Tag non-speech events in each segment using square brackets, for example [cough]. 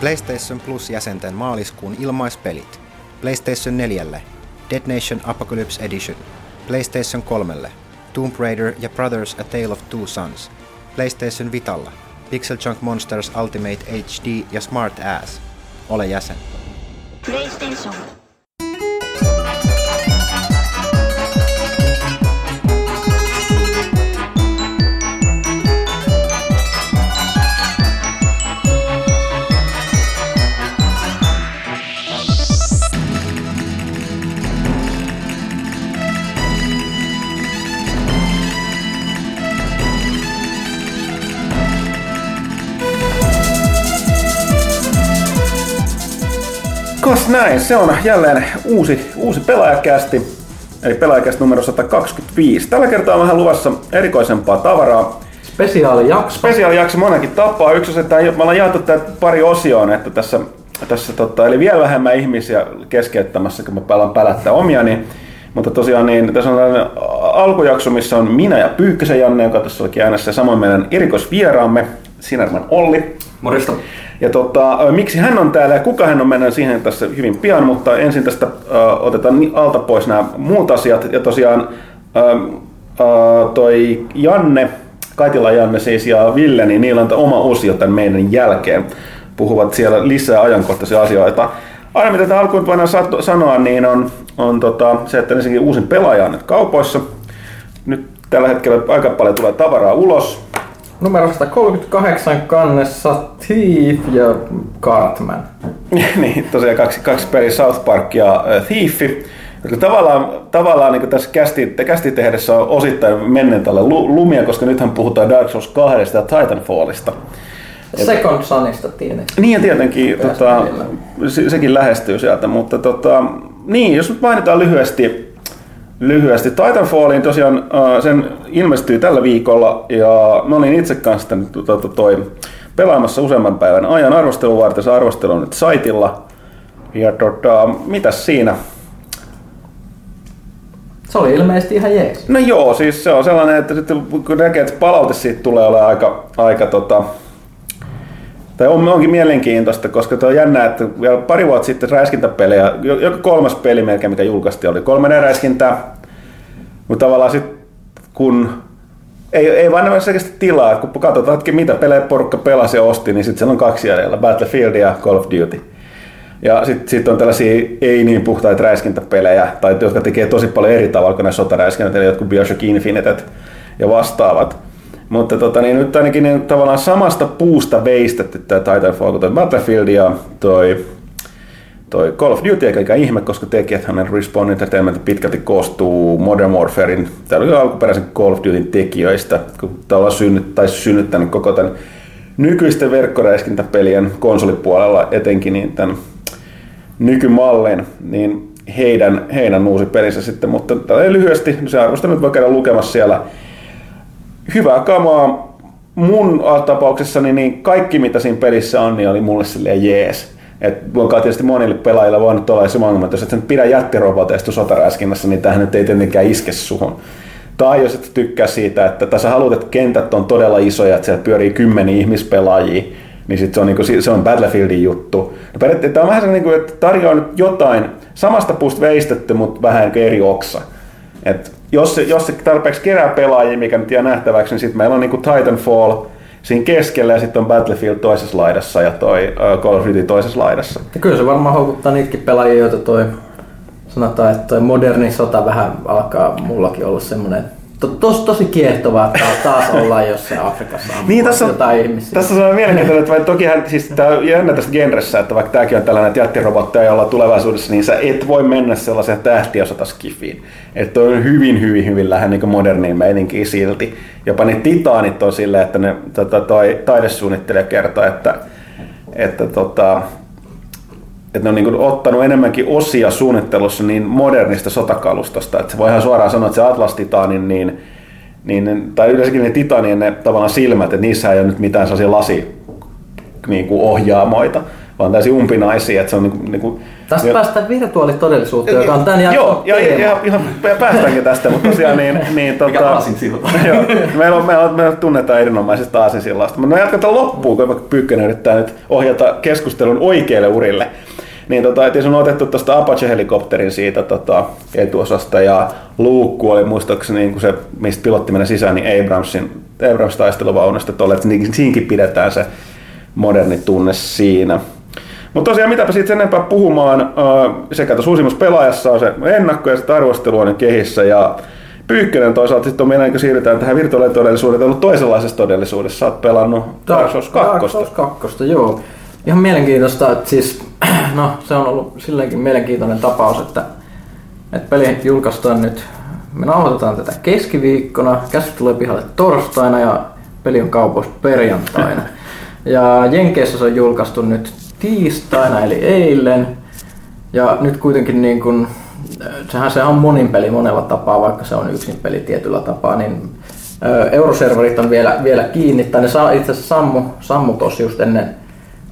PlayStation Plus-jäsenten maaliskuun ilmaispelit. PlayStation 4, Dead Nation Apocalypse Edition, PlayStation 3, Tomb Raider ja Brothers A Tale of Two Sons, PlayStation Vitalla, Pixel Junk Monsters Ultimate HD ja Smart Ass. Ole jäsen. PlayStation Kas näin, se on jälleen uusi, uusi pelaajakästi, eli pelaajakästi numero 125. Tällä kertaa on vähän luvassa erikoisempaa tavaraa. Spesiaalijakso. Spesiaalijakso monenkin tapaa. Yksi on että me ollaan jaettu tämä pari osioon, että tässä, tässä tota, eli vielä vähemmän ihmisiä keskeyttämässä, kun mä pelaan pälättää omia, niin mutta tosiaan niin, tässä on tällainen alkujakso, missä on minä ja Pyykkösen Janne, joka tässä olikin äänessä, ja samoin meidän erikoisvieraamme, Sinerman Olli. Morjesta. Ja tota, miksi hän on täällä ja kuka hän on, mennään siihen tässä hyvin pian, mutta ensin tästä ö, otetaan alta pois nämä muut asiat. Ja tosiaan ö, ö, toi Janne, Kaitila Janne siis ja Ville, niin niillä on oma osio tämän meidän jälkeen. Puhuvat siellä lisää ajankohtaisia asioita. Aina mitä tähän alkuun voidaan sanoa, niin on, on tota, se, että ensinnäkin uusin pelaaja on nyt kaupoissa. Nyt tällä hetkellä aika paljon tulee tavaraa ulos. Numero 138 kannessa Thief ja Cartman. [laughs] niin, tosiaan kaksi, kaksi peliä South Park ja äh, Thief. Jotka tavallaan, tavallaan niin tässä kästi, kästitehdessä on osittain menneen tälle lu- lumia, koska nythän puhutaan Dark Souls 2 ja Titanfallista. Second Sonista tietenkin. Niin ja tietenkin PS4. tota, se, sekin lähestyy sieltä, mutta tota, niin, jos nyt mainitaan lyhyesti, lyhyesti Titanfallin tosiaan sen ilmestyy tällä viikolla ja mä olin itse kanssa tämän, tota, toi, pelaamassa useamman päivän ajan arvostelun varten, se arvostelu on nyt saitilla. Ja tota, mitäs siinä? Se oli ilmeisesti ihan jees. No joo, siis se on sellainen, että sitten kun näkee, että palaute siitä tulee olemaan aika, aika tota, tai on, onkin mielenkiintoista, koska tuo on jännä, että vielä pari vuotta sitten räiskintäpelejä, jo- joka kolmas peli melkein, mikä julkaistiin, oli 3D-räiskintää. Mutta tavallaan sitten kun ei, ei vaan ole selkeästi tilaa, kun katsotaan, että mitä pelejä porukka pelasi ja osti, niin sitten siellä on kaksi jäljellä, Battlefield ja Call of Duty. Ja sitten sit on tällaisia ei niin puhtaita räiskintäpelejä, tai jotka tekee tosi paljon eri tavalla kuin nämä sotaräiskinnät, eli jotkut Bioshock Infinite ja vastaavat. Mutta tota, niin nyt ainakin niin tavallaan samasta puusta veistetty tämä Titanfall toi Battlefield ja toi, toi Call of Duty, eikä ihme, koska tekijäthän Respawn Entertainment pitkälti koostuu Modern Warfarein, täällä oli alkuperäisen Call of Dutyn tekijöistä, kun tavallaan synnyt, tai synnyttänyt koko tämän nykyisten verkkoräiskintäpelien konsolipuolella etenkin niin tämän nykymallin, niin heidän, heidän uusi pelinsä sitten, mutta lyhyesti, se arvostelu voi käydä lukemassa siellä. Hyvää kamaa. Mun tapauksessani niin kaikki mitä siinä pelissä on, niin oli mulle silleen jees. Et luokaa tietysti monille pelaajille voinut olla se ongelma, että jos et nyt pidä jättiroboteista sotaräskinnässä, niin tähän nyt ei tietenkään iske suhun. Tai jos et tykkää siitä, että tässä haluat, että kentät on todella isoja, että siellä pyörii kymmeniä ihmispelaajia, niin sit se on, niinku, se on Battlefieldin juttu. No periaatteessa tämä on vähän sellainen, niinku, että tarjoaa nyt jotain samasta puusta veistetty, mutta vähän niinku eri oksa. Et jos, se, jos se tarpeeksi kerää pelaajia, mikä nyt jää nähtäväksi, niin sitten meillä on niinku Titanfall siinä keskellä ja sitten on Battlefield toisessa laidassa ja toi Call of Duty toisessa laidassa. Ja kyllä se varmaan houkuttaa niitäkin pelaajia, joita toi, sanotaan, että toi moderni sota vähän alkaa mullakin olla semmoinen to, tos, tosi kiehtovaa, että taas ollaan jossain Afrikassa Niin, tässä on, jotain ihmisiä. tässä on mielenkiintoinen, että vaikka tokihan, siis tämä on jännä tästä genressä, että vaikka tämäkin on tällainen jättirobotteja, jolla tulevaisuudessa, niin sä et voi mennä sellaiseen tähtiosata skifiin. Että on hyvin, hyvin, hyvin lähden niin moderniin meininkiin silti. Jopa ne titaanit on silleen, että ne tota, toi taidesuunnittelija kertoo, että, että tota, että ne on niin ottanut enemmänkin osia suunnittelussa niin modernista sotakalustosta, että se voi ihan suoraan sanoa, että se Atlas-titaanin, niin, niin, tai yleensäkin ne titanien ne tavallaan silmät, että niissä ei ole nyt mitään sellaisia lasi niin kuin ohjaamoita, vaan täysin umpinaisia. Että se on niinku, niinku, Tästä jo- päästään virtuaalitodellisuuteen, joka on tämän jakson Joo, ja, ja, ihan päästäänkin tästä, mutta tosiaan niin, [laughs] niin Mikä tota, aasinsilta. [laughs] joo, meillä, on, meillä, on, meillä tunnetaan erinomaisesta aasinsillasta. Mutta no jatketaan loppuun, kun Pyykkönen yrittää nyt ohjata keskustelun oikeille urille. Niin tota, että jos on otettu tuosta Apache-helikopterin siitä tota, etuosasta ja luukku oli muistaakseni niin kuin se, mistä pilotti meni sisään, niin Abramsin, Abrams taisteluvaunusta, että, että niin- siinkin pidetään se moderni tunne siinä. Mutta tosiaan mitäpä siitä sen enempää puhumaan, sekä tuossa uusimmassa pelaajassa on se ennakko ja sitten arvostelu on kehissä ja Pyykkönen toisaalta sitten on meillä, kun siirrytään tähän virtuaalitodellisuuteen, ollut toisenlaisessa todellisuudessa. Sä oot pelannut Dark Souls 2. Dark Souls 2, joo. Ihan mielenkiintoista, että siis, [clears throat] no se on ollut silleenkin mielenkiintoinen tapaus, että, että peli julkaistaan nyt, me nauhoitetaan tätä keskiviikkona, käsit tulee pihalle torstaina ja peli on kaupoissa perjantaina. [laughs] Ja Jenkeissä se on julkaistu nyt tiistaina eli eilen. Ja nyt kuitenkin niin kun, sehän se on monin peli monella tapaa, vaikka se on yksin peli tietyllä tapaa, niin ö, euroserverit on vielä, vielä kiinni. Tai ne saa, itse asiassa sammu, sammu tossa just ennen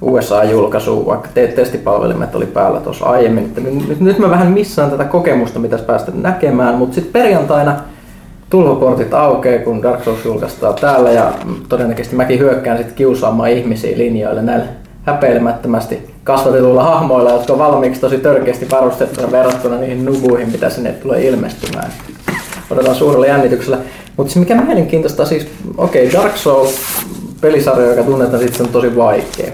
USA-julkaisua, vaikka te- testipalvelimet oli päällä tuossa aiemmin. Nyt, nyt, mä vähän missään tätä kokemusta, mitä päästä näkemään, mutta sitten perjantaina tulvaportit aukeaa, kun Dark Souls julkaistaan täällä ja todennäköisesti mäkin hyökkään sitten kiusaamaan ihmisiä linjoille näillä häpeilemättömästi kasvatetuilla hahmoilla, jotka on valmiiksi tosi törkeästi varustettuja verrattuna niihin nubuihin, mitä sinne tulee ilmestymään. Odotetaan suurella jännityksellä. Mutta se mikä mielenkiintoista siis, okei, okay, Dark Souls pelisarja, joka tunnetaan, sit se on tosi vaikea.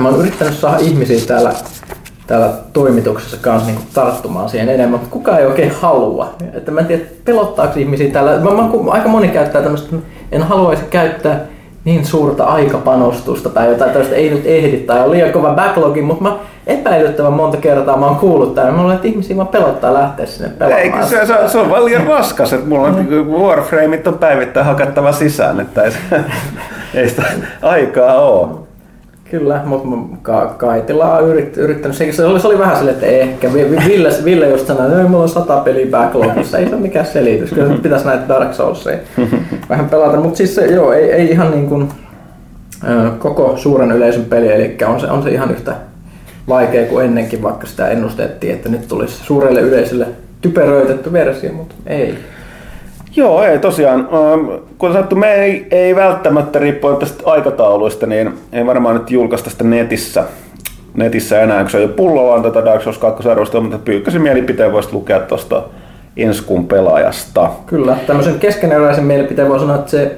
Mä oon yrittänyt saada ihmisiä täällä, täällä toimituksessa kanssa niin tarttumaan siihen enemmän, mutta kukaan ei oikein halua. Että mä en tiedä, pelottaako ihmisiä täällä. Mä, mä, aika moni käyttää tämmöistä, en haluaisi käyttää niin suurta aikapanostusta tai jotain tällaista ei nyt ehdi tai on liian kova backlogi, mutta mä epäilyttävän monta kertaa mä oon kuullut täällä. Mä luulen, että ihmisiä vaan pelottaa lähteä sinne pelaamaan. Eikö se, se, se, on vaan liian raskas, että mulla on Warframeit on päivittäin hakattava sisään, että ei, ei sitä aikaa ole. Kyllä, mutta ka- Kaitila on yrit, yrittänyt, se, se, oli, se oli vähän silleen, että ehkä. Vi- Vi- Ville, Ville just sanoi, että mulla on sata peliä backlogissa, ei se ole mikään selitys, kyllä nyt pitäisi näitä Dark Soulsia [laughs] vähän pelata, mutta siis se, joo, ei, ei ihan niin kuin, koko suuren yleisön peli, eli on se, on se ihan yhtä vaikea kuin ennenkin, vaikka sitä ennustettiin, että nyt tulisi suurelle yleisölle typeröitetty versio, mutta ei. Joo, ei tosiaan. Ähm, Kuten sanottu, me ei, ei välttämättä riippuen tästä aikatauluista, niin ei varmaan nyt julkaista sitä netissä, netissä enää, kun se on jo pullollaan tätä Dark Souls 2 arvostelua, mutta Pyykkösen mielipiteen voisi lukea tuosta ensi kuun pelaajasta. Kyllä, tämmöisen keskeneräisen mielipiteen voi sanoa, että se,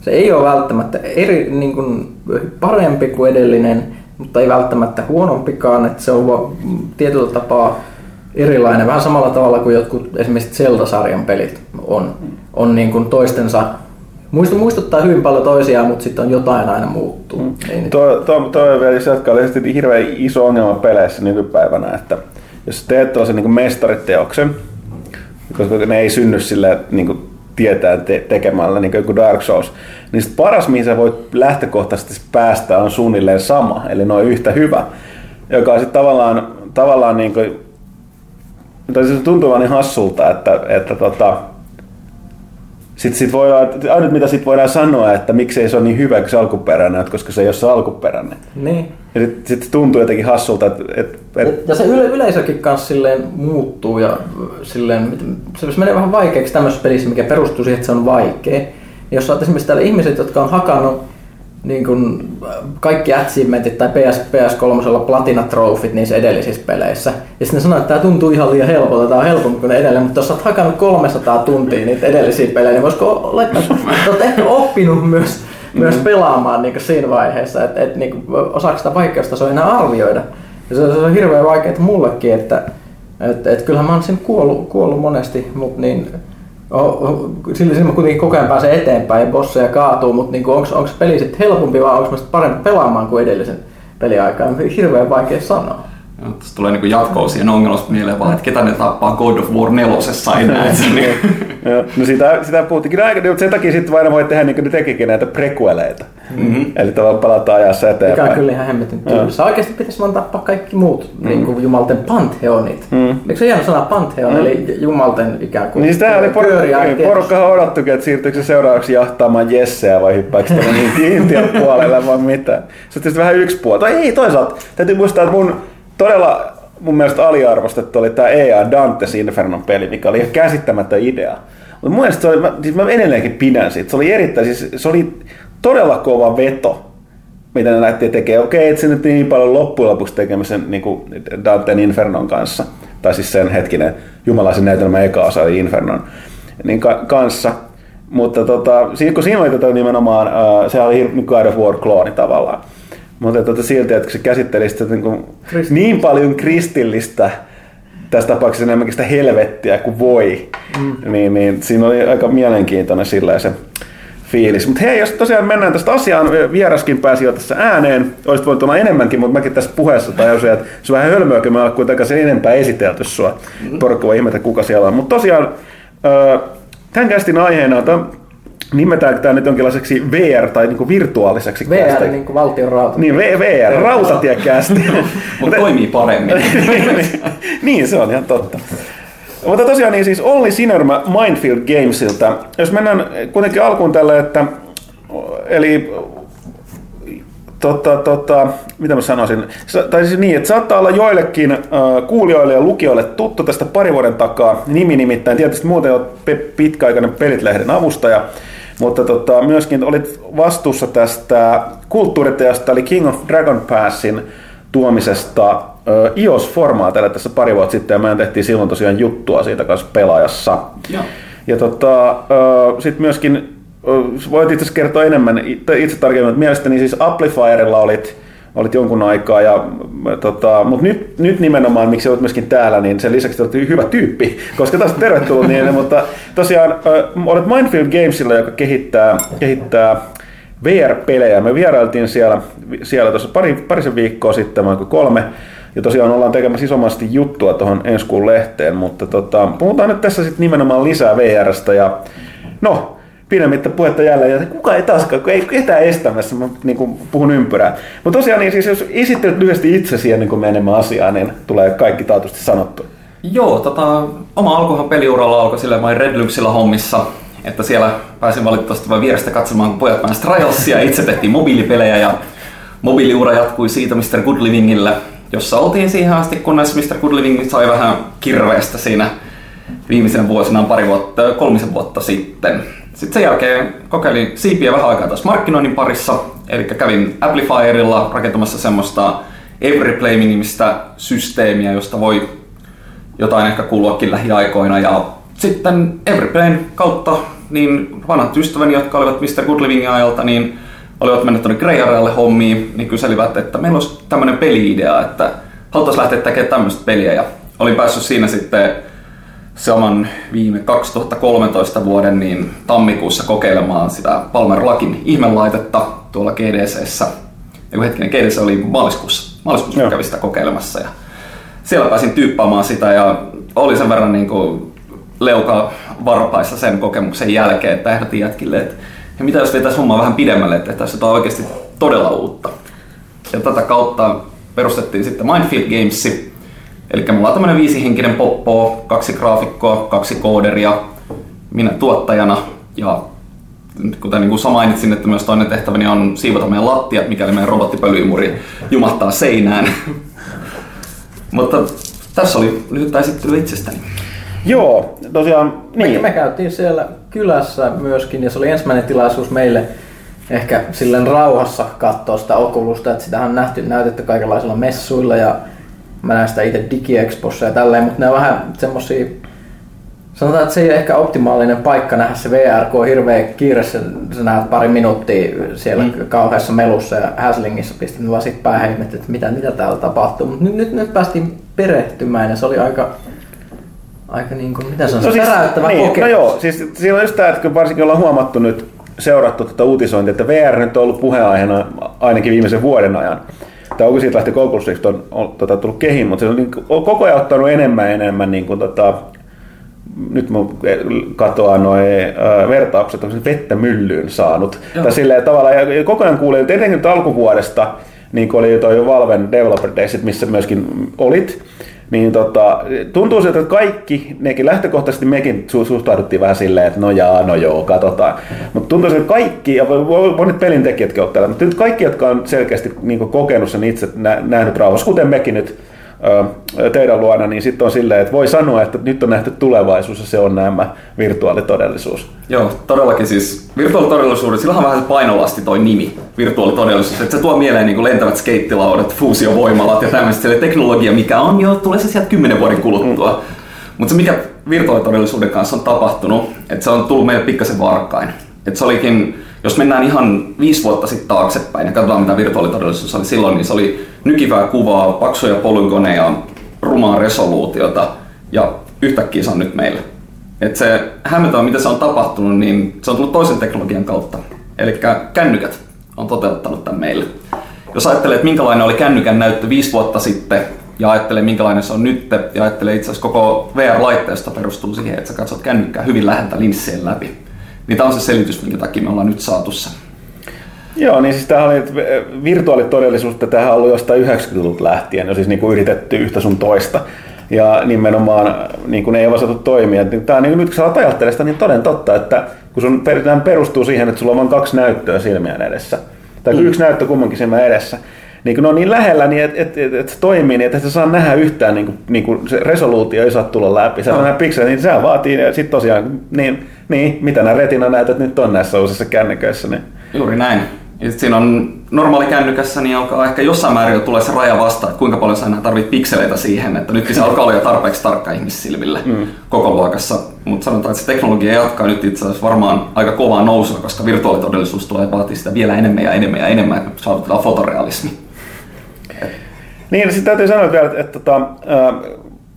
se ei ole välttämättä eri, niin kuin, parempi kuin edellinen, mutta ei välttämättä huonompikaan, että se on tietyllä tapaa erilainen, vähän samalla tavalla kuin jotkut esimerkiksi Zelda-sarjan pelit on, on niin kuin toistensa, muistu, muistuttaa hyvin paljon toisiaan, mutta sitten on jotain aina muuttuu. Mm. Tuo, tuo, tuo vielä jos jatkaa, oli hirveän iso ongelma peleissä nykypäivänä, että jos teet tällaisen niin mestariteoksen, koska ne ei synny sillä niin kuin tietää te- tekemällä niin kuin Dark Souls, niin sit paras, mihin sä voit lähtökohtaisesti päästä, on suunnilleen sama, eli noin yhtä hyvä, joka on sitten tavallaan, tavallaan niin kuin, tai se tuntuu vaan niin hassulta, että, että tota, sitten sit voidaan, ainut mitä sit voidaan sanoa, että miksei se ole niin hyvä kuin se alkuperäinen, että koska se ei ole se alkuperäinen. Niin. Ja sitten sit tuntuu jotenkin hassulta, että, että, että Ja se yle, yleisökin kanssa silleen muuttuu ja silleen, se menee vähän vaikeaksi tämmöisessä pelissä, mikä perustuu siihen, että se on vaikea. Ja jos oot esimerkiksi täällä ihmiset, jotka on hakannut niin kun, kaikki achievementit tai PS, PS3 platina trofit niissä edellisissä peleissä. Ja sitten ne sanoo, että tämä tuntuu ihan liian helpolta, tämä on helpompi kuin ne edellinen, mutta jos oot hakannut 300 tuntia niitä edellisiä pelejä, niin voisiko olettaa, että [laughs] oot ehkä oppinut myös, myös pelaamaan niin siinä vaiheessa, että et, niin osaako sitä vaikeustasoa enää arvioida. Ja se, se on hirveän vaikeaa mullekin, että et, et kyllähän mä oon siinä kuollut, kuollut monesti, mutta niin, sillä siinä mä kuitenkin koko ajan pääsen eteenpäin ja bosseja kaatuu, mutta niin onko peli sitten helpompi vai onko parempi pelaamaan kuin edellisen peliaikaan? Hirveän vaikea sanoa. Tässä tulee niinku jatkoa siihen ongelmasta mieleen vaan, että ketä ne tappaa God of War nelosessa enää. että se niin- [laughs] no sitä, sitä puhuttikin aika, mutta sen takia sitten aina voi tehdä niin kuin ne tekikin näitä prequeleita. Mm-hmm. Eli tavallaan palataan ajassa Mikä on eteenpäin. kyllä ihan hemmetin tylsä. Oikeasti pitäisi vaan tappaa kaikki muut mm. niin kuin jumalten pantheonit. Mm. Eikö se hieno sana pantheon, mm. eli jumalten ikään kuin Niin tämähän oli porukka, pyöriä- porukka odottukin, että siirtyykö se seuraavaksi jahtaamaan Jesseä vai hyppääkö se niin [laughs] Intian puolelle vai mitä. Se on tietysti vähän yksi puoli. Tai ei toisaalta, täytyy muistaa, että mun todella mun mielestä aliarvostettu oli tämä EA Dante's Infernon peli, mikä oli ihan käsittämättä idea. Mutta mun mielestä se oli, mä, siis mä edelleenkin pidän siitä. Se oli erittäin, siis se oli todella kova veto, mitä ne lähti tekemään. Okei, et se nyt niin paljon loppujen lopuksi tekemisen niin Danten Infernon kanssa, tai siis sen hetkinen jumalaisen näytelmän eka osa oli Infernon niin ka- kanssa. Mutta tota, siinä, kun siinä oli tätä nimenomaan, uh, se oli niin God of War-klooni tavallaan. Mutta tota, silti, että kun se käsitteli sitä niin, kuin, niin paljon kristillistä, tässä tapauksessa enemmänkin sitä helvettiä kuin voi, mm. niin, niin siinä oli aika mielenkiintoinen sillä se fiilis. Mutta hei, jos tosiaan mennään tästä asiaan, vieraskin pääsi jo tässä ääneen, olisit voinut olla enemmänkin, mutta mäkin tässä puheessa tajusin, että se on vähän hölmöä, kun mä oon kuitenkaan sen enempää esitelty sua. Mm. Porukka voi ihmetä, kuka siellä on. Mutta tosiaan, tämän kästin aiheena on, nimetäänkö tämä nyt jonkinlaiseksi VR tai niinku virtuaaliseksi VR, kästiksi? niin kuin valtion rauta. Niin, V- VR, rautatiekästi. [laughs] Mutta toimii paremmin. niin, [laughs] niin, se on ihan totta. Mutta tosiaan niin siis Olli Sinermä Mindfield Gamesilta. Jos mennään kuitenkin alkuun tälle, että eli tota, tota, mitä mä sanoisin, Sa- tai siis niin, että saattaa olla joillekin äh, kuulijoille ja lukijoille tuttu tästä pari vuoden takaa nimi nimittäin, tietysti muuten olet pe- pitkäaikainen Pelit-lehden avustaja, mutta tota, myöskin olit vastuussa tästä kulttuuriteosta, eli King of Dragon Passin tuomisesta äh, iOS-formaateille tässä pari vuotta sitten, ja meidän tehtiin silloin tosiaan juttua siitä kanssa pelaajassa. Joo. Ja tota, sitten myöskin, voit itse asiassa kertoa enemmän itse tarkemmin, mutta mielestäni siis Amplifierilla olit, olit jonkun aikaa, ja, tota, mutta nyt, nyt nimenomaan, miksi olet myöskin täällä, niin sen lisäksi olet hyvä tyyppi, koska taas tervetullut niin, [laughs] mutta tosiaan olet Mindfield Gamesilla, joka kehittää, kehittää VR-pelejä. Me vierailtiin siellä, siellä tuossa pari, parisen viikkoa sitten, vai kolme, ja tosiaan ollaan tekemässä isommasti juttua tuohon ensi kuun lehteen, mutta tota, puhutaan nyt tässä sitten nimenomaan lisää VRstä ja no, pidemmittä puhetta jälleen, ja kuka ei taaskaan, kun ei ketään estämässä, mä niin kuin puhun ympyrää. Mutta tosiaan, niin siis jos esittelet lyhyesti itsesi ennen kuin menemme asiaan, niin tulee kaikki taatusti sanottu. Joo, tota, oma alkuhan peliuralla alkoi sillä vain Red Luxilla hommissa, että siellä pääsin valitettavasti vain vierestä katsomaan, kun pojat pääsivät Trialsia, itse tehtiin mobiilipelejä ja mobiiliura jatkui siitä Mr. Good Livingillä, jossa oltiin siihen asti, kunnes Mr. Good Living sai vähän kirveestä siinä viimeisenä vuosina pari vuotta, kolmisen vuotta sitten. Sitten sen jälkeen kokeilin siipiä vähän aikaa taas markkinoinnin parissa, eli kävin Amplifierilla rakentamassa semmoista Everyplay-nimistä systeemiä, josta voi jotain ehkä kuuluakin lähiaikoina. Ja sitten Everyplayn kautta niin vanhat ystäväni, jotka olivat Mr. Good ajalta, niin olivat menneet tuonne Grey hommiin, niin kyselivät, että meillä olisi tämmöinen peli-idea, että haluttaisiin lähteä tekemään tämmöistä peliä. Ja olin päässyt siinä sitten saman viime 2013 vuoden niin tammikuussa kokeilemaan sitä Palmer Lakin ihmelaitetta tuolla GDCssä. Eiku hetkinen, GDC oli maaliskuussa. Maaliskuussa Joo. kävin sitä kokeilemassa ja siellä pääsin tyyppaamaan sitä ja oli sen verran niin kuin leuka varpaissa sen kokemuksen jälkeen, että ehdotin jätkille, että ja mitä jos vietäisiin hommaa vähän pidemmälle, että tehtäisiin jotain oikeasti todella uutta. Ja tätä kautta perustettiin sitten Mindfield Games, eli mulla on tämmönen viisihenkinen poppo, kaksi graafikkoa, kaksi kooderia, minä tuottajana ja kuten niin kuin sä mainitsin, että myös toinen tehtäväni on siivota meidän lattiat, mikäli meidän robottipölyimuri jumattaa seinään. [laughs] Mutta tässä oli lyhyt esittely itsestäni. Joo, tosiaan, Niin. niin. Me käytiin siellä kylässä myöskin ja se oli ensimmäinen tilaisuus meille ehkä silleen rauhassa katsoa sitä Oculusta, että sitähän on nähty, näytetty kaikenlaisilla messuilla ja mä näen sitä itse DigiExpossa ja tälleen, mutta ne on vähän semmosia Sanotaan, että se ei ole ehkä optimaalinen paikka nähdä se VR, kun on hirveä kiire, sä, sä näet pari minuuttia siellä mm. kauheassa melussa ja Häslingissä pistin lasit päähän että mitä, mitä täällä tapahtuu. Mutta nyt, nyt, nyt päästiin perehtymään ja se oli aika, aika niin kuin, mitä se on, no siis, peräyttävä niin, kokemus. No joo, siis siinä on just tämä, että kun varsinkin ollaan huomattu nyt, seurattu tätä uutisointia, että VR nyt on ollut puheenaiheena ainakin viimeisen vuoden ajan. Tämä onko siitä lähti koulutuksesta on, on tota, tullut kehin, mutta se on niin, on koko ajan ottanut enemmän ja enemmän niin kuin, tota, nyt mun katoaa noin vertaukset, se vettä myllyyn saanut. Joo. Tai silleen tavallaan, ja koko ajan kuulin, että etenkin nyt alkuvuodesta, niin kuin oli toi Valven Developer Daysit, missä myöskin olit, niin tota, tuntuu siltä, että kaikki, nekin lähtökohtaisesti mekin su- suhtauduttiin vähän silleen, että no jaa, no joo, katsotaan. Mutta tuntuu siltä, että kaikki, ja monet pelintekijätkin ovat täällä, mutta nyt kaikki, jotka on selkeästi niin kokenut sen itse, nä- nähnyt rauhassa, kuten mekin nyt teidän luona, niin sitten on silleen, että voi sanoa, että nyt on nähty tulevaisuus ja se on nämä virtuaalitodellisuus. Joo, todellakin siis virtuaalitodellisuuden, sillä on vähän se painolasti toi nimi, virtuaalitodellisuus, että se tuo mieleen niin kuin lentävät skeittilaudat, fuusiovoimalat ja tämmöistä teknologia, mikä on jo, tulee se sieltä kymmenen vuoden kuluttua. Mm. Mutta se mikä virtuaalitodellisuuden kanssa on tapahtunut, että se on tullut meille pikkasen varkain. Että se olikin, jos mennään ihan viisi vuotta sitten taaksepäin ja katsotaan mitä virtuaalitodellisuus oli silloin, niin se oli nykivää kuvaa, paksuja polygoneja, rumaa resoluutiota ja yhtäkkiä se on nyt meillä. Et se hämmentävä, mitä se on tapahtunut, niin se on tullut toisen teknologian kautta. Eli kännykät on toteuttanut tämän meille. Jos ajattelee, että minkälainen oli kännykän näyttö viisi vuotta sitten, ja ajattelee minkälainen se on nyt, ja ajattelee itse asiassa koko VR-laitteesta perustuu siihen, että sä katsot kännykkää hyvin läheltä linssien läpi. Niin tämä on se selitys, minkä takia me ollaan nyt saatu se. Joo, niin siis tämä oli virtuaalitodellisuutta, tähän on ollut jostain 90-luvulta lähtien, jo siis niin kuin yritetty yhtä sun toista. Ja nimenomaan niin kuin ei ole osattu toimia. Tämä on niin, nyt kun sä ajattelee sitä, niin toden totta, että kun sun per- perustuu siihen, että sulla on vain kaksi näyttöä silmien edessä, tai mm. yksi näyttö kummankin silmän edessä, niin kun ne on niin lähellä, niin että et, et, et se toimii, niin että et sä saa nähdä yhtään, niin kuin, niin kuin se resoluutio ei saa tulla läpi. Sä no. nähdä pikselit, niin se vaatii, ja sitten tosiaan, niin, niin, mitä nämä retina näytöt nyt on näissä uusissa kännyköissä. Niin. Juuri näin. Ja sit siinä on normaali kännykässä, niin alkaa ehkä jossain määrin jo tulee se raja vastaan, että kuinka paljon sä enää tarvit pikseleitä siihen, että nyt se alkaa olla jo tarpeeksi tarkka ihmissilmille mm. koko luokassa. Mutta sanotaan, että se teknologia jatkaa nyt itse asiassa varmaan aika kovaa nousua, koska virtuaalitodellisuus tulee vaatii sitä vielä enemmän ja enemmän ja enemmän, että saavutetaan fotorealismi. Niin, sitten täytyy sanoa vielä, että, että, että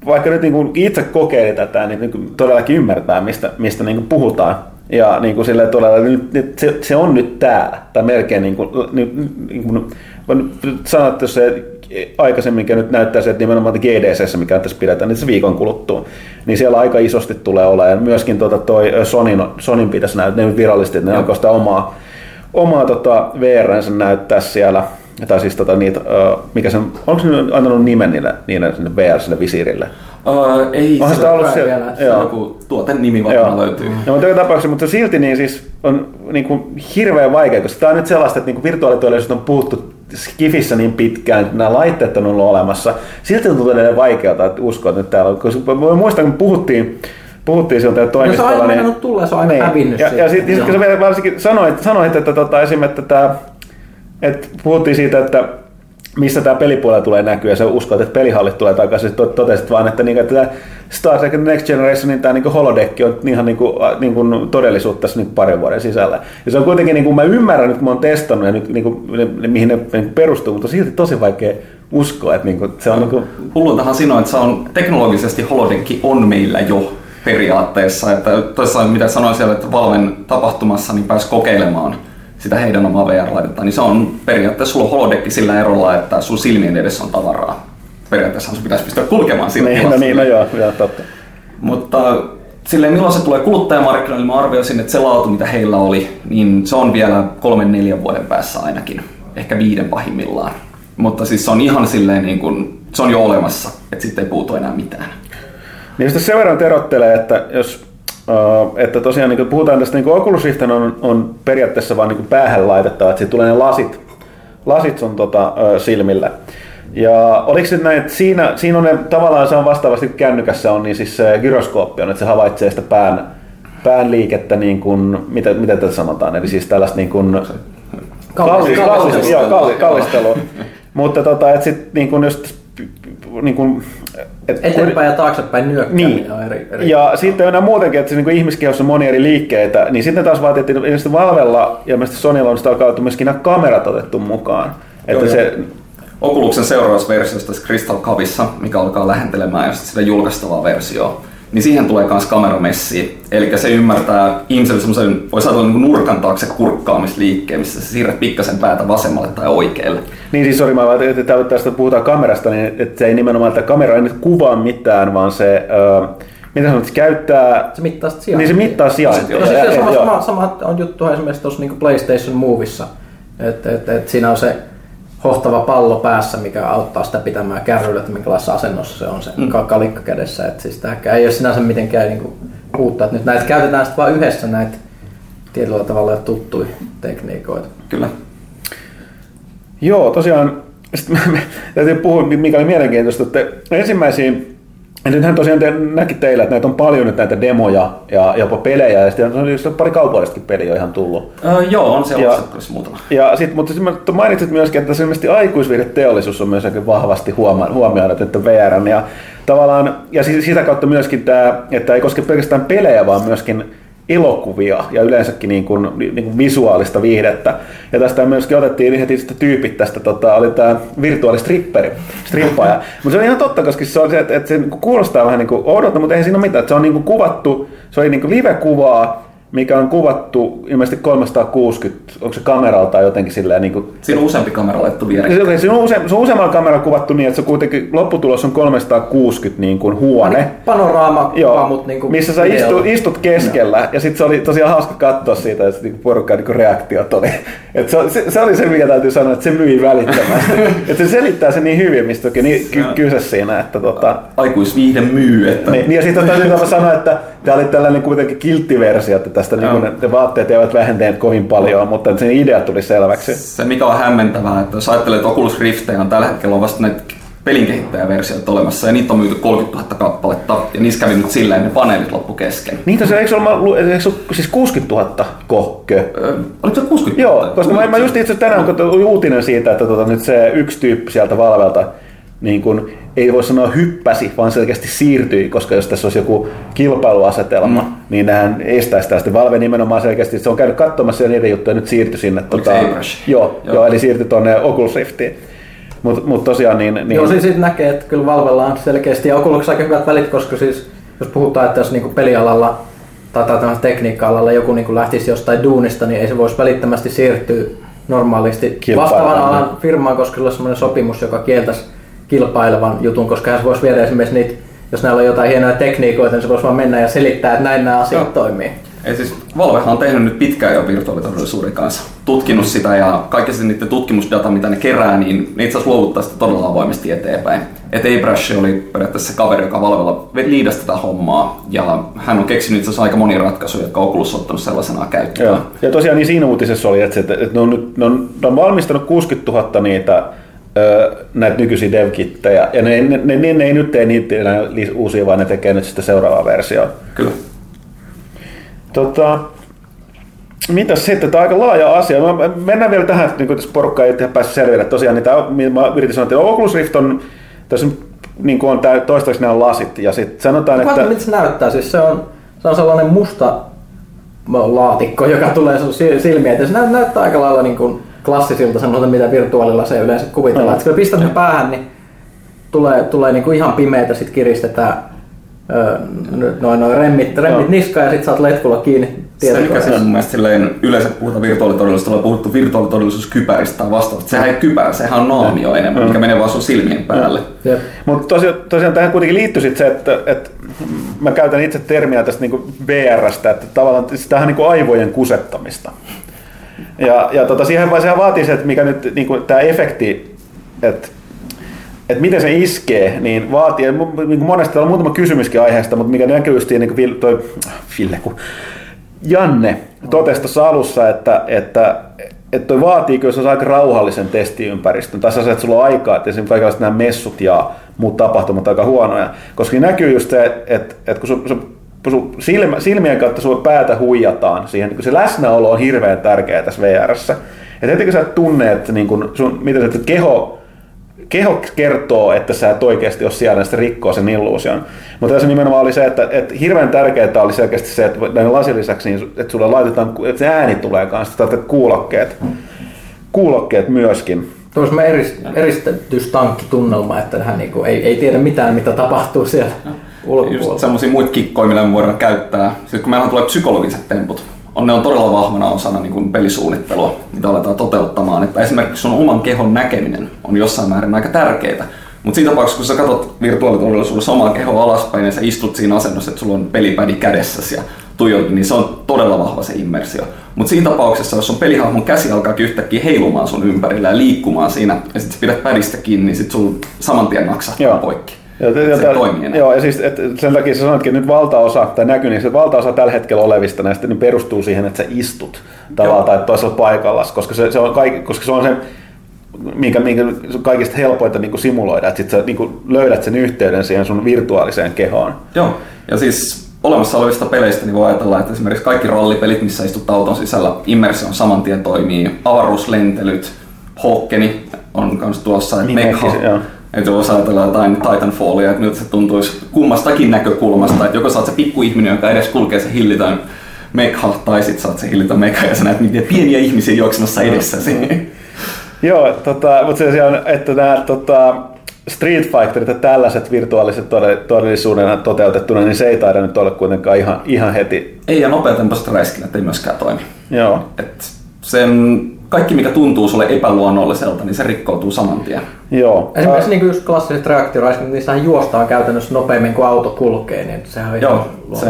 vaikka nyt niin kuin itse kokeili tätä, niin, niin todellakin ymmärtää, mistä, mistä niin kuin puhutaan. Ja niin kuin silleen todella, nyt, nyt, se, se, on nyt täällä, tai melkein niin kuin, niin, niin kuin sanoa, että jos se aikaisemminkin nyt näyttää se, että nimenomaan GDC, mikä tässä pidetään, niin se viikon kuluttua, niin siellä aika isosti tulee olemaan. Ja myöskin tuota, toi Sonin, Sonin pitäisi näyttää, virallisesti, että ne alkoi sitä omaa, omaa tota VR-nsä näyttää siellä. Tai siis tota, niitä, mikä sen, onko se antanut nimen niille, niille sinne VR, sinne visiirille? Uh, ei Onhan sitä ollut siellä. vielä, se on joku tuoten nimi varmaan löytyy. No, mutta joka tapauksessa, mutta silti niin siis on niin kuin hirveän vaikea, koska tämä on nyt sellaista, että niin virtuaalitodellisuus on puhuttu Skifissä niin pitkään, että nämä laitteet on ollut olemassa. Silti on edelleen vaikeaa, että uskoa, että nyt täällä on. Koska voi muistaa, kun puhuttiin, puhuttiin siltä toimistolla. No se on aina niin, tulla, se on aina niin. hävinnyt. Ja, ja sitten sit, kun sä vielä varsinkin sanoit, sanoit että tota, esimerkiksi että, tämä, että puhuttiin siitä, että missä tämä pelipuolella tulee näkyä, ja sä uskot, että pelihallit tulee takaisin, sitten totesit vaan, että, niin, että Star Trek Next Generationin tämä niin holodeck on ihan niin kuin, niin kuin todellisuutta tässä niin parin vuoden sisällä. Ja se on kuitenkin, niin kuin mä ymmärrän nyt, kun mä oon testannut ja nyt, niin kuin, mihin ne niin perustuu, mutta silti tosi vaikea uskoa, että niin kuin, se on... Niin kuin... Hulluntahan siinä että se on teknologisesti holodekki on meillä jo periaatteessa. Että toisaalta mitä sanoin siellä, että Valven tapahtumassa niin pääsi kokeilemaan sitä heidän omaa VR-laitetta, niin se on periaatteessa sulla holodekki sillä erolla, että sun silmien edessä on tavaraa. Periaatteessa sun pitäisi pystyä kulkemaan siinä niin, no niin, no joo, joo, totta. Mutta silleen milloin se tulee kuluttajamarkkinoille, mä arvioisin, että se laatu, mitä heillä oli, niin se on vielä kolmen neljän vuoden päässä ainakin. Ehkä viiden pahimmillaan. Mutta siis se on ihan silleen niin kuin, se on jo olemassa, että sitten ei puutu enää mitään. Niin sitä sen verran erottelee, että jos että tosiaan niin puhutaan tästä, niin Oculus Rift on, on periaatteessa vain niin päähän laitettava, että siitä tulee ne lasit, lasit sun tota, silmillä. Ja oliko se näin, että siinä, siinä on ne, tavallaan se on vastaavasti kännykässä on, niin siis se gyroskooppi on, että se havaitsee sitä pään, pään liikettä, niin kuin, mitä, mitä tätä sanotaan, eli siis tällaista niin kuin, kallis, kallis, joo, kallis, kallistelua. Mutta tota, että sit, niin kuin just, niin kuin, et, Eteenpäin ja taaksepäin nyökkääminen niin. on eri, eri Ja sitten on muutenkin, että se, niin ihmiskehossa on monia eri liikkeitä, niin sitten taas vaatii, että ilmeisesti Valvella ja ilmeisesti Sonylla on sitä alkaa myöskin nämä kamerat otettu mukaan. Että joo, se, joo Oculuksen seuraavassa versiossa tässä Crystal Cavissa, mikä alkaa lähentelemään just sitä julkaistavaa versioa, niin siihen tulee myös kameramessi. Eli se ymmärtää ihmiselle semmoisen, voi sanoa niin nurkan taakse kurkkaamisliikkeen, missä sä siirrät pikkasen päätä vasemmalle tai oikealle. Niin siis sori, mä että tästä puhutaan kamerasta, niin että se ei nimenomaan, että kamera ei nyt kuvaa mitään, vaan se, mitä sanot, se käyttää, Se mittaa sitä niin se sijaintia. mittaa sijaintia. No siis Ja- se sama, sama, sama on juttu esimerkiksi tuossa niin PlayStation Movissa, että et, et siinä on se hohtava pallo päässä, mikä auttaa sitä pitämään kärryllä, että minkälaisessa asennossa se on se mm. kalikka kädessä. Et siis tämäkään ei ole sinänsä mitenkään niin kuin uutta, että nyt näitä käytetään sitten vain yhdessä näitä tietyllä tavalla tuttuja tekniikoita. Kyllä. Joo, tosiaan, sit mä, mä, täytyy puhua, mikä oli mielenkiintoista, että ensimmäisiin, ja nythän tosiaan te, näki teillä, että näitä on paljon nyt näitä demoja ja jopa pelejä, ja sitten on pari kaupallistakin peliä ihan tullut. Öö, joo, on se Ja- muutama. Ja sit, mutta sit mä mainitsit myöskin, että se ilmeisesti aikuisviihdeteollisuus on myös aika vahvasti huomioinut, että VR ja tavallaan, ja si- sitä kautta myöskin tämä, että ei koske pelkästään pelejä, vaan myöskin elokuvia ja yleensäkin niin kuin, niin kuin visuaalista viihdettä. Ja tästä myöskin otettiin heti sitten tyypit tästä, tota, oli tämä virtuaalistripperi, strippaaja. mutta se on ihan totta, koska se, on se että, että se kuulostaa vähän niin kuin oudolta, mutta eihän siinä ole mitään. Että se on niin kuin kuvattu, se oli niin kuin live-kuvaa, mikä on kuvattu ilmeisesti 360, onko se kameralta jotenkin silleen niin kuin, Siinä on useampi kamera laittu vierekkäin. se, se, on use, se on useammalla kameralla kuvattu niin, että se kuitenkin lopputulos on 360 niin kuin huone. Panoraama, Joo, mutta niin kuin missä sä istut, istut keskellä ja sitten se oli tosiaan hauska katsoa siitä, että niinku porukkaan niinku reaktiot oli. Et se, se, se, oli se, mikä täytyy sanoa, että se myi välittömästi. [laughs] että se selittää se niin hyvin, mistä onkin niin ky- kyse siinä, että tota, Aikuisviihde myy, että niin, niin ja sitten täytyy sanoa, että tämä oli tällainen kuitenkin kilttiversio, että tästä niin Joo. ne, ne vaatteet eivät vähentäneet kovin paljon, mutta sen idea tuli selväksi. se mikä on hämmentävää, että jos ajattelee, että Oculus Riftejä on tällä hetkellä on vasta näitä pelinkehittäjäversioita olemassa ja niitä on myyty 30 000 kappaletta ja niissä kävi nyt silleen, ne paneelit loppu kesken. Niin tosiaan, eikö se ole, eikö se ole siis 60 000 kohkö? Öö, oliko se 60 Joo, 000? koska mä, mä just itse tänään kun uutinen siitä, että tota, nyt se yksi tyyppi sieltä Valvelta niin kun, ei voi sanoa hyppäsi, vaan selkeästi siirtyi, koska jos tässä olisi joku kilpailuasetelma, mm. niin nehän estäisi sitä. Sitten Valve nimenomaan selkeästi, se on käynyt katsomassa ja niiden juttuja ja nyt siirtyi sinne. tota, Airbrush? Joo, Joo. joo. eli siirtyi tuonne Oculus Riftiin. Mutta mut tosiaan niin... niin Joo, siis siitä näkee, että kyllä Valvella on selkeästi ja Oculuksessa aika hyvät välit, koska siis jos puhutaan, että jos niinku pelialalla tai, tai tekniikka-alalla joku niinku lähtisi jostain duunista, niin ei se voisi välittömästi siirtyä normaalisti vastaavan alan firmaan, koska sillä on semmoinen sopimus, joka kieltäisi kilpailevan jutun, koska hän voisi viedä esimerkiksi niitä, jos näillä on jotain hienoja tekniikoita, niin se voisi vaan mennä ja selittää, että näin nämä asiat Joo. toimii. Ei siis Valvehan on tehnyt nyt pitkään jo virtuaalitodellisuuden kanssa. Tutkinut sitä ja kaikki se niiden tutkimusdata, mitä ne kerää, niin ne itse asiassa luovuttaa sitä todella avoimesti eteenpäin. Et Airbrush oli periaatteessa se kaveri, joka Valvella liidasi tätä hommaa. Ja hän on keksinyt itse asiassa aika monia ratkaisuja, jotka Oculus on ottanut sellaisenaan käyttöön. Joo. Ja tosiaan niin siinä uutisessa oli, että, se, että ne, on nyt, ne, on, ne on valmistanut 60 000 niitä näitä nykyisiä devkittejä, ja ne, ne, ne, ne, ne ei nyt tee niitä enää uusia, vaan ne tekee nyt sitten seuraavaa versiota. Kyllä. Tota, mitäs sitten? Tämä on aika laaja asia. Mä, mennään vielä tähän, niin tässä porukka ei päässyt selville. Tosiaan, niin tämä, mä yritin sanoa, että Oculus Rift on, tässä niin kuin on tää, toistaiseksi nämä on lasit, ja sitten sanotaan, Että... että... Miltä se näyttää? Siis se on, se on sellainen musta laatikko, joka tulee sun sil- silmiin. Se nä- näyttää aika lailla niin kuin klassisilta semmoilta, mitä virtuaalilla se yleensä kuvitellaan. Mm. Mm. Kun pistät sen päähän, niin tulee, tulee niin kuin ihan pimeätä, sit kiristetään noin, noin remmit, remmit niskaan ja sit saat letkulla kiinni Se mikä tietokoneessa. siis mun mielestä silleen, yleensä puhutaan virtuaalitodellisuudesta, ollaan puhuttu virtuaalitodellisuuskypäristä tai vastaavasta. Sehän ei kypärä, sehän on naamio enemmän, mikä menee vaan sun silmien päälle. Mutta tosiaan, tosiaan tähän kuitenkin liittyy sit se, että, että mä käytän itse termiä tästä niin VRstä, että tavallaan tämähän on niin aivojen kusettamista. Ja, ja tota, siihen vaan sehän vaatii se, että mikä nyt niin tämä efekti, että että miten se iskee, niin vaatii, niin kuin monesti on muutama kysymyskin aiheesta, mutta mikä näkyy niin kuin toi, Ville, kun Janne totesi tuossa alussa, että, että, että toi vaatii kyllä sellaisen aika rauhallisen testiympäristön, tai sellaisen, että sulla on aikaa, että esimerkiksi kaikenlaiset nämä messut ja muut tapahtumat aika huonoja, koska näkyy just se, että, että, kun sun, sun silmä, silmien kautta sun päätä huijataan siihen, niin se läsnäolo on hirveän tärkeää tässä VRssä. Että heti kun sä tunnet, niin kun sun, miten se että keho keho kertoo, että sä et oikeasti ole siellä, niin se rikkoo sen illuusion. Mutta tässä nimenomaan oli se, että, että hirveän tärkeää oli selkeästi se, että näiden lasin lisäksi, niin, että sulle laitetaan, että se ääni tulee kanssa, että kuulokkeet, kuulokkeet myöskin. Tuossa eri, eristetystankkitunnelma, että hän niinku ei, ei tiedä mitään, mitä tapahtuu siellä Just ulkopuolella. semmoisia muita kikkoja, millä me voidaan käyttää. Sitten kun meillä tulee psykologiset temput, on, ne on todella vahvana osana niin kuin pelisuunnittelua, mitä aletaan toteuttamaan. Että esimerkiksi sun oman kehon näkeminen on jossain määrin aika tärkeää. Mutta siinä tapauksessa, kun sä katsot virtuaalitodellisuudessa omaa kehoa alaspäin ja sä istut siinä asennossa, että sulla on pelipädi kädessäsi ja tuijotat, niin se on todella vahva se immersio. Mutta siinä tapauksessa, jos sun pelihahmon käsi alkaa yhtäkkiä heilumaan sun ympärillä ja liikkumaan siinä, ja sitten pidät pädistä kiinni, niin sit sulla saman tien naksahtaa Joo. poikki. Se tää- toimii enää. Joo, ja siis et sen takia sä sanoitkin, että nyt valtaosa, tai näkyy niin, että valtaosa tällä hetkellä olevista näistä niin perustuu siihen, että sä istut tavallaan Joo. tai toisella paikalla, koska se, se on, kaik, koska se on se, minkä, minkä se on kaikista helpointa niin simuloida, että sit sä niin löydät sen yhteyden siihen sun virtuaaliseen kehoon. Joo, ja siis olemassa olevista peleistä niin voi ajatella, että esimerkiksi kaikki rallipelit, missä istut auton sisällä, immersio saman tien toimii, avaruuslentelyt, Hokkeni on myös tuossa, että Niin, Mekha. Että jos ajatellaan jotain Titanfallia, että miltä se tuntuisi kummastakin näkökulmasta, että joko sä oot se pikkuihminen, joka edes kulkee se hillitön Mekha, tai sit sä oot se hillitön Mekha ja sä näet miten pieniä ihmisiä juoksemassa edessäsi. Joo, tota, mutta se on, että nämä tota, Street Fighterit ja tällaiset virtuaaliset tode- todellisuuden toteutettuna, niin se ei taida nyt olla kuitenkaan ihan, ihan heti. Ei ja nopeatempoiset räiskinnät ei myöskään toimi. Joo. Et sen, kaikki mikä tuntuu sulle epäluonnolliselta, niin se rikkoutuu saman tien. Joo. Esimerkiksi niin just klassiset reaktioräiskät, niissähän juostaan käytännössä nopeammin kuin auto kulkee, niin sehän on Joo, se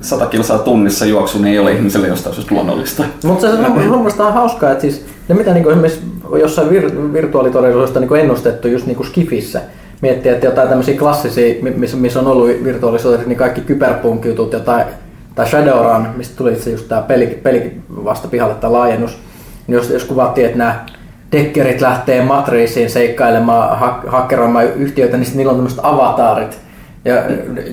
100 kilsaa tunnissa juoksu niin ei ole ihmiselle jostain syystä luonnollista. Mutta se on mun mielestä on hauskaa, että siis ne mitä niinku esimerkiksi jossain vir- virtuaalitodellisuudesta niinku ennustettu just niinku Skifissä, miettiä, että jotain tämmöisiä klassisia, mi- missä, missä on ollut virtuaalisuudessa, niin kaikki kyberpunk-jutut, jotain, tai Shadowrun, mistä tuli itse just tämä peli, peli vasta pihalle, tämä laajennus, niin jos, jos kuvattiin, että nämä dekkerit lähtee matriisiin seikkailemaan, ha- hakkeroimaan yhtiöitä, niin niillä on tämmöiset avataarit, ja,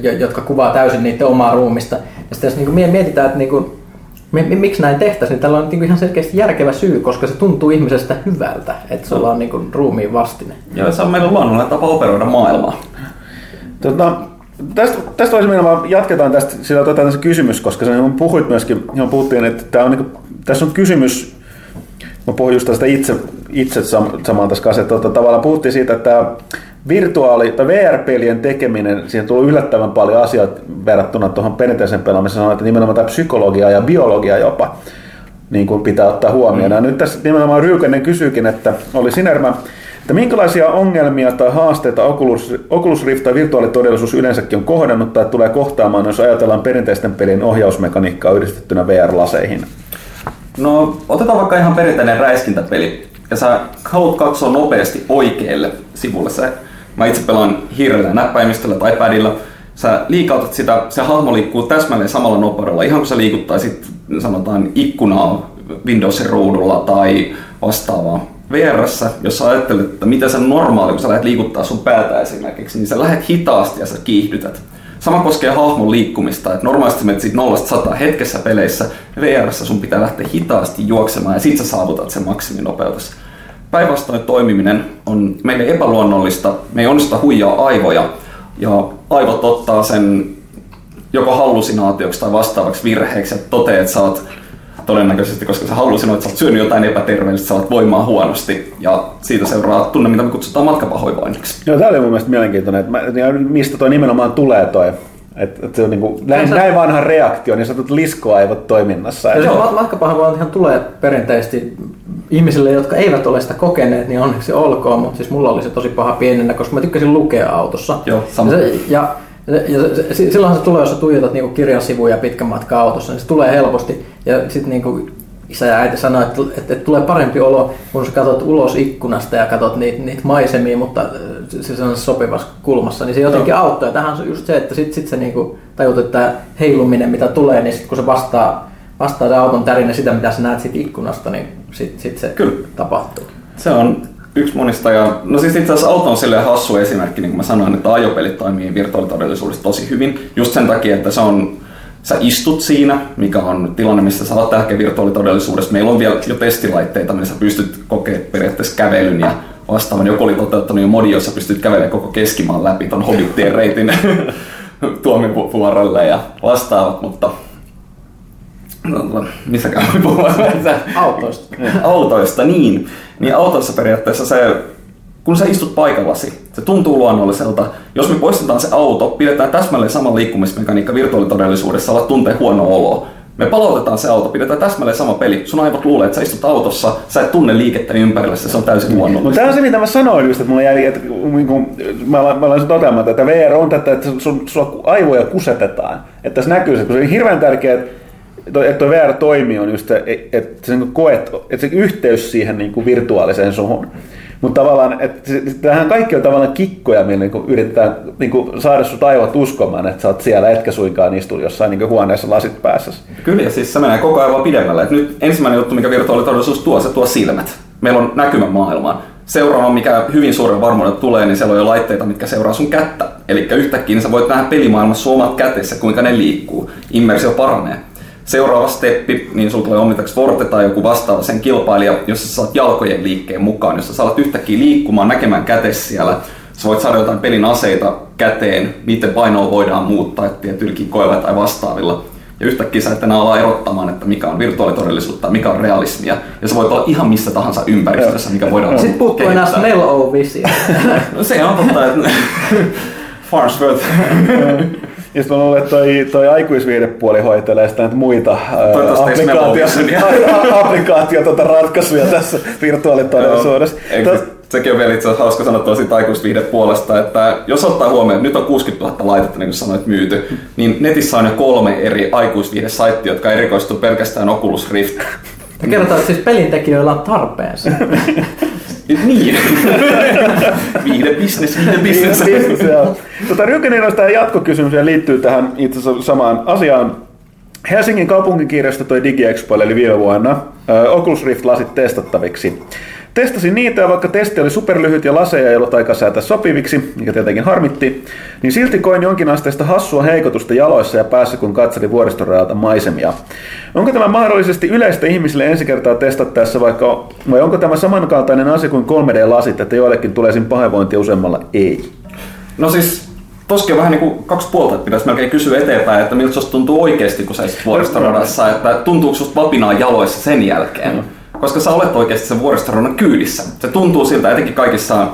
ja, jotka kuvaa täysin niiden omaa ruumista. Ja sitten jos niinku mie- mietitään, että mi- mi- miksi näin tehtäisiin, niin tällä on niinku ihan selkeästi järkevä syy, koska se tuntuu ihmisestä hyvältä, että sulla on niinku ruumiin vastine. Ja se on meidän luonnollinen tapa operoida maailmaa. Tota, tästä, tästä olisi nimenomaan, jatketaan tästä, sillä otetaan tässä kysymys, koska sä puhuit myöskin, johon puhuttiin, että tämä on, niin kuin, tässä on kysymys, mä puhuin just tästä itse, itse sam- samaan tässä kanssa, että tota, tavallaan puhuttiin siitä, että virtuaali- tai VR-pelien tekeminen, siihen tulee yllättävän paljon asioita verrattuna tuohon perinteiseen pelaamiseen, sanoin, että nimenomaan tämä psykologia ja biologia jopa niin kuin pitää ottaa huomioon. Mm. Ja nyt tässä nimenomaan Ryykänen kysyykin, että oli Sinermä, että minkälaisia ongelmia tai haasteita Oculus, Oculus Rift tai virtuaalitodellisuus yleensäkin on kohdannut tai tulee kohtaamaan, jos ajatellaan perinteisten pelin ohjausmekaniikkaa yhdistettynä VR-laseihin? No, otetaan vaikka ihan perinteinen räiskintäpeli. Ja sä haluat katsoa nopeasti oikealle sivulle. Sä, mä itse pelaan hirveällä näppäimistöllä tai padilla. Sä liikautat sitä, se hahmo liikkuu täsmälleen samalla nopeudella, ihan kuin sä liikuttaisit sanotaan ikkunaa Windowsin ruudulla tai vastaavaa. VRssä, jos sä ajattelet, että miten se normaali, kun sä lähdet liikuttaa sun päätä esimerkiksi, niin sä lähdet hitaasti ja sä kiihdytät. Sama koskee hahmon liikkumista, että normaalisti sä menet siitä 0 hetkessä peleissä, VRssä sun pitää lähteä hitaasti juoksemaan ja sit sä saavutat sen maksiminopeutus. Päinvastoin toimiminen on meille epäluonnollista, me ei onnistuta huijaa aivoja ja aivot ottaa sen joko hallusinaatioksi tai vastaavaksi virheeksi ja toteaa, että sä oot todennäköisesti, koska sä hallusinoit, että sä oot syönyt jotain epäterveellistä, sä oot voimaa huonosti ja siitä seuraa tunne, mitä me kutsutaan matkapahoinvoinniksi. Joo, tämä oli mun mielestä mielenkiintoinen, että mä, mistä toi nimenomaan tulee toi. Että et se on niinku, näin, näin vanha reaktio, niin sanotut liskoaivot toiminnassa. Ja se mat- matkapahoinvointihan tulee perinteisesti ihmisille, jotka eivät ole sitä kokeneet, niin onneksi olkoon, mutta siis mulla oli se tosi paha pienenä, koska mä tykkäsin lukea autossa. Joo, sama. Ja, se, ja, ja se, se, silloinhan se tulee, jos sä tuijotat niinku kirjan sivuja pitkän matkan autossa, niin se tulee helposti. Ja sitten niinku isä ja äiti sanoi, että, että, että, tulee parempi olo, kun sä katsot ulos ikkunasta ja katsot niitä, niitä maisemia, mutta äh, se on sopivassa kulmassa, niin se jotenkin auttaa. Ja tähän on just se, että sit, sit se niinku tajut, että tämä heiluminen, mitä tulee, niin sit kun se vastaa, vastaa se auton tärinä sitä, mitä sä näet siitä ikkunasta, niin sit, sit se Kyllä. tapahtuu. Se on yksi monista. Ja, no siis itse asiassa auto on silleen hassu esimerkki, niin kuin mä sanoin, että ajopelit toimii virtuaalitodellisuudessa tosi hyvin. Just sen takia, että se on, sä istut siinä, mikä on tilanne, missä sä oot tärkeä virtuaalitodellisuudessa. Meillä on vielä jo testilaitteita, niin sä pystyt kokemaan periaatteessa kävelyn ja vastaavan. Joku oli toteuttanut jo modi, jossa pystyt kävelemään koko keskimaan läpi ton Hobbitien reitin [laughs] tuomivuorelle ja vastaavat, mutta No, missäkään voi puhua Autoista. autoista, niin. Niin autoissa periaatteessa se, kun sä istut paikallasi, se tuntuu luonnolliselta. Jos me poistetaan se auto, pidetään täsmälleen sama liikkumismekaniikka virtuaalitodellisuudessa, alat tuntee huono olo. Me palautetaan se auto, pidetään täsmälleen sama peli. Sun aivot luulee, että sä istut autossa, sä et tunne liikettä ympärillä, se on täysin No luonnollista. tämä on se, mitä mä sanoin just, että mulla jäi, että niin kuin, mä, mä aloin sen toteamaan, että VR on tätä, että sun, sulla aivoja kusetetaan. Että tässä näkyy se, kun se on hirveän tärkeää, että että tuo VR toimii, on just se, että se niin koet, että se yhteys siihen niin kuin virtuaaliseen suhun. Mutta tavallaan, että tämähän kaikki on tavallaan kikkoja, millä niin yritetään niin kuin saada sut aivot uskomaan, että sä oot siellä, etkä suinkaan istu jossain niin kuin huoneessa lasit päässä. Kyllä, ja siis se menee koko ajan vaan pidemmälle. Et nyt ensimmäinen juttu, mikä virtuaalitodellisuus tuo, se tuo silmät. Meillä on näkymä maailmaan. Seuraava, mikä hyvin suuren varmuudella tulee, niin siellä on jo laitteita, mitkä seuraa sun kättä. Eli yhtäkkiä niin sä voit nähdä pelimaailmassa omat kätessä, kuinka ne liikkuu. Immersio paranee. Seuraava steppi, niin sulla tulee Omnitrax Forte tai joku vastaava sen kilpailija, jossa sä saat jalkojen liikkeen mukaan, jossa sä alat yhtäkkiä liikkumaan, näkemään kätes siellä. Sä voit saada jotain pelin aseita käteen, niiden painoa voidaan muuttaa tietyilläkin koilla tai vastaavilla. Ja yhtäkkiä sä et enää ala erottamaan, että mikä on virtuaalitodellisuutta ja mikä on realismia. Ja sä voit olla ihan missä tahansa ympäristössä, mikä voidaan Sitten puuttuu enää smell o. [laughs] No se on totta, että [laughs] Farnsworth. Ja sitten mä luulen, että toi, toi aikuisviihdepuoli hoitelee sitä näitä muita applikaatio, [laughs] applikaatio tuota ratkaisuja tässä virtuaalitodellisuudessa. Se- Sekin on vielä itse asiassa hauska sanoa siitä aikuisviihde puolesta, että jos ottaa huomioon, että nyt on 60 000 laitetta, niin kuin sanoit, myyty, niin netissä on jo kolme eri aikuisviihdesaittia, jotka erikoistuu pelkästään Oculus Rift. Ja kerrotaan, että siis pelintekijöillä on tarpeensa. [laughs] niin. viihde business. Business, joo. Tota, Ryökänen olisi tämä jatkokysymys ja liittyy tähän itse asiassa samaan asiaan. Helsingin kaupunkikirjasto toi DigiExpo eli viime vuonna Oculus Rift-lasit testattaviksi. Testasin niitä ja vaikka testi oli superlyhyt ja laseja ei ollut aika säätää sopiviksi, mikä tietenkin harmitti, niin silti koin jonkinasteista hassua heikotusta jaloissa ja päässä, kun katselin vuoristorajalta maisemia. Onko tämä mahdollisesti yleistä ihmisille ensi kertaa testattaessa, vaikka, vai onko tämä samankaltainen asia kuin 3D-lasit, että joillekin tulee siinä pahoinvointia useammalla ei? No siis, toski on vähän niin kuin kaksi puolta, että pitäisi melkein kysyä eteenpäin, että miltä susta tuntuu oikeasti, kun sä istut vuoristoradassa, että tuntuuko susta vapinaa jaloissa sen jälkeen. Koska sä olet oikeasti sen vuoristoradan kyydissä. Se tuntuu siltä, etenkin kaikissa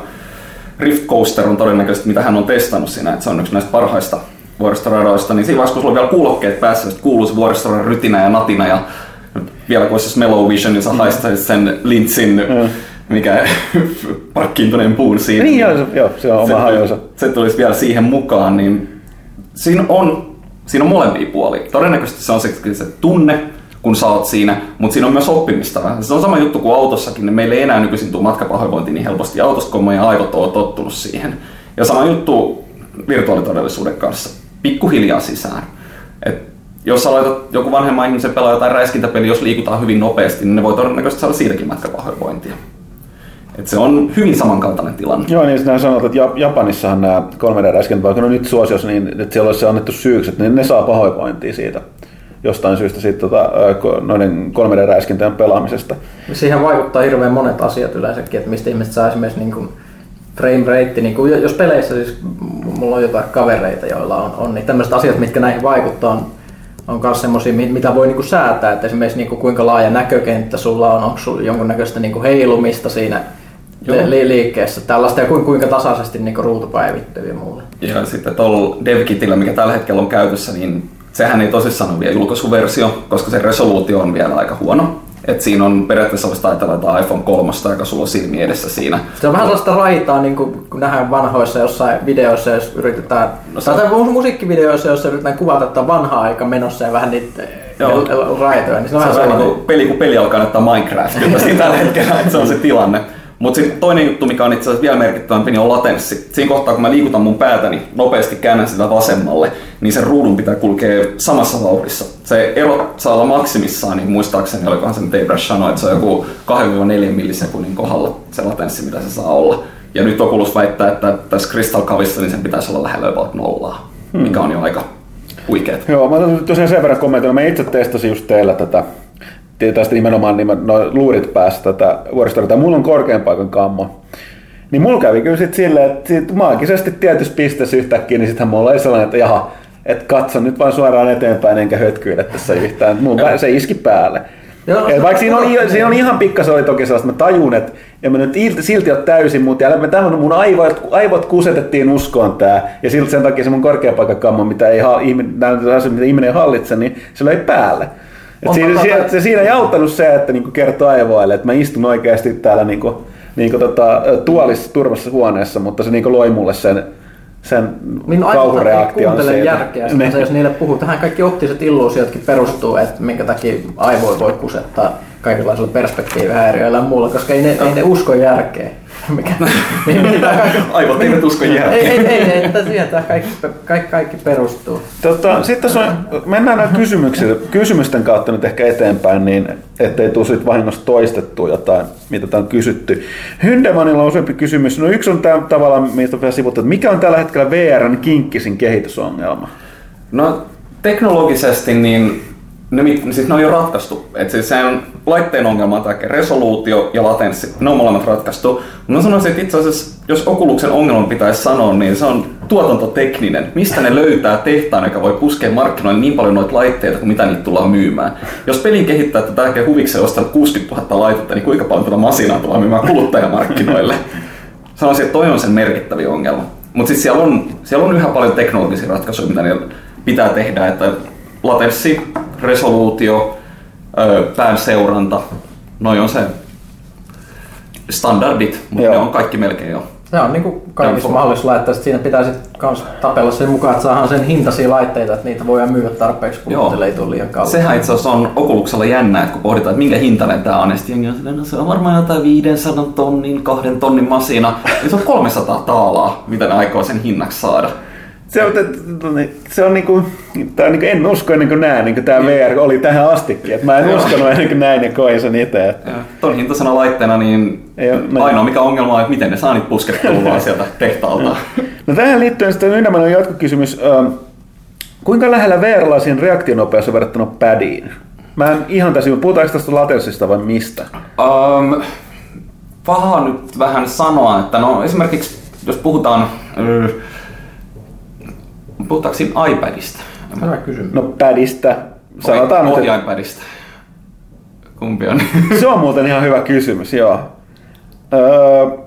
Rift Coaster on todennäköisesti, mitä hän on testannut siinä, että se on yksi näistä parhaista vuoristoradoista, niin siinä vaiheessa, kun sulla on vielä kuulokkeet päässä, niin kuuluu se vuoristoradan rytinä ja natina ja vielä kun olisi se Mellow Vision, niin sä haistaisit sen lintsin, mikä [laughs] parkkiintuneen puun siinä. Niin, joo, se, joo, se on oma se, hajunsa. se tulisi vielä siihen mukaan, niin siinä on, siinä on molempia puolia. Todennäköisesti se on se, se tunne, kun sä oot siinä, mutta siinä on myös oppimista. Se on sama juttu kuin autossakin, niin meille ei enää nykyisin tule matkapahoinvointi niin helposti autosta, kun meidän aivot on tottunut siihen. Ja sama juttu virtuaalitodellisuuden kanssa. Pikkuhiljaa sisään. Et jos sä laitat joku vanhemman ihmisen pelaa jotain räiskintäpeliä, jos liikutaan hyvin nopeasti, niin ne voi todennäköisesti saada siitäkin matkapahoinvointia. Et se on hyvin samankaltainen tilanne. Joo, niin sinä sanot, että Jap- Japanissahan nämä 3D-räiskintä, vaikka ne on nyt suosiossa, niin että siellä olisi annettu syyksi, että ne, ne saa pahoinvointia siitä jostain syystä siitä, tota, noiden 3D-räiskintöjen pelaamisesta. Siihen vaikuttaa hirveän monet asiat yleensäkin, että mistä ihmiset saa esimerkiksi niin kuin frame rate, niin kuin jos peleissä siis mulla on jotain kavereita, joilla on, on niin tämmöiset asiat, mitkä näihin vaikuttaa, on, on myös semmoisia, mitä voi niinku säätää, että esimerkiksi niinku kuinka laaja näkökenttä sulla on, onko sulla jonkunnäköistä niinku heilumista siinä Joo. li- liikkeessä, tällaista ja kuinka, kuinka tasaisesti niinku ruutu päivittyy ja muuta. Ja sitten tuolla DevKitillä, mikä tällä hetkellä on käytössä, niin sehän ei tosissaan ole vielä julkaisuversio, koska se resoluutio on vielä aika huono. Et siinä on periaatteessa ajatella jotain iPhone 3, joka sulla on silmi edessä siinä. Se on vähän sellaista raitaa, niin kuin, kun nähdään vanhoissa jossain videoissa, jos yritetään, No se- tai musiikkivideoissa, joissa yritetään kuvata, että on vanha aika menossa ja vähän niitä Joo. raitoja, niin se on Se vähän on vähän sellainen. niin kuin peli, kun peli alkaa näyttää Minecraftilta [laughs] siinä tällä hetkellä, että se on se tilanne. Mutta sitten toinen juttu, mikä on itse asiassa vielä merkittävämpi, niin on latenssi. Siinä kohtaa, kun mä liikutan mun päätäni, nopeasti käännän sitä vasemmalle, niin sen ruudun pitää kulkea samassa vauhdissa. Se ero saa olla maksimissaan, niin muistaakseni, olikohan se Abrash sanoi, että se on joku 2-4 millisekunnin kohdalla se latenssi, mitä se saa olla. Ja nyt Oculus väittää, että tässä Crystal Cavissa niin sen pitäisi olla lähellä about nollaa, mikä on jo aika huikeet. Joo, mä tosiaan sen verran kommentoida. Mä itse testasin just teillä tätä, tästä nimenomaan niin no, luurit päässä tätä vuoristorataa. Mulla on korkean paikan kammo. Niin mulla kävi kyllä sitten silleen, että sit maagisesti tietyssä pisteessä yhtäkkiä, niin sittenhän mulla oli sellainen, että jaha, että katso nyt vaan suoraan eteenpäin enkä hötkyile tässä yhtään. Mulla se iski päälle. Joo, Et vaikka siinä oli, siinä oli ihan pikkasen oli toki sellaista, mä tajun, että en mä nyt il- silti ole täysin, mutta jälleen tämän mun aivot, aivot kusetettiin uskoon tää, ja silti sen takia se mun korkeapaikan kammo, mitä ei, ihminen, mitä ihminen ei hallitse, niin se löi päälle. Et siinä, tota- siinä, se, siinä ei auttanut se, että niinku kertoo aivoille, että mä istun oikeasti täällä niinku, niinku tota, tuolissa turvassa huoneessa, mutta se niinku loi mulle sen, sen Minun kauhureaktion kuuntele järkeä, Niin. [laughs] niin. jos niille puhuu. Tähän kaikki optiset illuusiotkin perustuu, että minkä takia aivoja voi kusettaa kaikenlaisilla perspektiivihäiriöillä ja muulla, koska ei ne, ei ne usko järkeä. [laughs] Mikä, [laughs] Aivot eivät usko ei, järkeä. ei, ei, ei, että siihen tämä kaikki, kaikki, kaikki perustuu. Tota, sitten on, mennään näin kysymysten kautta nyt ehkä eteenpäin, niin ettei tule sit vahingossa toistettua jotain, mitä tää on kysytty. Hyndemanilla on useampi kysymys. No yksi on tämä tavallaan, mistä vielä sivuttu, että mikä on tällä hetkellä VRn kinkkisin kehitysongelma? No teknologisesti niin ne, siis ne on jo ratkaistu. Et siis se on laitteen ongelma on tämä resoluutio ja latenssi. Ne on molemmat ratkaistu. Mä sanoisin, että itse asiassa, jos Okuluksen ongelman pitäisi sanoa, niin se on tuotantotekninen. Mistä ne löytää tehtaan, joka voi puskea markkinoille niin paljon noita laitteita kuin mitä niitä tullaan myymään. Jos pelin kehittää, että tämäkin huvikseen ostaa 60 000 laitetta, niin kuinka paljon tuota masinaa tullaan myymään kuluttajamarkkinoille? Sanoisin, että toi on sen merkittävin ongelma. Mutta siis siellä on, siellä on yhä paljon teknologisia ratkaisuja, mitä niillä pitää tehdä, että latenssi, resoluutio, pään seuranta, noi on se standardit, mutta Joo. ne on kaikki melkein jo. Se on niin kuin kaikissa mahdollisissa laitteissa. Siinä pitää sitten kans tapella sen mukaan, että saadaan sen hintaisia laitteita, että niitä voidaan myydä tarpeeksi, kun ei tule liian kalliiksi. Sehän itse asiassa on Okuluksella jännä, että kun pohditaan, että minkä hintainen tämä on, niin sitten jengi on silleen, no se on varmaan jotain 500 tonnin, kahden tonnin masina, ja se on 300 taalaa, mitä ne aikoo sen hinnaksi saada. Se on, se on niinku, tää on niinku, en usko ennen kuin näen, niin kuin tämä VR oli tähän astikin. Et mä en uskonut ennen kuin näin ja koin sen itse. että- Ton hintaisena laitteena, niin Ei no- ainoa mikä ongelma on, että miten ne saa niitä puskettua vaan [laughs] sieltä tehtaalta. No tähän liittyen sitten Ynnämän on jatkokysymys. Ähm, kuinka lähellä VR-lasien reaktionopeus on verrattuna padiin? Mä en ihan täysin, puhutaanko tästä latenssista vai mistä? Um, paha nyt vähän sanoa, että no esimerkiksi jos puhutaan, ö, puhutaanko siinä iPadista? Hyvä kysymys. No padista. Sanotaan nyt, Ohjainpadista. Kumpi on? [laughs] se on muuten ihan hyvä kysymys, joo. Öö,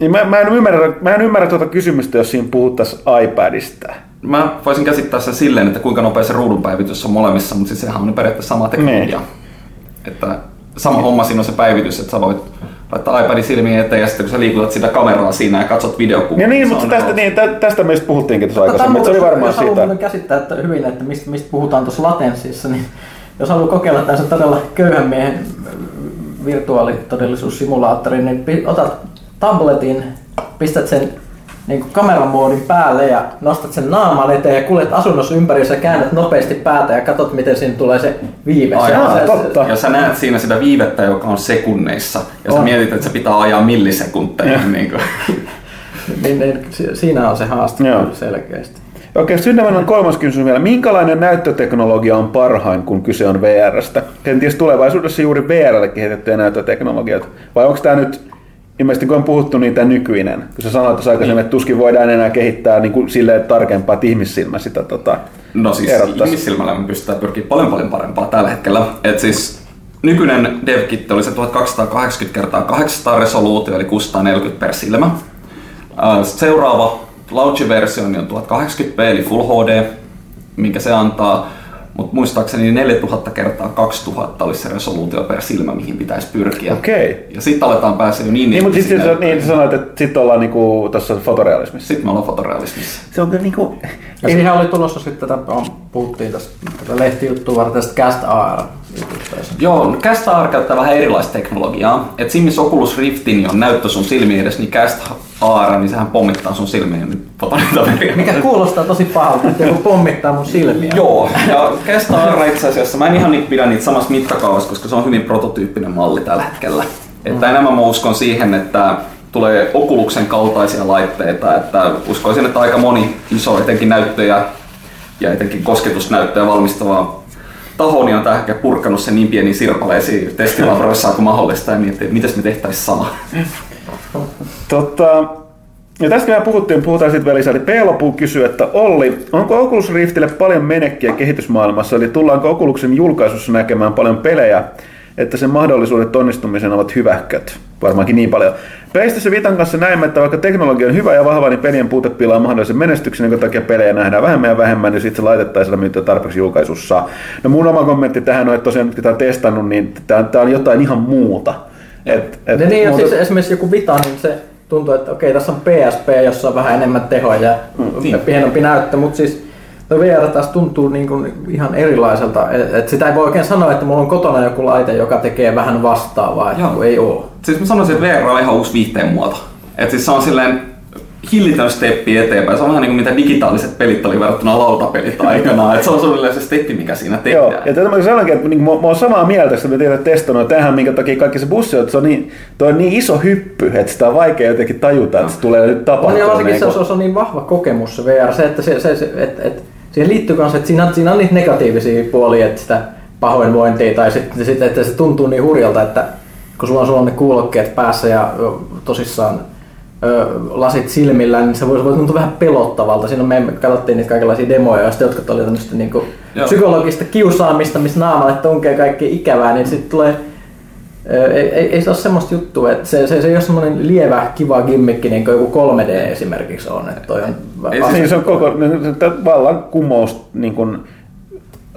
niin mä, mä, en ymmärrä, mä en ymmärrä tuota kysymystä, jos siinä puhuttaisiin iPadista. Mä voisin käsittää sen silleen, että kuinka nopea se ruudunpäivitys on molemmissa, mutta siis sehän on periaatteessa sama teknologia. Niin. Että sama homma siinä on se päivitys, että sä voit laittaa iPadin silmiin eteen ja sitten kun sä liikutat sitä kameraa siinä ja katsot videokuvaa. Ja niin, se mutta tästä, niin, tä, tästä meistä puhuttiinkin tuossa aikaisemmin, se oli varmaan jos haluaa siitä. muuten käsittää että hyvin, että mistä, mistä puhutaan tuossa latenssissa, niin jos haluaa kokeilla tämmöisen todella köyhän miehen virtuaalitodellisuussimulaattorin, niin otat tabletin, pistät sen niin kuin kameramoodin päälle ja nostat sen naaman eteen ja kuljet asunnossa ympäri ja käännät nopeasti päätä ja katsot miten siinä tulee se viive. Se Aivan, se- totta. Ja sä näet siinä sitä viivettä, joka on sekunneissa. Ja sä On. mietit, että se pitää ajaa millisekunteja. niin kuin. [laughs] Niin, niin, si- siinä on se haaste Joo. selkeästi. Okei, Synnävän on kolmas kysymys vielä. Minkälainen näyttöteknologia on parhain, kun kyse on VRstä? Kenties tulevaisuudessa juuri VRlle kehitettyjä näyttöteknologioita? Vai onko tämä nyt, ilmeisesti kun on puhuttu, niin tämä nykyinen? Kun sä sanoit tuossa aikaisemmin, että tuskin voidaan enää kehittää niin kuin silleen tarkempaa, että ihmissilmä sitä tota, No siis erottaisi. ihmissilmällä me pystytään pyrkiä paljon paljon parempaa tällä hetkellä. Et siis nykyinen DevKit oli se 1280 x 800 resoluutio eli 640 per silmä. Seuraava launch-versio niin on 1080p eli Full HD, minkä se antaa. Mutta muistaakseni 4000 kertaa 2000 olisi se resoluutio per silmä, mihin pitäisi pyrkiä. Okei. Ja sitten aletaan päästä jo niin Niin, mutta sitten sinne- sä, niin, sanoit, että sitten ollaan niinku tuossa fotorealismissa. Sitten me ollaan fotorealismissa. Se on kyllä niinku... Ja siihen oli tulossa sitten, tätä, on, puhuttiin tästä tätä lehtijuttua varten tästä Cast AR Joo, Cast AR käyttää vähän erilaista teknologiaa. Et siinä missä Oculus Riftin on näyttö sun silmiin edes, niin Cast AR, niin sehän pommittaa sun silmiin nyt fotonitoveria. Mikä kuulostaa tosi pahalta, että joku pommittaa mun silmiä. Joo, ja Cast AR itse asiassa, mä en ihan niin pidä niitä samassa mittakaavassa, koska se on hyvin prototyyppinen malli tällä hetkellä. Että Mm. enemmän mä uskon siihen, että tulee Oculuksen kaltaisia laitteita, että uskoisin, että aika moni iso etenkin näyttöjä ja etenkin kosketusnäyttöjä valmistava taho niin on tähän purkanut sen niin pieniin sirpaleisiin testilabroissaan kuin mahdollista ja miettii, että miten me tehtäisiin sama. Tota, ja tästä me puhuttiin, puhutaan sitten vielä lisää. Eli P-Lopu kysyy, että Olli, onko Oculus Riftille paljon menekkiä kehitysmaailmassa, eli tullaanko Oculusen julkaisussa näkemään paljon pelejä, että sen mahdollisuudet onnistumiseen ovat hyvähköt. Varmaankin niin paljon. PlayStation Vitan kanssa näemme, että vaikka teknologia on hyvä ja vahva, niin pelien puute pilaa mahdollisen menestyksen, jonka takia pelejä nähdään vähemmän ja vähemmän, niin sitten se laitettaisiin myytyä tarpeeksi julkaisussa. No mun oma kommentti tähän on, että tosiaan nyt tämä on testannut, niin tämä on jotain ihan muuta. Et, et, niin, niin muuta... siis esimerkiksi joku Vita, niin se tuntuu, että okei, tässä on PSP, jossa on vähän enemmän tehoa ja mm, niin. pienempi näyttö, mutta siis No VR taas tuntuu niin kuin ihan erilaiselta. Et sitä ei voi oikein sanoa, että mulla on kotona joku laite, joka tekee vähän vastaavaa, että ei ole. Siis mä sanoisin, että VR on ihan uusi viihteen muoto. Et siis se on silleen hillitön steppi eteenpäin. Se on vähän niin kuin mitä digitaaliset pelit oli verrattuna lautapelit aikanaan. Et se on suunnilleen se steppi, mikä siinä tehdään. Joo, ja tätä mä sanonkin, että niin, mä, mä oon samaa mieltä, että mä tiedän testannut tähän, minkä takia kaikki se bussi on, että se on niin, toi on niin iso hyppy, että sitä on vaikea jotenkin tajuta, että se tulee nyt tapahtumaan. No, ja varsinkin se, se, on niin vahva kokemus se VR, se, että se, se, se että, että siihen liittyy myös, että siinä on, siinä on niitä negatiivisia puolia, että sitä pahoinvointia tai sitten sit, että se tuntuu niin hurjalta, että kun sulla on, sulla on ne kuulokkeet päässä ja tosissaan ö, lasit silmillä, niin se voi, voi tuntua vähän pelottavalta. Siinä me katsottiin niitä kaikenlaisia demoja, joista jotkut oli tämmöistä niin psykologista kiusaamista, missä naamalle tunkee kaikki ikävää, niin sitten tulee ei, ei, ei se ole semmoista juttua, että se, se, se ei ole semmoinen lievä, kiva gimmikki, niin kuin joku 3D esimerkiksi on. Että toi on ei, siis se on koko vallan kumous, niin kuin,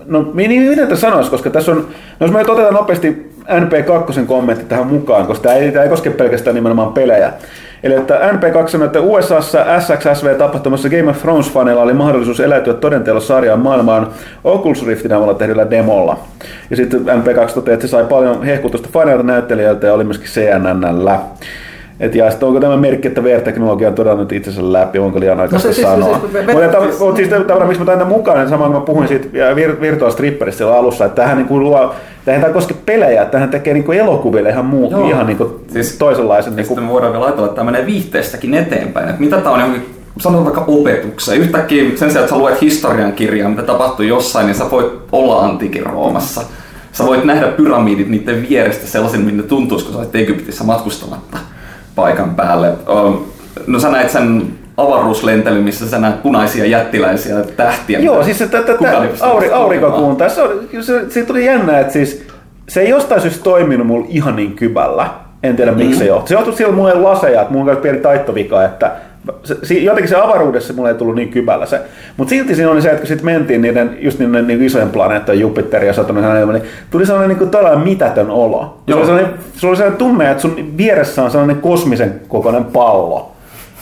no niin, miten tämä sanoisi, koska tässä on, no jos me otetaan nopeasti NP2 kommentti tähän mukaan, koska tämä ei, tämä ei koske pelkästään nimenomaan pelejä. Eli että NP2 sanoi, että USAssa SXSV-tapahtumassa Game of Thrones-faneilla oli mahdollisuus eläytyä todenteella sarjaan maailmaan Oculus Riftin avulla tehdyllä demolla. Ja sitten NP2 toteaa, että se sai paljon hehkutusta faneilta näyttelijöiltä ja oli myöskin CNNllä. Et ja sitten onko tämä merkki, että VR-teknologia on todennut itsensä läpi, onko liian aikaista no, siis, sanoa. Siis, siis, mutta siis tavallaan, miksi mä tänne mukaan, niin samaan kun mä puhuin siitä vir- Virtual Stripperistä silloin alussa, että tähän niin luo, tähän ei koske pelejä, että tähän tekee niin kuin elokuville ihan muu, Joo. ihan niin kuin siis, toisenlaisen. Niin kuin... Sitten me voidaan vielä ajatella, että tämä menee viihteestäkin eteenpäin. Että mitä tämä on johonkin sanotaan vaikka opetukseen. Yhtäkkiä sen sijaan, että sä luet historian kirjaa, mitä tapahtui jossain, niin sä voit olla antiikin Roomassa. Sä voit nähdä pyramidit niiden vierestä sellaisen, minne tuntuisi, kun sä olet Egyptissä matkustamatta paikan päälle. No sä näit sen avaruuslentely, missä sä näet punaisia jättiläisiä tähtiä. Joo, siis että auri, aurinkokuun. Tässä on, se, siitä tuli jännä, että siis se ei jostain syystä toiminut mulla ihan niin kyvällä. En tiedä miksi mm. se johtui. Se johtui sillä mulle laseja, että mulla on pieni taittovika, että se, jotenkin se avaruudessa mulle ei tullut niin kyvällä se. Mutta silti siinä oli se, että kun sitten mentiin niiden, just niiden niin isojen planeettojen, Jupiter ja Saturn, niin tuli sellainen niin tällainen mitätön olo. Se oli, sellainen, se oli sellainen tunne, että sun vieressä on sellainen kosmisen kokoinen pallo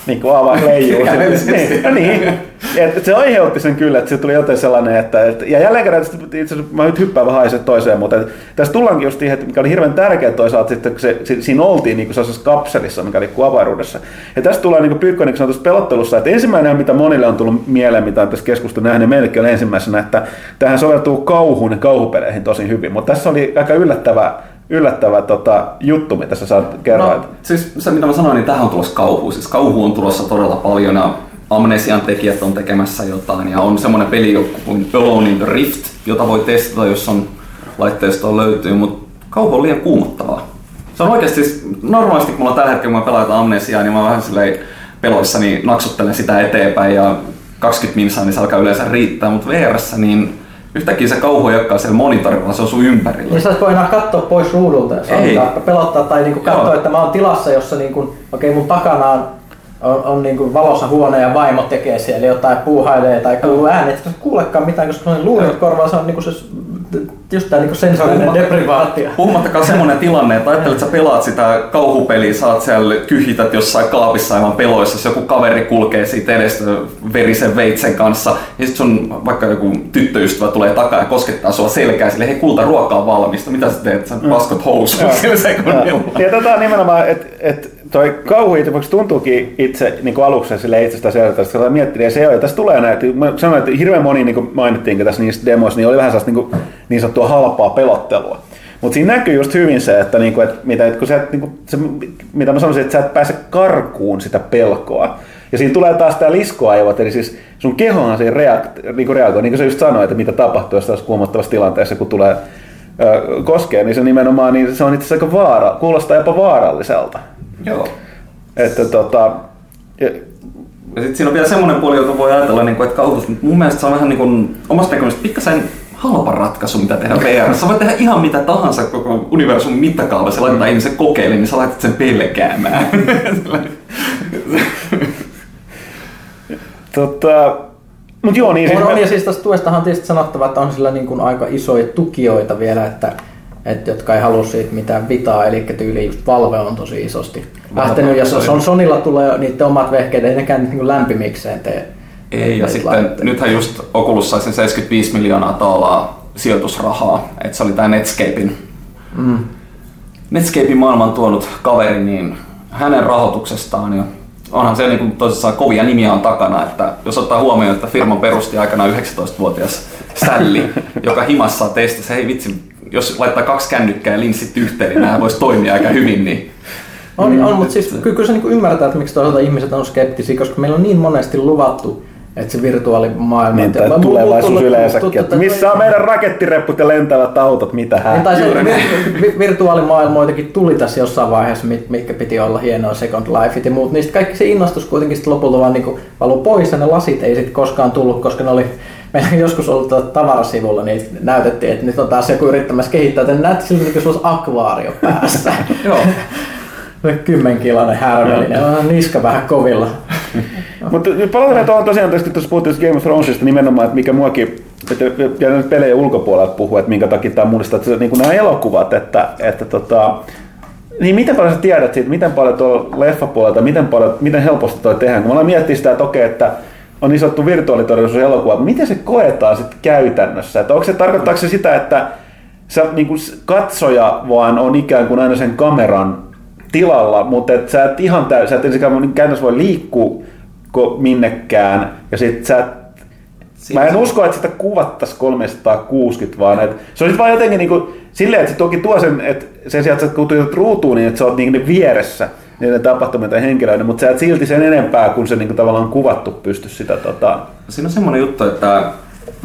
niin kuin avaa leijuu. niin, no niin. Et se aiheutti sen kyllä, että se tuli jotain sellainen, että, että ja jälleen kerran, itse asiassa mä nyt hyppään vähän toiseen, mutta että, tässä tullaankin just siihen, että mikä oli hirveän tärkeää toisaalta kun se, se, siinä oltiin niin kuin sellaisessa kapselissa, mikä liikkuu avaruudessa. Ja tässä tulee niin Pyykkönen niin sanotusti pelottelussa, että ensimmäinen, mitä monille on tullut mieleen, mitä on tässä keskustelussa nähnyt, meillekin on ensimmäisenä, että tähän soveltuu kauhuun ja kauhupeleihin tosi hyvin, mutta tässä oli aika yllättävä yllättävä tota, juttu, mitä sä saat kerroa. No, siis se mitä mä sanoin, niin tähän on tulossa kauhu. Siis kauhu on tulossa todella paljon ja Amnesian tekijät on tekemässä jotain ja on semmoinen peli kuin Alone in the Rift, jota voi testata, jos on laitteistoa löytyy, mutta kauhu on liian kuumottavaa. Se on oikeasti, siis, normaalisti kun mulla tällä hetkellä, kun mä pelaan Amnesiaa, niin mä vähän silleen peloissani naksuttelen sitä eteenpäin ja 20 minsaa, niin se alkaa yleensä riittää, mutta vr niin yhtäkkiä se kauhu ei olekaan siellä monitorilla, se on sun ympärillä. Ja sä et voi enää katsoa pois ruudulta, jos ei. pelottaa tai niinku katsoa, että mä oon tilassa, jossa niinku, okei okay, mun takana on on, on niin kuin valossa huone ja vaimo tekee siellä jotain puuhailee tai kuuluu ääni, että kuulekaan mitään, koska luurit korvaa se on niin kuin se just tämä niinku sensorinen deprivaatio. Puhumattakaan semmoinen tilanne, että ajattelet, että sä pelaat sitä kauhupeliä, saat siellä kyhität jossain kaapissa aivan peloissa, jos joku kaveri kulkee siitä edestä verisen veitsen kanssa, ja sitten sun vaikka joku tyttöystävä tulee takaa ja koskettaa sua selkää, sille hei kulta, ruoka on valmista, mitä sä teet, sä mm. paskot housuun sillä sekunnilla. Ja tätä nimenomaan, että et, toi kauhu itse tuntuukin itse niin kuin aluksi sille itsestä sieltä, että miettii, ja se on, ja tässä tulee näitä, mä sanoin, että hirveän moni niin kuin mainittiinkin tässä niissä demoissa, niin oli vähän sellaista niin, niin sanottua halpaa pelottelua. Mutta siinä näkyy just hyvin se, että, niinku, et, mitä, et kun sä, niinku, se, mitä mä sanoisin, että sä et pääse karkuun sitä pelkoa. Ja siinä tulee taas tämä liskoaivot, eli siis sun kehohan siihen reakt, niinku reagoi, niin kuin sä just sanoit, että mitä tapahtuu jossain huomattavassa tilanteessa, kun tulee koskee, niin se nimenomaan niin se on itse asiassa aika vaara, kuulostaa jopa vaaralliselta. Joo. Että tota, ja, ja sitten siinä on vielä semmoinen puoli, jota voi ajatella, niin kuin, että kauhus, mutta mun mielestä se on vähän niin kuin, omasta näköistä pikkasen halpa ratkaisu, mitä tehdä VR. Sä voit tehdä ihan mitä tahansa koko universumin mittakaavassa ja laittaa ihmisen kokeilemaan, niin sä laitat sen pelkäämään. [laughs] Tota, mut joo, niin on, siis ja siis tästä tuestahan on tietysti sanottava, että on sillä niin kuin aika isoja tukijoita vielä, että, että jotka ei halua siitä mitään vitaa, eli tyyli just Valve on tosi isosti lähtenyt, ja se on Sonilla tulee niiden omat vehkeet, ei nekään niin kuin lämpimikseen tee. Ei, ja sitten laitteita. nythän just Oculus sai sen 75 miljoonaa dollaraa sijoitusrahaa, että se oli tämä Netscapein, Mm. Netscapein maailman tuonut kaveri, niin hänen rahoituksestaan ja onhan se niin tosissaan kovia nimiä on takana, että jos ottaa huomioon, että firman perusti aikanaan 19-vuotias Sälli, [laughs] joka himassa testasi, hei vitsi, jos laittaa kaksi kännykkää ja linssit yhteen, niin nämä voisi toimia aika hyvin, niin On, on mutta siis kyllä, kyllä se niin ymmärtää, että miksi toisaalta ihmiset on skeptisiä, koska meillä on niin monesti luvattu, että se virtuaalimaailma... Niin, tai tulevaisuus yleensäkin. Että missä on meidän rakettirepput ja lentävät autot, mitä Niin, hän? tai se vir- vi- virtuaalimaailma jotenkin tuli tässä jossain vaiheessa, mit- mitkä piti olla hienoa Second Lifeit ja muut. Niistä kaikki se innostus kuitenkin sitten lopulta vaan niin valuu pois ja ne lasit ei sitten koskaan tullut, koska ne oli Meillä on joskus ollut tuolla tavarasivulla, niin näytettiin, että nyt on taas joku yrittämässä kehittää, että näytti siltä, että sulla olisi akvaario päässä. [laughs] Joo. Kymmenkiloinen härvelinen, on niska vähän kovilla. Mutta palataan tuohon tosiaan, tietysti tuossa puhuttiin Game of Thronesista nimenomaan, että mikä muakin, että, ja nyt pelejä ulkopuolelta puhuu, että minkä takia tämä muistaa, että se, niin nämä elokuvat, että, että tota, niin miten paljon sä tiedät siitä, miten paljon tuolla leffapuolelta, miten, paljon, miten helposti toi tehdään, kun mä aloin miettiä sitä, että okei, että on niin sanottu virtuaalitodellisuus elokuva, mutta miten se koetaan sitten käytännössä? Että onko se, tarkoittaako se sitä, että sä niin kuin katsoja vaan on ikään kuin aina sen kameran tilalla, mutta et sä et ihan täysin, sä et ensinnäkään niin käytännössä voi liikkua minnekään, ja sit sä et Mä en usko, että sitä kuvattaisiin 360, vaan että se olisi vaan jotenkin niin kuin, silleen, että se toki tuo sen, että sen sijaan, että sä ruutuun, niin että sä oot niin vieressä niiden tapahtumien tai henkilöiden, mutta sä et silti sen enempää, kun se niin kuin tavallaan kuvattu pysty sitä tota... Siinä on semmoinen juttu, että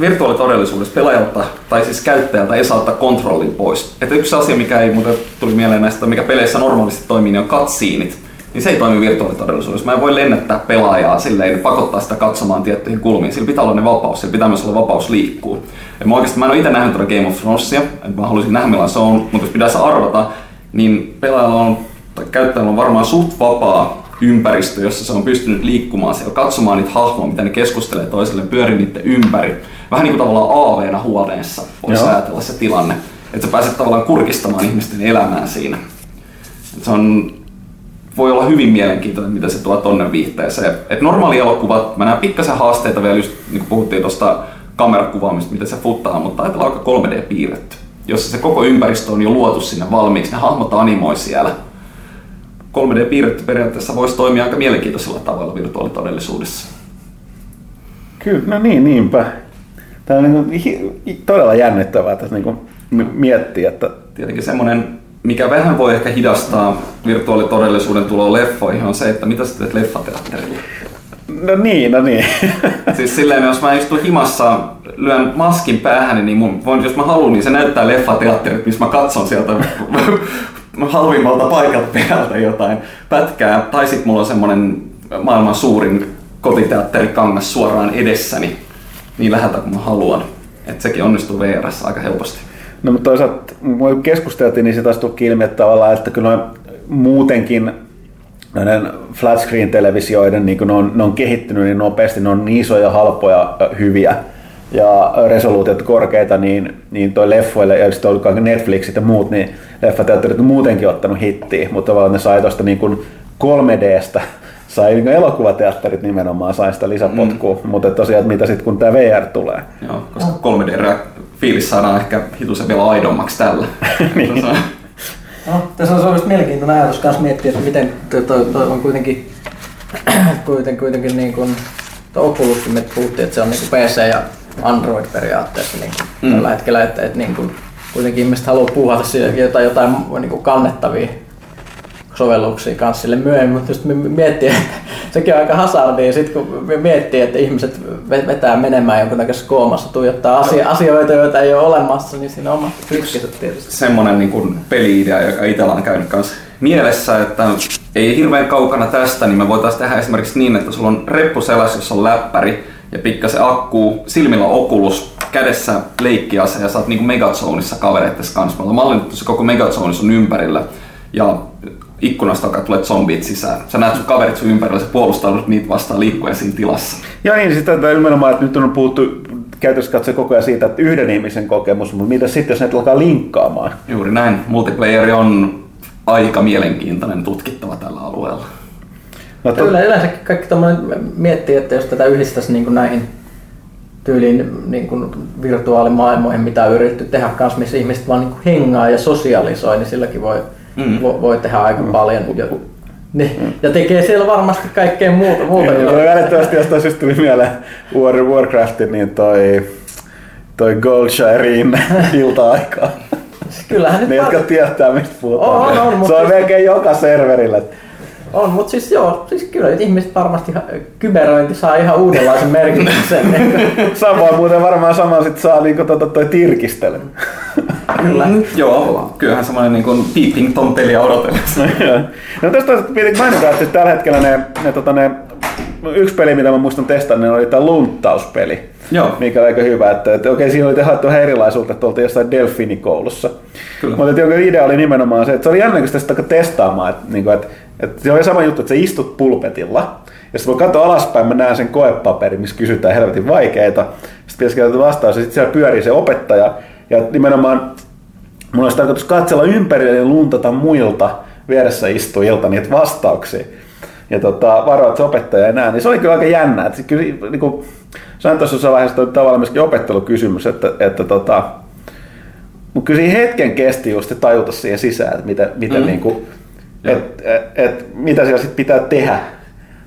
virtuaalitodellisuudessa pelaajalta tai siis käyttäjältä ei saa ottaa kontrollin pois. Että yksi asia, mikä ei muuten tuli mieleen näistä, mikä peleissä normaalisti toimii, niin on cutsceneit. Niin se ei toimi virtuaalitodellisuudessa. Mä en voi lennättää pelaajaa silleen ja pakottaa sitä katsomaan tiettyihin kulmiin. Sillä pitää olla ne vapaus, sillä pitää myös olla vapaus liikkuu. Ja mä oikeasti mä en ole itse nähnyt tuota Game of Thronesia, että mä haluaisin nähdä millainen se on, mutta jos pitäisi arvata, niin pelaajalla on, tai käyttäjällä on varmaan suht vapaa ympäristö, jossa se on pystynyt liikkumaan siellä, katsomaan niitä hahmoja, mitä ne keskustelee toisilleen, pyörii niiden ympäri. Vähän niin kuin tavallaan aaveena huoneessa voisi Joo. ajatella se tilanne. Että sä pääset tavallaan kurkistamaan ihmisten elämää siinä. Et se on, voi olla hyvin mielenkiintoinen, mitä se tuo tonne viihteeseen. Et normaali elokuvat, mä näen pikkasen haasteita vielä, just niin kuin puhuttiin tuosta kamerakuvaamista, miten se futtaa, mutta ajatellaan aika 3D-piirretty, jossa se koko ympäristö on jo luotu sinne valmiiksi, ne hahmot animoi siellä. 3D-piirretty periaatteessa voisi toimia aika mielenkiintoisella tavalla virtuaalitodellisuudessa. Kyllä, no niin, niinpä. Tämä on niin todella jännittävää tässä niin kuin miettiä, että Tietenkin semmoinen, mikä vähän voi ehkä hidastaa virtuaalitodellisuuden tuloa leffoihin, on se, että mitä sä teet leffateatterilla. no niin, no niin. [laughs] Siis silleen, jos mä istun himassa, lyön maskin päähän, niin mun, jos mä haluan, niin se näyttää leffateatterit, missä mä katson sieltä halvimmalta paikalta päältä jotain pätkää. Tai sit mulla on semmonen maailman suurin kotiteatterikangas suoraan edessäni, niin läheltä kuin mä haluan. Et sekin onnistuu VRS aika helposti. No mutta toisaalta, kun keskusteltiin, niin se taas tuli ilmi, että tavallaan, että kyllä muutenkin näiden flat screen televisioiden, niin kun ne on, ne on kehittynyt niin nopeasti, ne on niin isoja, halpoja, hyviä ja resoluutiot korkeita, niin, niin toi leffoille, ja sitten ollut Netflixit ja muut, niin leffateatterit on muutenkin ottanut hittiä, mutta tavallaan ne sai tuosta niin kuin 3Dstä, sai niin elokuvateatterit nimenomaan, sai sitä lisäpotkua, mm. mutta tosiaan, että mitä sitten kun tämä VR tulee. Joo, koska 3D-fiilis saadaan ehkä hitusen vielä aidommaksi tällä. [laughs] Niin. No, tässä on oikeasti mielenkiintoinen ajatus kanssa miettiä, että miten toi, toi, toi on kuitenkin, [clears throat] kuitenkin, kuitenkin niin kuin, tuo Oculuskin me puhuttiin, että se on niin kuin PC ja Android periaatteessa niin kuin Mm. tällä hetkellä, että, että niin kuin, kuitenkin ihmiset haluaa puuhata sille jotain, jotain niin kuin kannettavia sovelluksia kanssa sille myöhemmin, mutta just miettii, että [laughs] sekin on aika hazardia, sit kun miettii, että ihmiset ve- vetää menemään jonkunnäköisessä koomassa, tuijottaa asia, asioita, joita ei ole olemassa, niin siinä on omat rikkiset tietysti. semmonen niin kuin peli-idea, joka itsellä on käynyt kanssa mielessä, että ei hirveän kaukana tästä, niin me voitaisiin tehdä esimerkiksi niin, että sulla on reppu selässä, jossa on läppäri, ja pikkasen akkuu, silmillä Oculus, kädessä leikkiase ja sä oot niinku Megazoneissa kavereittes kanssa. Me ollaan mallinnettu se koko Megazone sun ympärillä ja ikkunasta alkaa tulee zombit sisään. Sä näet sun kaverit sun ympärillä, sä puolustaudut niitä vastaan liikkuen siinä tilassa. Ja niin, sitä tätä nimenomaan, että nyt on puhuttu käytössä katsoen koko ajan siitä, että yhden ihmisen kokemus, mutta mitä sitten, jos näitä alkaa linkkaamaan? Juuri näin. Multiplayeri on aika mielenkiintoinen tutkittava tällä alueella. No, to, Kyllä yleensäkin kaikki tommonen miettii, että jos tätä yhdistäisi niin näihin tyyliin niin kuin virtuaalimaailmoihin, mitä on yritetty tehdä kanssa, missä ihmiset vaan niin kuin hengaa ja sosialisoi, niin silläkin voi, Mm. mm. voi, voi tehdä aika mm. paljon. Ja, niin, ja tekee siellä varmasti kaikkea muuta. muuta jolla- välittömästi jostain syystä tuli mieleen War, Warcraftin, niin toi, toi Goldshirein [laughs] ilta-aikaa. Kyllähän nyt Ne, jotka tietää, mistä puhutaan. On, on, Se on melkein joka serverillä. On, mutta siis joo, siis kyllä nyt ihmiset varmasti kyberöinti saa ihan uudenlaisen merkityksen. [laughs] Samoin muuten varmaan sama sit saa niinku tota toi tirkistely. kyllä. Mm, joo, kyllähän semmoinen niin kuin Peeping Tom peliä odotellessa. [laughs] no tästä piti mainita, että tällä hetkellä ne, ne, tota, ne yksi peli, mitä mä muistan testanneen, oli tämä lunttauspeli. Joo. Mikä oli aika hyvä, että, että okei, siinä oli haettu ihan erilaisuutta, että oltiin jossain Delfinikoulussa. Kyllä. Mutta että jonka idea oli nimenomaan se, että se oli jännä, kun sitä sitten testaamaan, että, niin kuin, että, että se oli sama juttu, että sä istut pulpetilla, ja sitten voi katsoa alaspäin, mä näen sen koepaperin, missä kysytään helvetin vaikeita, sitten pitäisi käydä vastaus, ja sitten siellä pyörii se opettaja, ja nimenomaan Mulla olisi tarkoitus katsella ympärille ja luntata muilta vieressä istujilta niitä vastauksia. Ja tota, varoa, että se opettaja ei näe. Niin se oli kyllä aika jännä. Että se kyllä, niin kuin, sanoin tuossa vaiheessa tavallaan myöskin opettelukysymys, että, että tota, mutta kyllä siinä hetken kesti just tajuta siihen sisään, että mitä, miten Mm. niin kuin, Joo. et, et, mitä siellä sitten pitää tehdä.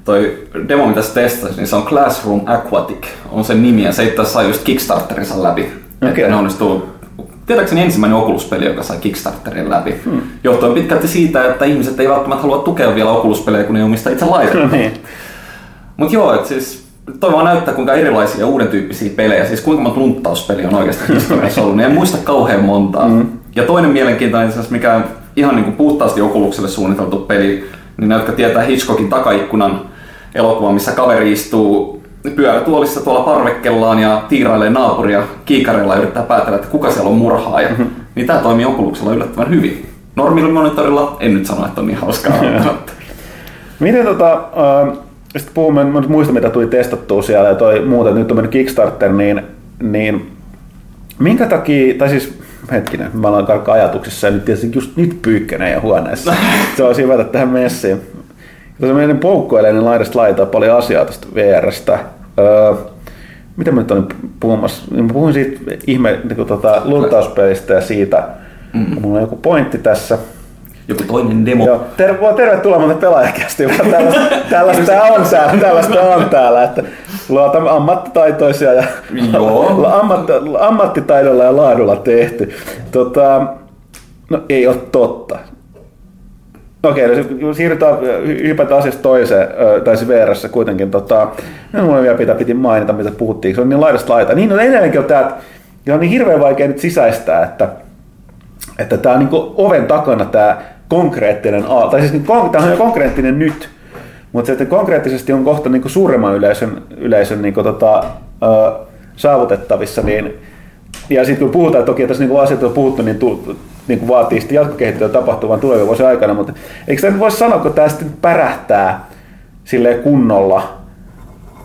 Toi demo, mitä sä testasit, niin se on Classroom Aquatic, on sen nimi, ja se itse asiassa sai just Kickstarterinsa läpi. Okei. Että ne onnistuu, tiedäkseni ensimmäinen Oculus-peli, joka sai Kickstarterin läpi. Hmm. Johtuen pitkälti siitä, että ihmiset ei välttämättä halua tukea vielä Oculus-pelejä, kun ne omista itse laitetta. No [laughs] niin. Mutta joo, että siis toi vaan näyttää kuinka erilaisia uuden tyyppisiä pelejä, siis kuinka monta lunttauspeliä on oikeastaan [laughs] historiassa ollut, niin en muista kauhean montaa. Mm. Ja toinen mielenkiintoinen, mikä ihan niin kuin puhtaasti Oculukselle suunniteltu peli, niin ne, jotka tietää Hitchcockin takaikkunan elokuva, missä kaveri istuu pyörätuolissa tuolla parvekkellaan ja tiirailee naapuria kiikareilla ja yrittää päätellä, että kuka siellä on murhaaja. Mm-hmm. Niin tämä toimii Oculuksella yllättävän hyvin. Normilla monitorilla en nyt sano, että on niin hauskaa. Miten tota, äh, sitten puhumme, mä nyt muistan mitä tuli testattua siellä ja toi muuta, nyt on mennyt Kickstarter, niin, niin minkä takia, tai siis hetkinen, mä olen karkka ajatuksissa ja nyt tietysti just nyt pyykkäneen ja huoneessa. [laughs] Se olisi hyvä tähän messiin. Kun se meidän poukkoilee, niin laidasta laitaa paljon asiaa tästä VRstä. Öö, mitä mä nyt olin puhumassa? Niin Mä puhuin siitä ihme niin tota, luntauspelistä ja siitä. Mm. Mulla on joku pointti tässä. Joku toinen demo. Joo, ter- tervetuloa muuten pelaajakästi. Tällaista, [laughs] tällaista on täällä, tällaista on täällä, että luotamme ammattitaitoisia ja Joo. [laughs] ammatt, ammattitaidolla ja laadulla tehty. Tota, no ei ole totta. Okei, no, siirrytään, hy- hypätään asiasta toiseen, tai siis VRssä kuitenkin. Tota, no, mulla vielä pitää, piti mainita, mitä puhuttiin, se on niin laidasta laita. Niin, no edelleenkin on tää, ja on niin hirveän vaikea nyt sisäistää, että että tämä on niin oven takana tämä konkreettinen, tai siis niin, tämä on jo konkreettinen nyt, mutta että konkreettisesti on kohta niin suuremman yleisön, yleisön niin tota, ö, saavutettavissa, niin ja sitten kun puhutaan, toki tässä niin asiat on puhuttu, niin, tu, niin vaatii sitten jatkokehittelyä tapahtuvan tulevien vuosien aikana, mutta eikö tämä voisi sanoa, kun tämä sitten pärähtää silleen kunnolla,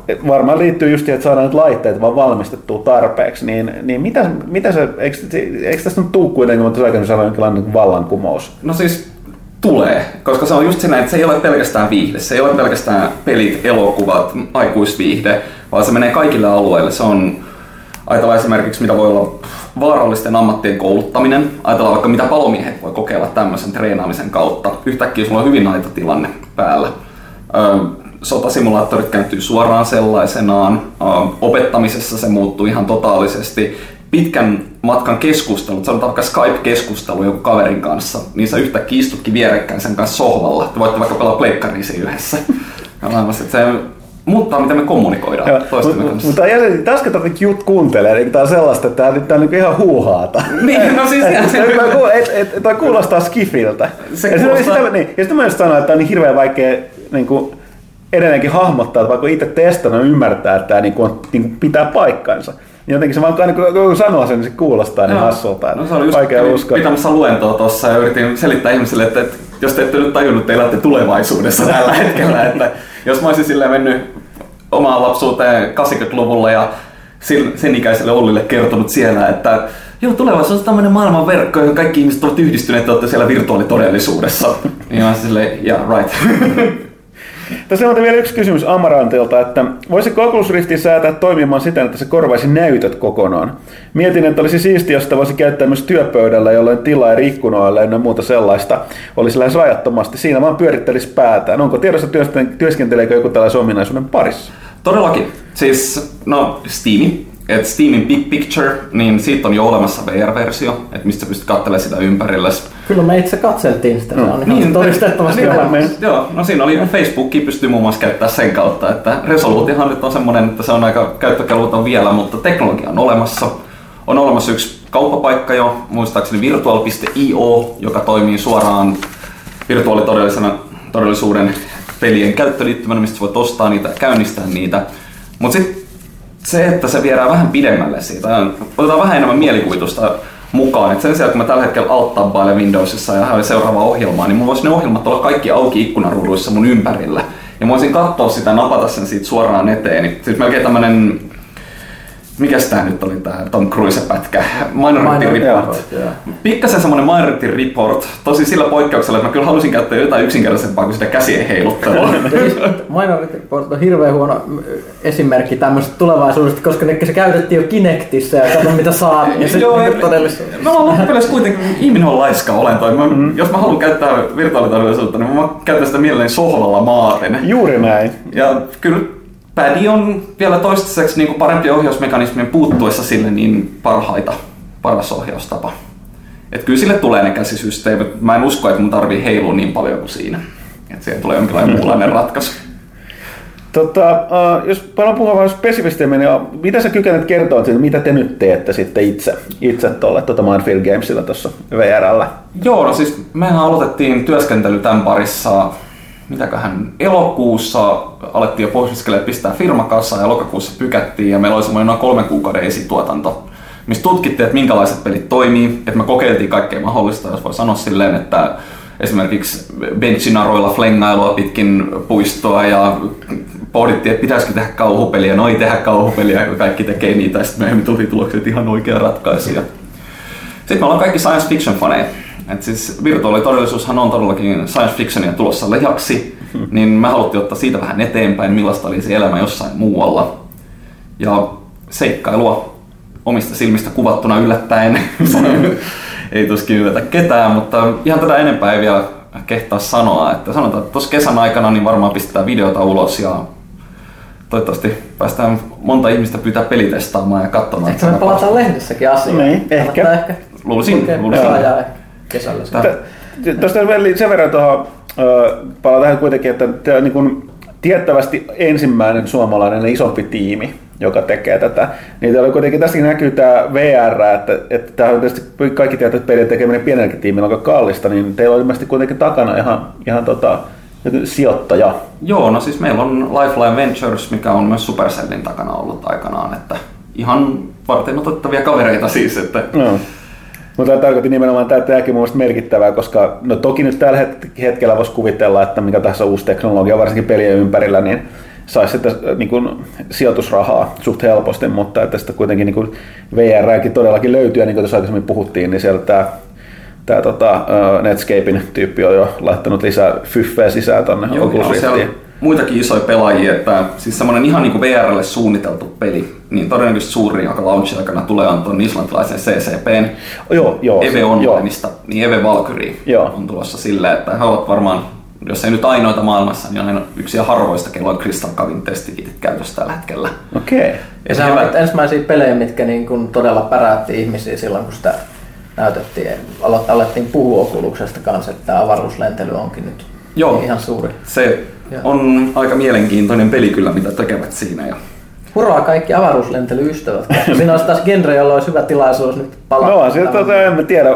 et varmaan liittyy just siihen, että saadaan nyt laitteet vaan valmistettua tarpeeksi, niin, niin mitä, mitä se, eikö, eikö tästä nyt tuu kuitenkin, mutta aikaisemmin sanoin jonkinlainen vallankumous? No siis tulee, koska se on just siinä, että se ei ole pelkästään viihde, se ei ole pelkästään pelit, elokuvat, aikuisviihde, vaan se menee kaikille alueille. Se on, ajatellaan esimerkiksi mitä voi olla vaarallisten ammattien kouluttaminen, ajatellaan vaikka mitä palomiehet voi kokeilla tämmöisen treenaamisen kautta. Yhtäkkiä sulla on hyvin aito tilanne päällä. Sotasimulaattorit kääntyy suoraan sellaisenaan, opettamisessa se muuttuu ihan totaalisesti. Pitkän matkan keskustelut, sanotaan vaikka Skype-keskustelu joku kaverin kanssa, niin sä yhtäkkiä istutkin vierekkäin sen kanssa sohvalla. Te voitte vaikka pelaa pleikkaria siinä yhdessä. [laughs] Ja mä että se muuttaa, miten me kommunikoidaan Joo, toistemme kanssa. Mutta jäsen, kun tätä jut kuuntelee, niin tämä on sellaista, että tämä, tämä on niin ihan huuhaata. [laughs] Niin, no siis se- Tämä kuulostaa skifiltä. Se ja, kuulostaa- sitä, niin, ja sitten mä just sanoin, että tämä on niin hirveän vaikea niin kuin, edelleenkin hahmottaa, että vaikka itse testannut ymmärtää, että tämä niin kuin, on, niin kuin pitää paikkansa. Niin jotenkin se vaan niin kun, kun sanoo sen, niin se kuulostaa niin hassulta. No se oli just vaikea uskoa. pitämässä luentoa tuossa ja yritin selittää ihmisille, että, että jos te ette nyt tajunnut, te elätte tulevaisuudessa tällä [laughs] hetkellä. Että jos mä olisin silleen mennyt omaan lapsuuteen 80-luvulla ja sen ikäiselle Ollille kertonut siellä, että Joo, tulevaisuus on tämmöinen maailmanverkko, johon kaikki ihmiset ovat yhdistyneet, te olette siellä virtuaalitodellisuudessa. [laughs] Niin mä silleen, yeah, right. [laughs] Tässä on vielä yksi kysymys Amarantilta, että voisiko Oculus Riftin säätää toimimaan siten, että se korvaisi näytöt kokonaan? Mietin, että olisi siistiä, jos sitä voisi käyttää myös työpöydällä, jolloin tilaa eri ikkunoilla ja muuta sellaista olisi lähes rajattomasti. Siinä vaan pyörittelisi päätään. Onko tiedossa työskenteleekö joku tällaisen ominaisuuden parissa? Todellakin. Siis, no, Steam, että Steamin Big Picture, niin siitä on jo olemassa VR-versio, että mistä pystyt katselemaan sitä ympärilles. Kyllä me itse katseltiin sitä, se on ihan Niin, todistettavasti niin, olemassa. Joo, no siinä oli Facebookia pystyy muun muassa käyttää sen kautta, että resoluutiohan nyt on semmoinen, että se on aika käyttökelvoton vielä, mutta teknologia on olemassa. On olemassa yksi kauppapaikka jo, muistaakseni virtual.io, joka toimii suoraan virtuaalitodellisena todellisuuden pelien käyttöliittymänä, mistä voit ostaa niitä ja käynnistää niitä. Mutta sitten se, että se viedään vähän pidemmälle siitä, otetaan vähän enemmän mielikuvitusta mukaan. Et sen sijaan, kun mä tällä hetkellä alt Windowsissa ja haen seuraavaa ohjelmaa, niin mulla voisi ne ohjelmat olla kaikki auki ikkunaruuduissa mun ympärillä. Ja mä voisin katsoa sitä, napata sen siitä suoraan eteen. Niin, siis melkein tämmönen, mikä tää nyt oli tää Tom Cruise-pätkä? Minority Minority Report. Joo. Pikkasen semmonen Minority Report, tosi sillä poikkeuksella, että mä kyllä halusin käyttää jotain yksinkertaisempaa kuin sitä käsien heiluttelua. Ja [laughs] siis Minority Report on hirveän huono mm, esimerkki tämmöisestä tulevaisuudesta, koska ne, se käytettiin jo Kinectissä ja kato mitä saa. Ja se Joo, niin ei- todellisuudessa. Me ollaan loppupeleissä kuitenkin, ihminen on laiska olento. Mä, mm. Jos mä haluan käyttää virtuaalitodellisuutta, niin mä käytän sitä mielelläni sohvalla maaten. Juuri näin. Ja kyllä pädi on vielä toistaiseksi niin parempi ohjausmekanismien puuttuessa sille niin parhaita, paras ohjaustapa. Et kyllä sille tulee ne käsisysteemit. Mä en usko, että mun tarvii heilua niin paljon kuin siinä. Että siihen tulee jonkinlainen muunlainen ratkaisu. Tota, uh, jos paljon puhua vähän spesifistemmin, niin mitä sä kykenet kertoa siitä, mitä te nyt teette sitten itse, itse tuolle tuota Mindfield Gamesilla tuossa VRllä? Joo, no siis mehän aloitettiin työskentely tämän parissa, mitäköhän, elokuussa alettiin jo pohdiskelemaan, pistää firma kasaan ja lokakuussa pykättiin ja meillä oli semmoinen noin kolmen kuukauden esituotanto, missä tutkittiin, että minkälaiset pelit toimii, että me kokeiltiin kaikkea mahdollista, jos voi sanoa silleen, että esimerkiksi benchinaroilla flengailua pitkin puistoa ja pohdittiin, että pitäisikö tehdä kauhupeliä, no ei tehdä kauhupeliä, kun kaikki tekee niitä, ja sitten myöhemmin tuli tulokset, ihan oikea ratkaisu. Sitten me ollaan kaikki science fiction faneja. Et siis virtuaalitodellisuushan on todellakin science fictionia tulossa lejaksi, niin me haluttiin ottaa siitä vähän eteenpäin, millaista olisi elämä jossain muualla. Ja seikkailua omista silmistä kuvattuna yllättäen. [laughs] ei tuskin yllätä ketään, mutta ihan tätä enempää ei vielä kehtaa sanoa. Että sanotaan, että tuossa kesän aikana niin varmaan pistetään videota ulos ja toivottavasti päästään monta ihmistä pyytää pelitestaamaan ja katsomaan. Ehkä me että palataan lehdessäkin asiaan. Niin, ehkä. Ehkä. Luulisin, luulisin. ehkä kesällä. Tuosta vielä sen verran tuohon, palaan tähän kuitenkin, että tämä on niin kuin tiettävästi ensimmäinen suomalainen isompi tiimi, joka tekee tätä. Niin täällä kuitenkin tässäkin näkyy tämä VR, että, että tämä on tietysti kaikki tietää, että pelin tekeminen pienelläkin tiimillä on aika kallista, niin teillä on ilmeisesti kuitenkin takana ihan, ihan tota, sijoittaja. Joo, no siis meillä on Lifeline Ventures, mikä on myös Supercellin takana ollut aikanaan, että ihan varten otettavia kavereita siis, että No. Mutta tämä tarkoitti nimenomaan, että tämäkin mielestäni merkittävää, koska no toki nyt tällä het- hetkellä voisi kuvitella, että mikä tahansa uusi teknologia, varsinkin pelien ympärillä, niin saisi sitä niin kuin, sijoitusrahaa suht helposti, mutta että sitä kuitenkin niin kuin VRkin todellakin löytyy, ja niin kuin tuossa aikaisemmin puhuttiin, niin siellä tämä tämä tota, Netscapein tyyppi on jo laittanut lisää fyffeä sisään tuonne Joo, Oculus Riftiin. Muitakin isoja pelaajia, että siis semmoinen ihan niin VRlle suunniteltu peli, niin todennäköisesti suurin, joka launch aikana tulee, on tuon islantilaisen CCPn Joo, joo. Eve joo. Onlineista, niin Eve Valkyrie Joo. on tulossa silleen, että he ovat varmaan, jos ei nyt ainoita maailmassa, niin on yksi harvoista, kello on Crystal Cavin testikitit käytössä tällä hetkellä. Okei. Ja se on nyt ensimmäisiä pelejä, mitkä niin kuin todella päräytti ihmisiä silloin, kun sitä näytettiin. Alettiin puhua Oculuksesta kanssa, että tämä avaruuslentely onkin nyt Joo. ihan suuri. Se On aika mielenkiintoinen peli kyllä, mitä tekevät siinä. Ja Hurraa kaikki avaruuslentelyystävät. [laughs] Siinä olisi taas genre, jolla olisi hyvä tilaisuus nyt palata. No se, tota, en mä tiedä,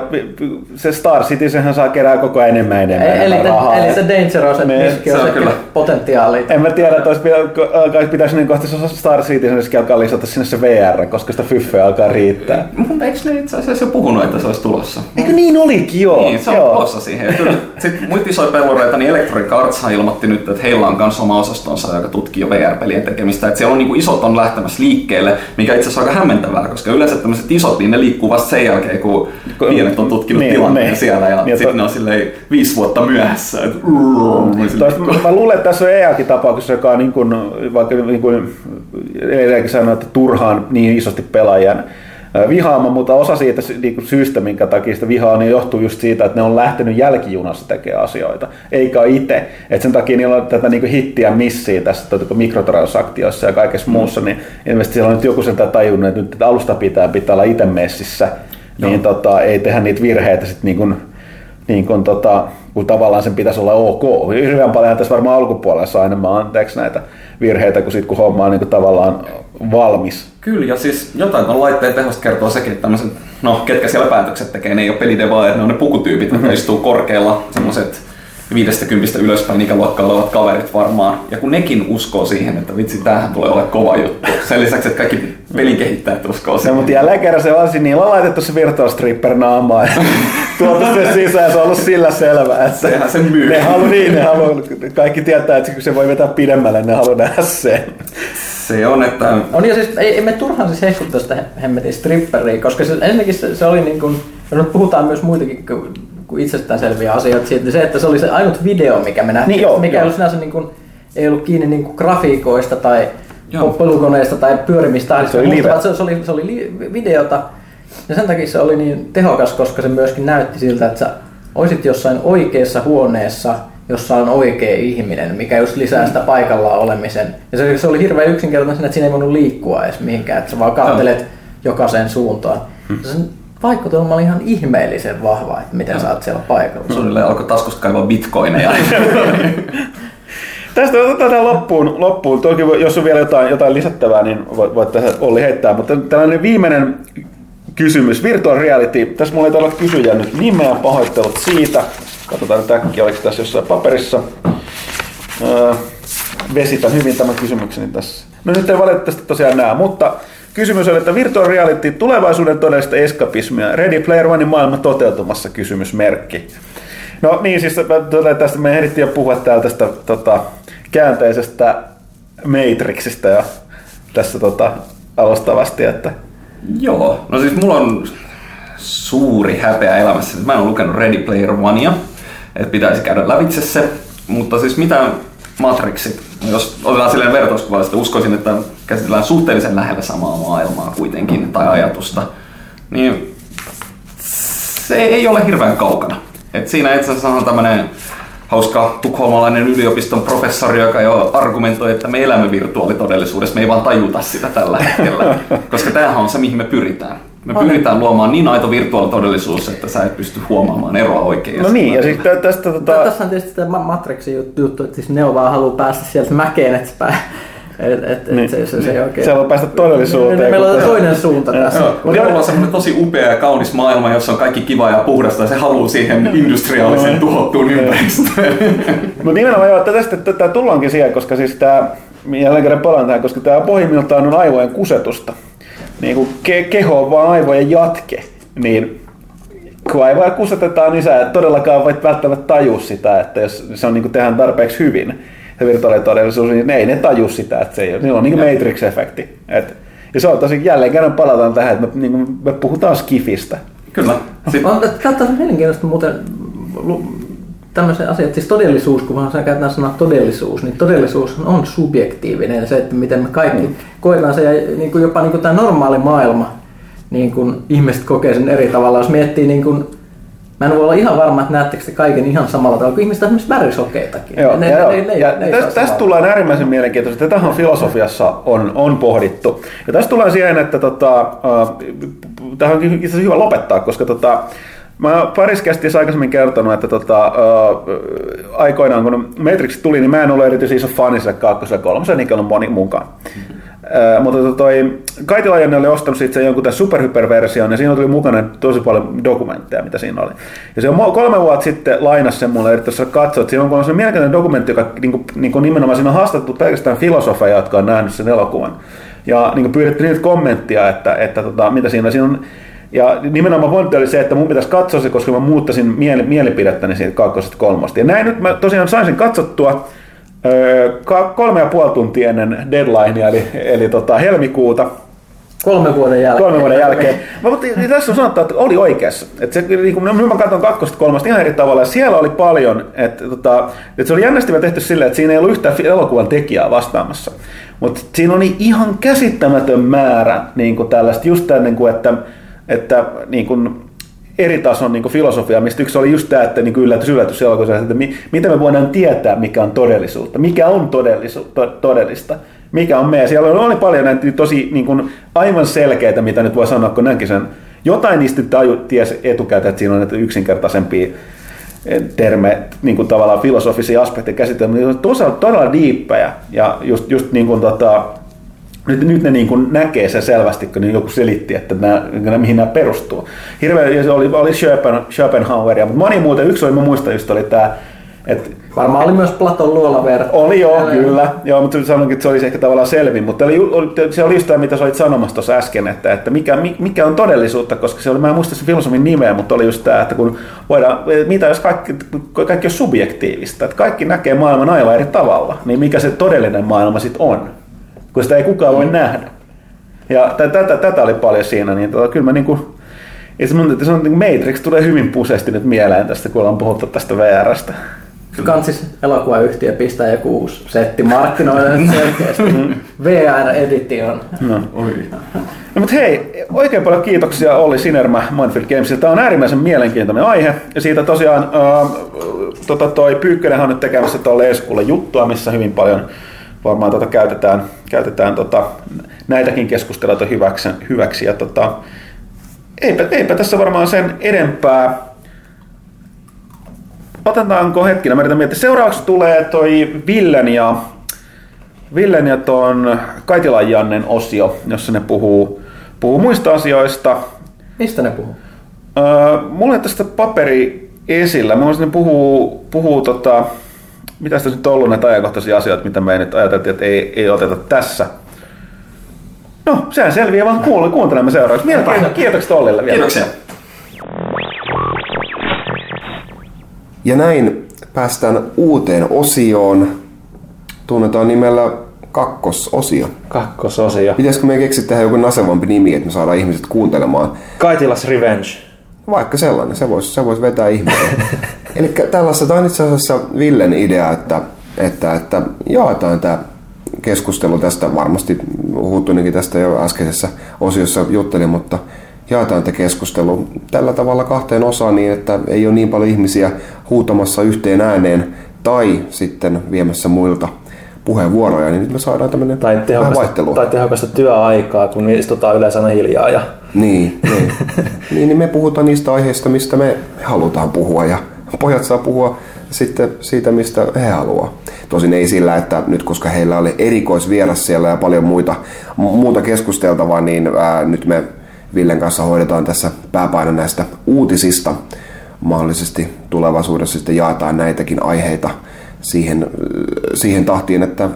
se Star City, sehän saa kerää koko ajan enemmän enemmän, eli, enemmän rahaa. eli se Dangerous, että Niin, on se kyllä. potentiaali. En mä tiedä, että olisi, pitä- pitäisi niin kohta se Star City sen alkaa lisätä sinne se VR, koska sitä fyffeä alkaa riittää. Mutta eikö ne itse asiassa jo puhunut, että se olisi tulossa? Eikö niin olikin, joo. Niin, se on joo. tulossa siihen. Ja kyllä, sitten muita isoja pelureita, niin Electronic Arts ilmoitti nyt, että heillä on myös oma osastonsa, joka tutkii jo VR-pelien tekemistä. Että siellä on niin isot on lähtemässä liikkeelle, mikä itse asiassa on aika hämmentävää, koska yleensä tämmöiset isot, niin ne liikkuu vasta sen jälkeen, kun pienet on tutkinut Niin, tilanteen niin. siellä. Ja Niin, sitten to- ne on silleen viisi vuotta myöhässä. Että, Toista, mä, luulen, että tässä on EAkin tapaus, joka on niin kuin, vaikka niin kuin Eiläkin sanoi, että turhaan niin isosti pelaajan ää, vihaama, mutta osa siitä niin syystä, minkä takia sitä vihaa, niin johtuu just siitä, että ne on lähtenyt jälkijunassa tekemään asioita, eikä itse. Et sen takia niillä on tätä niin hittiä missiä tässä tuota, mikrotransaktioissa ja kaikessa muussa, niin ilmeisesti siellä on nyt joku sen tajunnut, että nyt että alusta pitää, pitää olla itse messissä, niin tota, ei tehdä niitä virheitä sitten niin niin kun, tota, kun tavallaan sen pitäisi olla ok. Hirveän paljon tässä varmaan alkupuolella saa enemmän anteeksi näitä virheitä, kun, sit, kun homma on niin kuin tavallaan valmis. Kyllä, ja siis jotain on laitteen tehosta kertoo sekin, että tämmöiset, no ketkä siellä päätökset tekee, ne ei ole pelidevaa, ne on ne pukutyypit, jotka istuu korkealla, semmoiset 50 ylöspäin ikäluokkaa olevat kaverit varmaan. Ja kun nekin uskoo siihen, että vitsi, tämähän tulee olemaan kova juttu. Sen lisäksi, että kaikki pelin kehittäjät uskoo No, siihen. mutta jälleen kerran se on, niillä on laitettu se virtual stripper naamaan ja [laughs] tuotu sen sisään, se on ollut sillä selvää. Että Sehän sen myy. Ne halu, niin, ne halu, kaikki tietää, että kun se voi vetää pidemmälle, ne haluaa nähdä sen. Se on, että On ja siis ei, ei me turhaan siis hehkuttaa sitä hemmetin stripperiä, koska se, ensinnäkin se, se oli niin kuin, ja nyt puhutaan myös muitakin kuin, kuin itsestäänselviä asioita siitä, niin se, että se oli se ainut video, mikä me nähtiin, Niin joo, mikä joo. ei ollut sinänsä niin kuin, ei ollut kiinni niin kuin grafiikoista tai Joo. pelukoneista tai pyörimistahdista, Se oli live. vaan se, se, oli, se oli li, videota ja sen takia se oli niin tehokas, koska se myöskin näytti siltä, että sä olisit jossain oikeassa huoneessa, jossa on oikea ihminen, mikä just lisää sitä paikallaan olemisen. Ja se, se oli hirveän yksinkertainen siinä, että siinä ei voinut liikkua edes mihinkään, että sä vaan kattelet jokaiseen suuntaan. Hmm. Vaikutelma oli ihan ihmeellisen vahva, että miten sä oot siellä paikalla. suunnilleen alkoi taskusta kaivaa bitcoineja. [laughs] Tästä otetaan tähän loppuun. loppuun. Toki jos on vielä jotain, jotain lisättävää, niin voit, voit tässä Olli heittää. Mutta tällainen viimeinen kysymys. Virtual reality. Tässä mulla ei tarvitse kysyä nyt nimeä. Pahoittelut siitä. Katsotaan nyt äkkiä, oliko tässä jossain paperissa. Öö, vesitän hyvin tämän kysymykseni tässä. No nyt ei valitettavasti tosiaan näe, mutta kysymys on, että virtual reality, tulevaisuuden todellista eskapismia, Ready Player Onein maailma toteutumassa, kysymysmerkki. No niin, siis tästä me ehdittiin jo puhua täällä tästä tota, käänteisestä Matrixista ja tässä tota, alustavasti, että Joo, no siis mulla on suuri häpeä elämässä, että mä en ole lukenut Ready Player Onea, että pitäisi käydä lävitse se, mutta siis mitä Matrixit, jos otetaan silleen vertauskuvallisesti, uskoisin, että käsitellään suhteellisen lähellä samaa maailmaa kuitenkin, tai ajatusta, niin se ei ole hirveän kaukana. Et siinä itse asiassa on tämmöinen hauska tukholmalainen yliopiston professori, joka jo argumentoi, että me elämme virtuaalitodellisuudessa, me ei vaan tajuta sitä tällä hetkellä. [laughs] Koska tämähän on se, mihin me pyritään. Me pyritään luomaan niin aito virtuaalitodellisuus, että sä et pysty huomaamaan eroa oikein. no niin, ja siis tä- tästä tota, Tä- Tässä on tietysti tämä Ma- Matrixin juttu, juttu, että siis Neo vaan haluaa päästä sieltä mäkeen, että se, et, et, et Niin. se, se, se ei oikein... Se haluaa päästä todellisuuteen, Niin, Meillä on toinen suunta tässä. Joo, mutta on semmoinen tosi upea ja kaunis maailma, jossa on kaikki kiva ja puhdasta ja se haluaa siihen industriaaliseen tuhottuun ympäristöön. [laughs] Mutta nimenomaan joo, että tästä tätä tullaankin siihen, koska siis tämä, jälleen kerran palaan tähän, koska tämä pohjimmiltaan on aivojen kusetusta. Niin kuin ke- keho on vaan aivojen jatke, niin kun aivoja kusetetaan, niin sä et todellakaan voit välttämättä tajua sitä, että jos se on niin kuin tehdään tarpeeksi hyvin, se virtuaalitodellisuus, niin ne ei ne taju sitä, että se ei ole. Niillä on niin kuin Matrix-efekti. Et, ja se on tosi, jälleen kerran palataan tähän, että me, niin kuin, me puhutaan skifistä. Kyllä. Tämä on mielenkiintoista muuten tämmöiset asiat, siis todellisuus, kun vaan käytetään sanaa todellisuus, niin todellisuus on subjektiivinen, se, että miten me kaikki mm. koetaan se, ja niin kuin jopa niin kuin tämä normaali maailma, niin kuin ihmiset kokee sen eri tavalla, jos miettii niin kuin, Mä en voi olla ihan varma, että näettekö te kaiken ihan samalla tavalla, kun ihmiset on esimerkiksi värisokeitakin. Joo, ne, ja, ne, joo. ne, ja ne, tästä, tästä tullaan äärimmäisen mielenkiintoista. Tätähän filosofiassa on, on pohdittu. Ja tästä tullaan siihen, että tota, äh, tähän onkin itse asiassa hyvä lopettaa, koska tota, Mä pariskästissä aikaisemmin kertonut, että tota, äh, aikoinaan kun Matrix tuli, niin mä en ollut erityisen iso fani sille kakkoselle kolmoselle, niin kuin on moni mukaan. Mutta tota toi, Kaitilajanne oli ostanut siitä sen jonkun tämän superhyperversion ja siinä tuli mukana tosi paljon dokumentteja, mitä siinä oli. Ja se on kolme vuotta sitten lainas sen mulle, että katsoa, että siinä on se mielenkiintoinen dokumentti, joka niin kuin, niin kuin nimenomaan siinä on haastattu pelkästään filosofeja, jotka on nähnyt sen elokuvan. Ja niin kuin pyydetty niitä kommenttia, että, että tota, mitä siinä. Siinä on ja nimenomaan pointti oli se, että mun pitäisi katsoa se, koska mä muuttasin mieli, mielipidettäni siitä kakkosesta kolmosta. Ja näin nyt mä tosiaan sain sen katsottua ka- kolme ja puoli tuntia ennen deadlinea, eli, eli tota, helmikuuta. Kolme vuoden jälkeen. Kolme vuoden jälkeen. Mä, mutta tässä on sanottu, että oli oikeassa. Että se, niin kun, nyt mä katson kakkosta kolmasta ihan eri tavalla. Ja siellä oli paljon, että, tota, että se oli jännästi tehty silleen, että siinä ei ollut yhtään elokuvan tekijää vastaamassa. Mutta siinä oli ihan käsittämätön määrä niin kuin tällaista, just tämän, niin kuin, että, että niin kuin, eri tason niin filosofia, mistä yksi oli just tämä, että niin yllätys, yllätys elokuvassa, että mi, mitä me voidaan tietää, mikä on todellisuutta, mikä on todellisu, to, todellista, mikä on meidän. Siellä oli paljon näitä tosi niin kuin, aivan selkeitä, mitä nyt voi sanoa, kun näki sen. Jotain niistä taju, ties etukäteen, että siinä on näitä yksinkertaisempia eh, terme, niin kuin tavallaan filosofisia aspekteja käsitellä, mutta todella, todella diippejä ja just, just niin kuin, tota, nyt, nyt ne niin kuin näkee sen selvästi, kun niin joku selitti, että nämä, nämä, mihin nämä perustuu. Hirveän, se oli, oli Schopen, Schopenhaueria, mutta moni muuten, yksi oli, mä muistan just oli tämä, että Varmaan oli myös Platon luolaver. oli joo, kyllä. Joo, mutta sanoinkin, että se olisi ehkä tavallaan selvin. Mutta oli, oli, se oli just tämä, mitä sä olit sanomassa tuossa äsken, että, että mikä, mikä, on todellisuutta, koska se oli, mä en muista se filosofin nimeä, mutta oli just tämä, että kun voidaan, mitä jos kaikki, kaikki on subjektiivista, että kaikki näkee maailman aivan eri tavalla, niin mikä se todellinen maailma sitten on, kun sitä ei kukaan voi nähdä. Ja tätä, tätä oli paljon siinä, niin tota, kyllä mä niinku, se on, se on, niin Matrix tulee hyvin pusesti nyt mieleen tästä, kun ollaan puhuttu tästä VRstä. Kansis elokuvayhtiö pistää joku uusi setti markkinoille [laughs] selkeästi. VR Edition. No. Oi. No, mutta hei, oikein paljon kiitoksia Olli Sinermä Mindfield Gamesilta. Tämä on äärimmäisen mielenkiintoinen aihe. Ja siitä tosiaan äh, tota toi Pyykkönen on nyt tekemässä tuolle Eskulle juttua, missä hyvin paljon varmaan tota käytetään, käytetään tota, näitäkin keskusteluita hyväksi. hyväksi. Ja tota, eipä, eipä tässä varmaan sen enempää otetaanko hetkinen, mä yritän miettiä. Seuraavaksi tulee toi Villen ja, Villen ja ton Kaitilan Jannen osio, jossa ne puhuu, puhuu muista asioista. Mistä ne puhuu? Öö, mulla on tästä paperi esillä. Mä ne puhuu, puhuu tota, mitä tässä nyt on ollut näitä ajankohtaisia asioita, mitä me ei nyt ajateltiin, että ei, ei oteta tässä. No, sehän selviää vaan kuule, kuuntelemme seuraavaksi. Mielenkiintoista. Kiitoksia Ollille vielä. Kiitoksia. Ja näin päästään uuteen osioon. Tunnetaan nimellä kakkososio. Kakkososio. Pitäisikö me keksiä tähän joku nasevampi nimi, että me saadaan ihmiset kuuntelemaan? Kaitilas Revenge. Vaikka sellainen, se voisi se vois vetää ihmisiä. [laughs] Eli tällaista, tämä on itse asiassa Villen idea, että, että, että jaetaan tämä keskustelu tästä, varmasti Huttunenkin tästä jo äskeisessä osiossa jutteli, mutta jaetaan tämä keskustelu tällä tavalla kahteen osaan niin, että ei ole niin paljon ihmisiä huutamassa yhteen ääneen tai sitten viemässä muilta puheenvuoroja, niin nyt me saadaan tämmöinen tai tehokasta, tai tehokasta työaikaa, kun istutaan yleensä aina hiljaa. Ja... Niin, niin. [laughs] niin, niin me puhutaan niistä aiheista, mistä me halutaan puhua ja pojat saa puhua sitten siitä, mistä he haluaa. Tosin ei sillä, että nyt koska heillä oli erikoisvieras siellä ja paljon muita, muuta keskusteltavaa, niin ää, nyt me Villen kanssa hoidetaan tässä pääpaino näistä uutisista. Mahdollisesti tulevaisuudessa sitten jaetaan näitäkin aiheita siihen, siihen tahtiin, että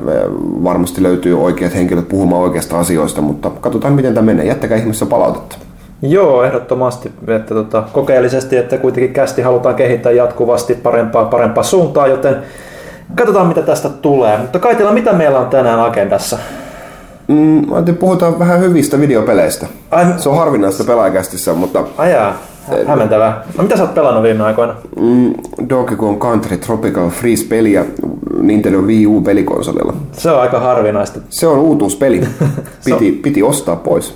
varmasti löytyy oikeat henkilöt puhumaan oikeasta asioista, mutta katsotaan miten tämä menee. Jättäkää ihmeessä palautetta. Joo, ehdottomasti. Että tota, kokeellisesti, että kuitenkin kästi halutaan kehittää jatkuvasti parempaa parempaa suuntaan, joten katsotaan mitä tästä tulee. Mutta Kaitila, mitä meillä on tänään agendassa? Mm, puhutaan vähän hyvistä videopeleistä. Ai, se on harvinaista pelaajakästissä, mutta... Ajaa, hämmentävää. No mitä sä oot pelannut viime aikoina? Mm, Donkey Kong Country Tropical Freeze-peliä Nintendo Wii U-pelikonsolilla. Se on aika harvinaista. Se on uutuuspeli. [laughs] Piti, piti ostaa pois.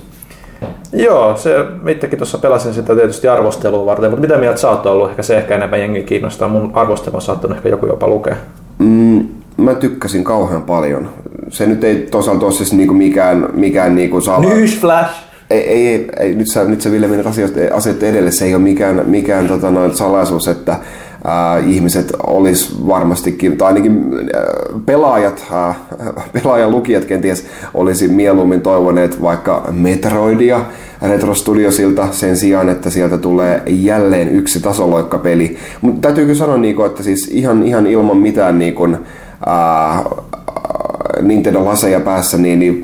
Joo, se itsekin tuossa pelasin sitä tietysti arvostelua varten, mutta mitä mieltä sä oot ollut? Ehkä se ehkä enemmän jengi kiinnostaa. Mun arvostelu on saattanut ehkä joku jopa lukea. Mm, mä tykkäsin kauhean paljon. Se nyt ei toisaalta ole siis niinku mikään, mikään niinku saa... Newsflash! Ei, ei, ei, nyt sä, nyt sä Ville asioita, asioita edelle, se ei ole mikään, mikään tota, noin salaisuus, että äh, ihmiset olisi varmastikin, tai ainakin äh, pelaajat, [laughs] pelaajan lukijat kenties olisi mieluummin toivoneet vaikka Metroidia Retro Studiosilta sen sijaan, että sieltä tulee jälleen yksi tasoloikkapeli. Mutta täytyy kyllä sanoa, niinku, että siis ihan, ihan ilman mitään niinku, äh, Nintendo-laseja päässä, niin, niin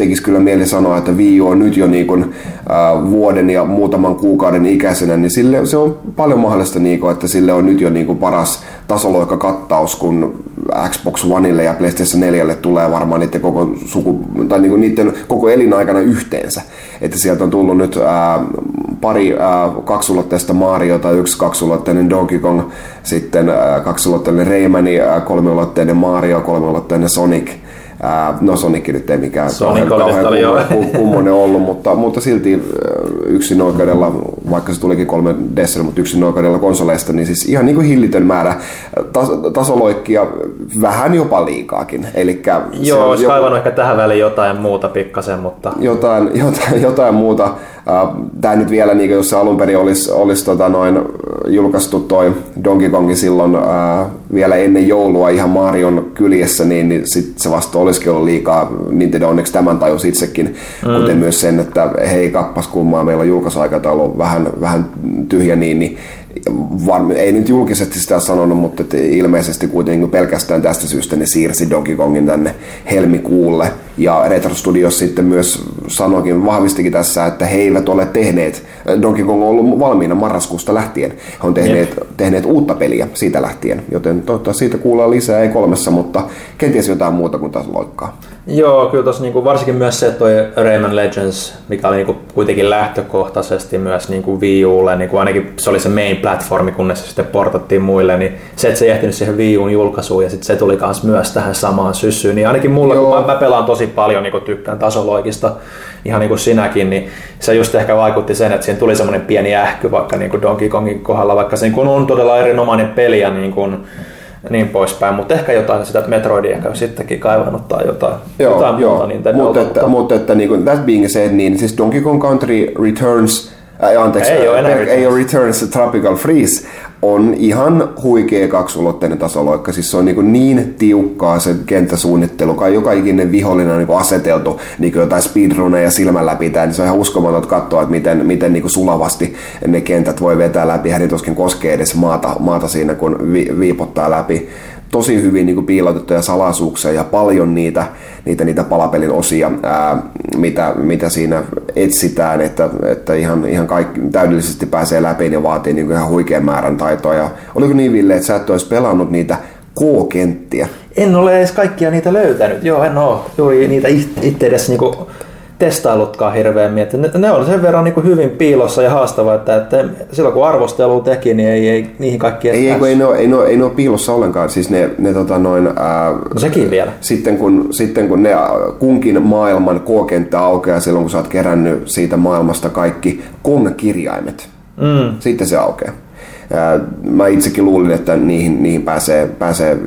tekisi kyllä mieli sanoa, että Wii U on nyt jo niin kuin, äh, vuoden ja muutaman kuukauden ikäisenä, niin sille, se on paljon mahdollista, niin kuin, että sille on nyt jo niin kuin paras tasoloikka kattaus, kun Xbox Oneille ja PlayStation 4 tulee varmaan niiden koko, suku, tai niin kuin niiden koko elinaikana yhteensä. Että sieltä on tullut nyt ää, pari ää, kaksulotteista Mariota, yksi kaksulotteinen Donkey Kong, sitten ää, kaksulotteinen Rayman, kolmiulotteinen Mario, kolmiulotteinen Sonic – Ää, no Sonic nyt ei mikään Sonic kauhean, kauhean kummonen, kummonen ollut, mutta, mutta silti yksin oikeudella, vaikka se tulikin kolme Dessel, mutta yksin oikeudella konsoleista, niin siis ihan niin kuin hillitön määrä tas, tasoloikkia, vähän jopa liikaakin. Elikkä Joo, olisi joku, kaivannut ehkä tähän väliin jotain muuta pikkasen, mutta... Jotain, [laughs] jotain, jotain muuta. Tämä nyt vielä, niin jos se alun perin olisi, olisi tota noin, julkaistu toi Donkey Kongi silloin ää, vielä ennen joulua ihan Marion kyljessä, niin, niin sit se vasta olisikin ollut liikaa. Nintendo onneksi tämän tajus itsekin, mm. kuten myös sen, että hei kappas kummaa, meillä on julkaisuaikataulu vähän, vähän tyhjä, niin, niin var, ei nyt julkisesti sitä sanonut, mutta ilmeisesti kuitenkin pelkästään tästä syystä ne siirsi Donkey Kongin tänne helmikuulle. Ja Retro Studios sitten myös sanoikin, vahvistikin tässä, että he eivät ole tehneet, Donkey Kong on ollut valmiina marraskuusta lähtien. He on tehneet, tehneet uutta peliä siitä lähtien, joten toivottavasti siitä kuullaan lisää, ei kolmessa, mutta kenties jotain muuta kuin taas loikkaa. Joo, kyllä tuossa niinku, varsinkin myös se, että toi Rayman Legends, mikä oli niinku, kuitenkin lähtökohtaisesti myös niinku Wii Ulle, niinku, ainakin se oli se main platformi, kunnes se sitten portattiin muille, niin se, että se ei ehtinyt siihen Wii Uun julkaisuun ja sitten se tuli kans myös tähän samaan syssyyn, niin ainakin mulla, Joo. kun mä, mä pelaan tosi paljon, niin tykkään tasoloikista, ihan niin kuin sinäkin, niin se just ehkä vaikutti sen, että siinä tuli semmoinen pieni ähky vaikka niin kuin Donkey Kongin kohdalla, vaikka se niin on todella erinomainen peli ja niin kuin, niin poispäin, mutta ehkä jotain sitä Metroidia ehkä sittenkin kaivannut tai jotain, joo, jotain joo. muuta Mutta että, mutta että niin kuin, that being said, niin siis Donkey Kong Country Returns Ää, anteeksi, ei ole, enää ei ole Returns Tropical Freeze, on ihan huikea kaksulotteinen tasoloikka. Siis se on niin, niin tiukkaa se kenttäsuunnittelu, kai joka ikinen vihollinen on niin aseteltu niin jotain speedruneja silmällä pitää, niin se on ihan uskomaton katsoa, että miten, miten niin sulavasti ne kentät voi vetää läpi. Hän tuskin koskee edes maata, maata siinä, kun vi, viipottaa läpi tosi hyvin niin kuin piilotettuja salaisuuksia ja paljon niitä, niitä, niitä palapelin osia, ää, mitä, mitä siinä etsitään, että, että ihan, ihan kaikki täydellisesti pääsee läpi ja vaatii niin kuin ihan huikean määrän taitoa. Ja oliko niin Ville, että sä et olisi pelannut niitä K-kenttiä? En ole edes kaikkia niitä löytänyt. Joo, en ole juuri niitä itse edes niinku testaillutkaan hirveämmin. Että ne, ne on sen verran niin kuin hyvin piilossa ja haastava, että, että silloin kun arvostelu teki, niin ei, ei niihin kaikkiin ei, ei, ei, ne ole, ei, ne ole, ei ne ole piilossa ollenkaan. Siis ne, ne tota noin, ää, no sekin vielä. Sitten kun, sitten kun ne kunkin maailman K-kenttä aukeaa silloin, kun sä oot kerännyt siitä maailmasta kaikki kun-kirjaimet, mm. sitten se aukeaa. Mä itsekin luulin, että niihin, niihin pääsee, pääsee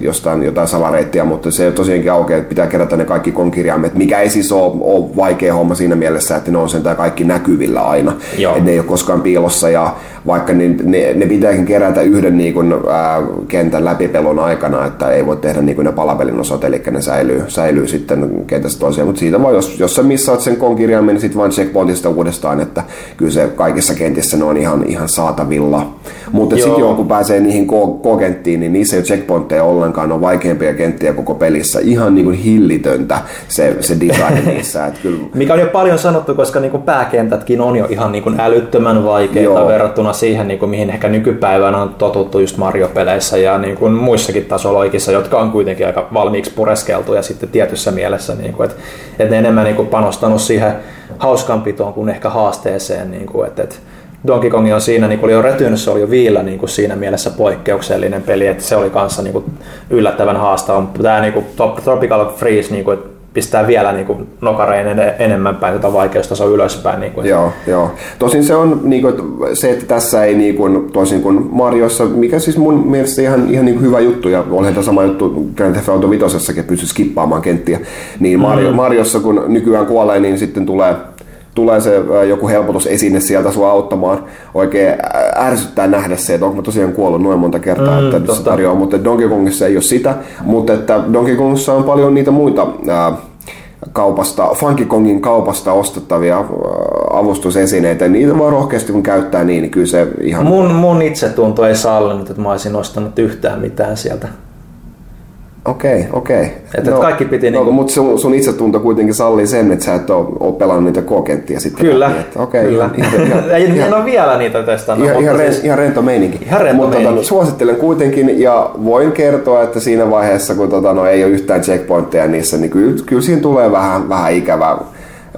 jostain jotain salareittiä, mutta se tosiaankin aukeaa, että pitää kerätä ne kaikki konkirjaimet, mikä ei siis ole, ole vaikea homma siinä mielessä, että ne on sentään kaikki näkyvillä aina. Että ne ei ole koskaan piilossa ja vaikka ne, ne, ne pitääkin kerätä yhden niin kuin, ää, kentän läpipelon aikana, että ei voi tehdä niin kuin ne palapelin osat, eli ne säilyy, säilyy sitten kentässä tosiaan, mutta siitä vaan, jos, jos sä missaat sen konkirjaimen, niin sitten vain checkpointista uudestaan, että kyllä se kaikissa kentissä ne on ihan, ihan saatavilla. Mutta sitten jo, kun pääsee niihin K-kenttiin, niin niissä ei ole checkpointteja ollenkaan, on vaikeampia kenttiä koko pelissä. Ihan niin kuin hillitöntä se, se design [laughs] niissä. Että kyllä... Mikä on jo paljon sanottu, koska niin kuin pääkentätkin on jo ihan niin kuin älyttömän vaikeita Joo. verrattuna siihen, niin kuin, mihin ehkä nykypäivänä on totuttu just Mario-peleissä ja niin kuin muissakin tasoloikissa, jotka on kuitenkin aika valmiiksi pureskeltu ja sitten tietyssä mielessä, niin kuin, että, että ne enemmän niin kuin panostanut siihen hauskanpitoon kuin ehkä haasteeseen. Niin kuin, että, että Donkey Kong on siinä, niin kuin oli jo Returns, se oli jo viillä niin kuin siinä mielessä poikkeuksellinen peli, että se oli kanssa niin kuin yllättävän haastava. Tämä niin kuin Tropical Freeze, niin kuin, pistää vielä niin kuin nokareen enemmän päin tätä vaikeustasoa ylöspäin. Niin kuin. Joo, joo. Tosin se on niin kuin, se, että tässä ei niin kuin, toisin kuin Mariossa, mikä siis mun mielestä ihan, ihan niin kuin hyvä juttu, ja olihan tämä sama juttu Grand Theft Auto 5 että pystyy skippaamaan kenttiä, niin Mario, mm. Mariossa kun nykyään kuolee, niin sitten tulee tulee se ää, joku helpotusesine sieltä sua auttamaan. Oikein ää, ärsyttää nähdä se, että onko mä tosiaan kuollut noin monta kertaa, Mm, että nyt se tarjoaa, mutta Donkey Kongissa ei ole sitä. Mutta että Donkey Kongissa on paljon niitä muita ää, kaupasta, Funky Kongin kaupasta ostettavia ää, avustusesineitä. Niitä vaan rohkeasti kun käyttää niin, niin kyllä se ihan... Mun, mun itsetunto ei sallinut, että mä olisin ostanut yhtään mitään sieltä. Okei, okei. Että kaikki piti no, niinku- mutta sun, sun itsetunto kuitenkin sallii sen, että sä et ole, ole pelannut niitä K-kenttiä sitten. Kyllä, läpi, että Okei, kyllä. ihan, ihan, [laughs] ei, ihan, en ole vielä niitä testannut. ihan, ihan, ren, siis- ihan rento meininki. Ihan rento mutta meininki. Tota, suosittelen kuitenkin ja voin kertoa, että siinä vaiheessa, kun tota, no, ei ole yhtään checkpointteja niissä, niin kyllä, kyllä siinä tulee vähän, vähän ikävää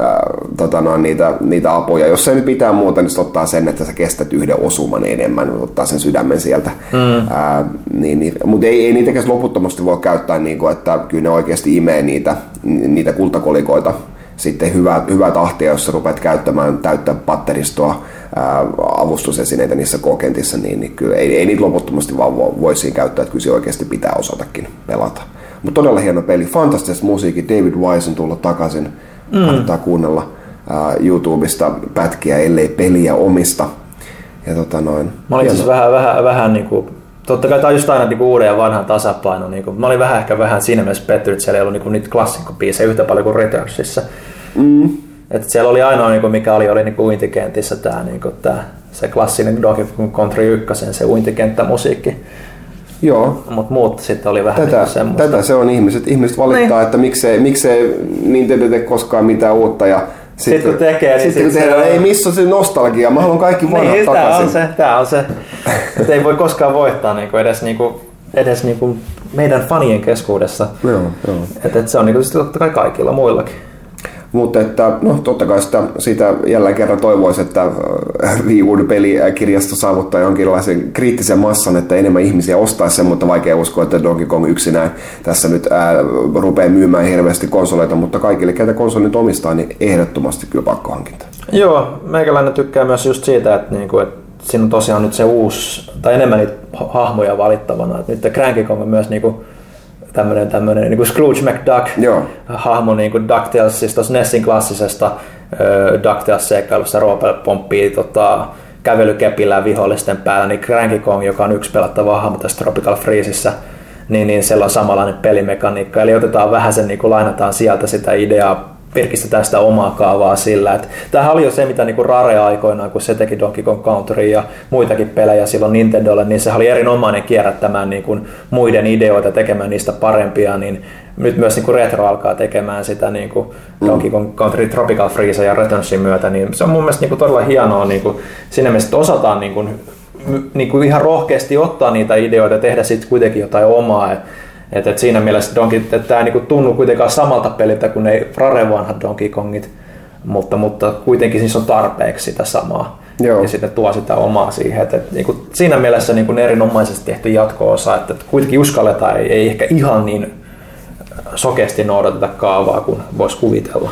ää, tota, no, niitä, niitä apuja. Jos ei nyt mitään muuta, niin se ottaa sen, että sä kestät yhden osuman enemmän, ottaa sen sydämen sieltä. Mm. Ää, niin, niin, mutta ei, ei niitäkään loputtomasti voi käyttää, niin kuin, että kyllä ne oikeasti imee niitä, niitä kultakolikoita sitten hyvää, hyvää tahtia, jos sä rupeat käyttämään täyttä patteristoa, ää, avustusesineitä niissä kokentissä, niin, niin kyllä ei, ei niitä loputtomasti vaan voi, voi siinä käyttää, että kyllä se oikeasti pitää osatakin pelata. Mutta todella hieno peli, fantastista musiikki, David Wise on tullut takaisin, mm. kannattaa kuunnella ää, YouTubesta pätkiä, ellei peliä omista. Ja tota noin. Mä olin siis vähän, vähän, vähän niin kuin, totta kai tämä on just aina niin uuden ja vanhan tasapaino. Niin kuin, mä olin vähän ehkä vähän siinä mielessä pettynyt, että siellä ei ollut niin kuin, niitä klassikkobiisejä yhtä paljon kuin Returnsissa. Mm. Et siellä oli ainoa, niin kuin, mikä oli, oli niin kuin uintikentissä tämä, niin kuin, tämä, se klassinen Donkey Kong Country 1, se uintikenttämusiikki. Joo, Mutta muut sitten oli vähän Tätä, niin semmoista. tätä se on ihmiset. Ihmiset valittaa, niin. että miksei, miksei Nintendo tee koskaan mitään uutta. Ja Sitten kun tekee, niin sitten kun sit se tehdään, on- ei missä on se nostalgia, mä haluan kaikki vanhat Niin, tämä takaisin. on se, tämä on se. Että ei voi koskaan voittaa niin kuin edes, niin kuin, edes niin kuin meidän fanien keskuudessa. Joo, joo. Että et se on niin kuin, totta kai kaikilla muillakin. Mutta että, no totta kai sitä, sitä jälleen kerran toivoisi, että äh, Wii U-pelikirjasto saavuttaa jonkinlaisen kriittisen massan, että enemmän ihmisiä ostaisi sen, mutta vaikea uskoa, että Donkey Kong yksinään tässä nyt ää, rupeaa myymään hirveästi konsoleita, mutta kaikille, ketä konsoli nyt omistaa, niin ehdottomasti kyllä pakkohankinta. Joo, meikäläinen tykkää myös just siitä, että, niinku, että siinä on tosiaan nyt se uusi, tai enemmän niitä ha- hahmoja valittavana. Että nyt Cranky Kong on myös niinku, tämmöinen, tämmöinen niinku Scrooge McDuck Joo. hahmo niinku DuckTales, siis tuossa Nessin klassisesta ö, DuckTales-seikkailussa Roope pomppii tota, kävelykepillä vihollisten päällä, niin Cranky Kong, joka on yksi pelattava hahmo tässä Tropical Freezessä, niin, niin siellä on samanlainen pelimekaniikka. Eli otetaan vähän sen, niin kuin lainataan sieltä sitä ideaa, virkistetään sitä omaa kaavaa sillä. Että tämähän oli jo se, mitä niin Rare aikoinaan, kun se teki Donkey Kong Country ja muitakin pelejä silloin Nintendolle, niin se oli erinomainen kierrättämään niin kuin muiden ideoita, tekemään niistä parempia, niin nyt myös niin kuin Retro alkaa tekemään sitä niin kuin Donkey Kong Country Tropical Freeze ja Returnsin myötä, niin se on mun mielestä niin kuin todella hienoa niin kuin siinä mielessä, että osataan niin kuin, niin kuin ihan rohkeasti ottaa niitä ideoita ja tehdä sitten kuitenkin jotain omaa. Et, et siinä mielessä Donkey, että tämä niinku tunnu kuitenkaan samalta peliltä kuin ne Rare vanhat Donkey Kongit, mutta, mutta kuitenkin siis on tarpeeksi sitä samaa. Joo. Ja sitten tuo sitä omaa siihen. Et, et, niinku, siinä mielessä niinku erinomaisesti tehty jatko-osa, että et kuitenkin uskalletaan, ei, ei ehkä ihan niin sokeasti noudateta kaavaa kuin voisi kuvitella.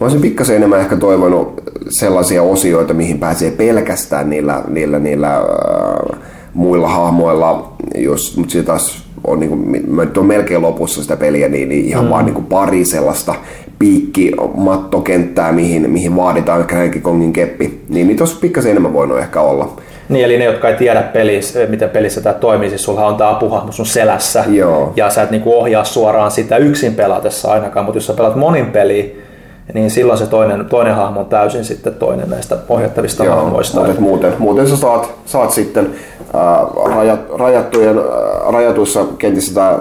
Mä olisin pikkasen enemmän ehkä toivonut sellaisia osioita, mihin pääsee pelkästään niillä, niillä, niillä äh, muilla hahmoilla, jos, mutta siitä taas on, niin kuin, mä nyt on melkein lopussa sitä peliä, niin, niin ihan mm. vaan niin kuin pari sellaista piikkimattokenttää, mihin, mihin vaaditaan Cranky Kongin keppi, niin niitä olisi pikkasen enemmän voinut ehkä olla. Niin, eli ne, jotka ei tiedä pelissä, miten pelissä tämä toimii, siis sulla on tämä apuhahmo sun selässä, Joo. ja sä et niinku ohjaa suoraan sitä yksin pelatessa ainakaan, mutta jos sä pelat monin peliä, niin silloin se toinen, toinen hahmo on täysin sitten toinen näistä ohjattavista Joo, hahmoista. mutta muuten, muuten sä saat, saat sitten rajat, rajattujen, rajatuissa kentissä äh,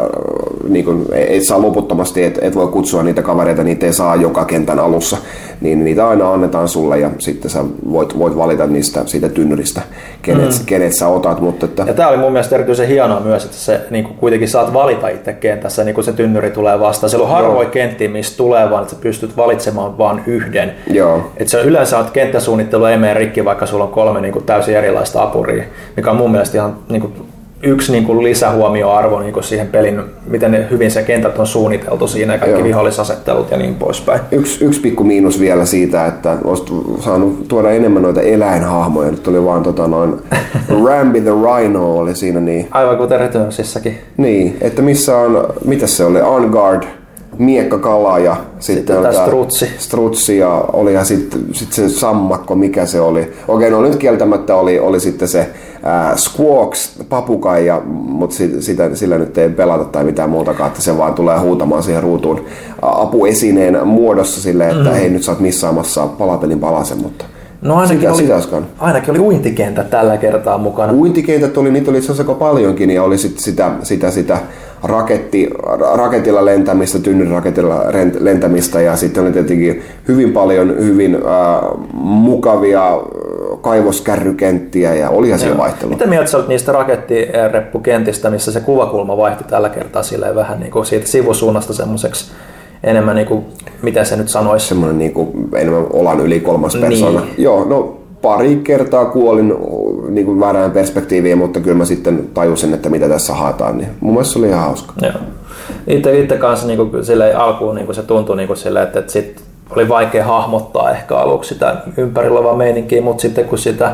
niin kun, et saa loputtomasti, et, et voi kutsua niitä kavereita, niitä ei saa joka kentän alussa, niin niitä aina annetaan sulle ja sitten sä voit, voit valita niistä siitä tynnyristä, kenet, mm. kenet sä otat, mutta että, Ja tämä oli mun mielestä erityisen hienoa myös, että se niin kuin kuitenkin saat valita itse kentässä, niin kuin se tynnyri tulee vastaan. Siellä on harvoin kenttiä, missä tulee vaan, että sä pystyt valitsemaan vain yhden. Joo. Et se yleensä on kenttäsuunnittelu ei mene rikki, vaikka sulla on kolme niin kuin täysin erilaista apuria, mikä on mun mielestä ihan niin kuin, yksi niin kuin lisähuomioarvo niin kuin siihen pelin, miten ne, hyvin se kentät on suunniteltu siinä, kaikki Joo. vihollisasettelut ja niin poispäin. Yksi, yksi pikku miinus vielä siitä, että olisit saanut tuoda enemmän noita eläinhahmoja. Nyt oli vaan tota noin [laughs] Rambi the Rhino oli siinä niin. Aivan kuten Returnsissakin. Niin, että missä on, mitä se oli, On Guard, miekkakala ja sitten, tää strutsi. strutsi ja oli ja sitten sit se sammakko, mikä se oli. Okei, no nyt kieltämättä oli, oli sitten se ää, Squawks, papukaija, mutta sit, sitä, sillä nyt ei pelata tai mitään muutakaan, että se vaan tulee huutamaan siihen ruutuun apuesineen muodossa silleen, että mm. hei nyt sä oot missaamassa palapelin palasen, mutta No ainakin, sitä, oli, sitä ainakin oli uintikenttä tällä kertaa mukana. Uintikentät oli, niitä oli itse asiassa aika paljonkin ja oli sit sitä, sitä, sitä raketti, ra- raketilla lentämistä, tynnyriraketilla rent- lentämistä ja sitten oli tietenkin hyvin paljon hyvin äh, mukavia kaivoskärrykenttiä ja olihan siellä vaihtelua. Mitä mieltä sä olet niistä rakettireppukentistä, missä se kuvakulma vaihtui tällä kertaa silleen vähän niin kuin siitä sivusuunnasta semmoiseksi enemmän, niin kuin, miten se nyt sanoisi? Semmoinen niin kuin, enemmän olan yli kolmas Niin. persona. Joo, no pari kertaa kuolin niin kuin väärään perspektiiviin, mutta kyllä mä sitten tajusin, että mitä tässä haetaan. Niin mun mielestä se oli ihan hauska. Joo. Itse, itse kanssa niin kuin, sille alkuun niin kuin se tuntui niin kuin sille, että, että sit oli vaikea hahmottaa ehkä aluksi sitä ympärillä olevaa meininkiä, mutta sitten kun sitä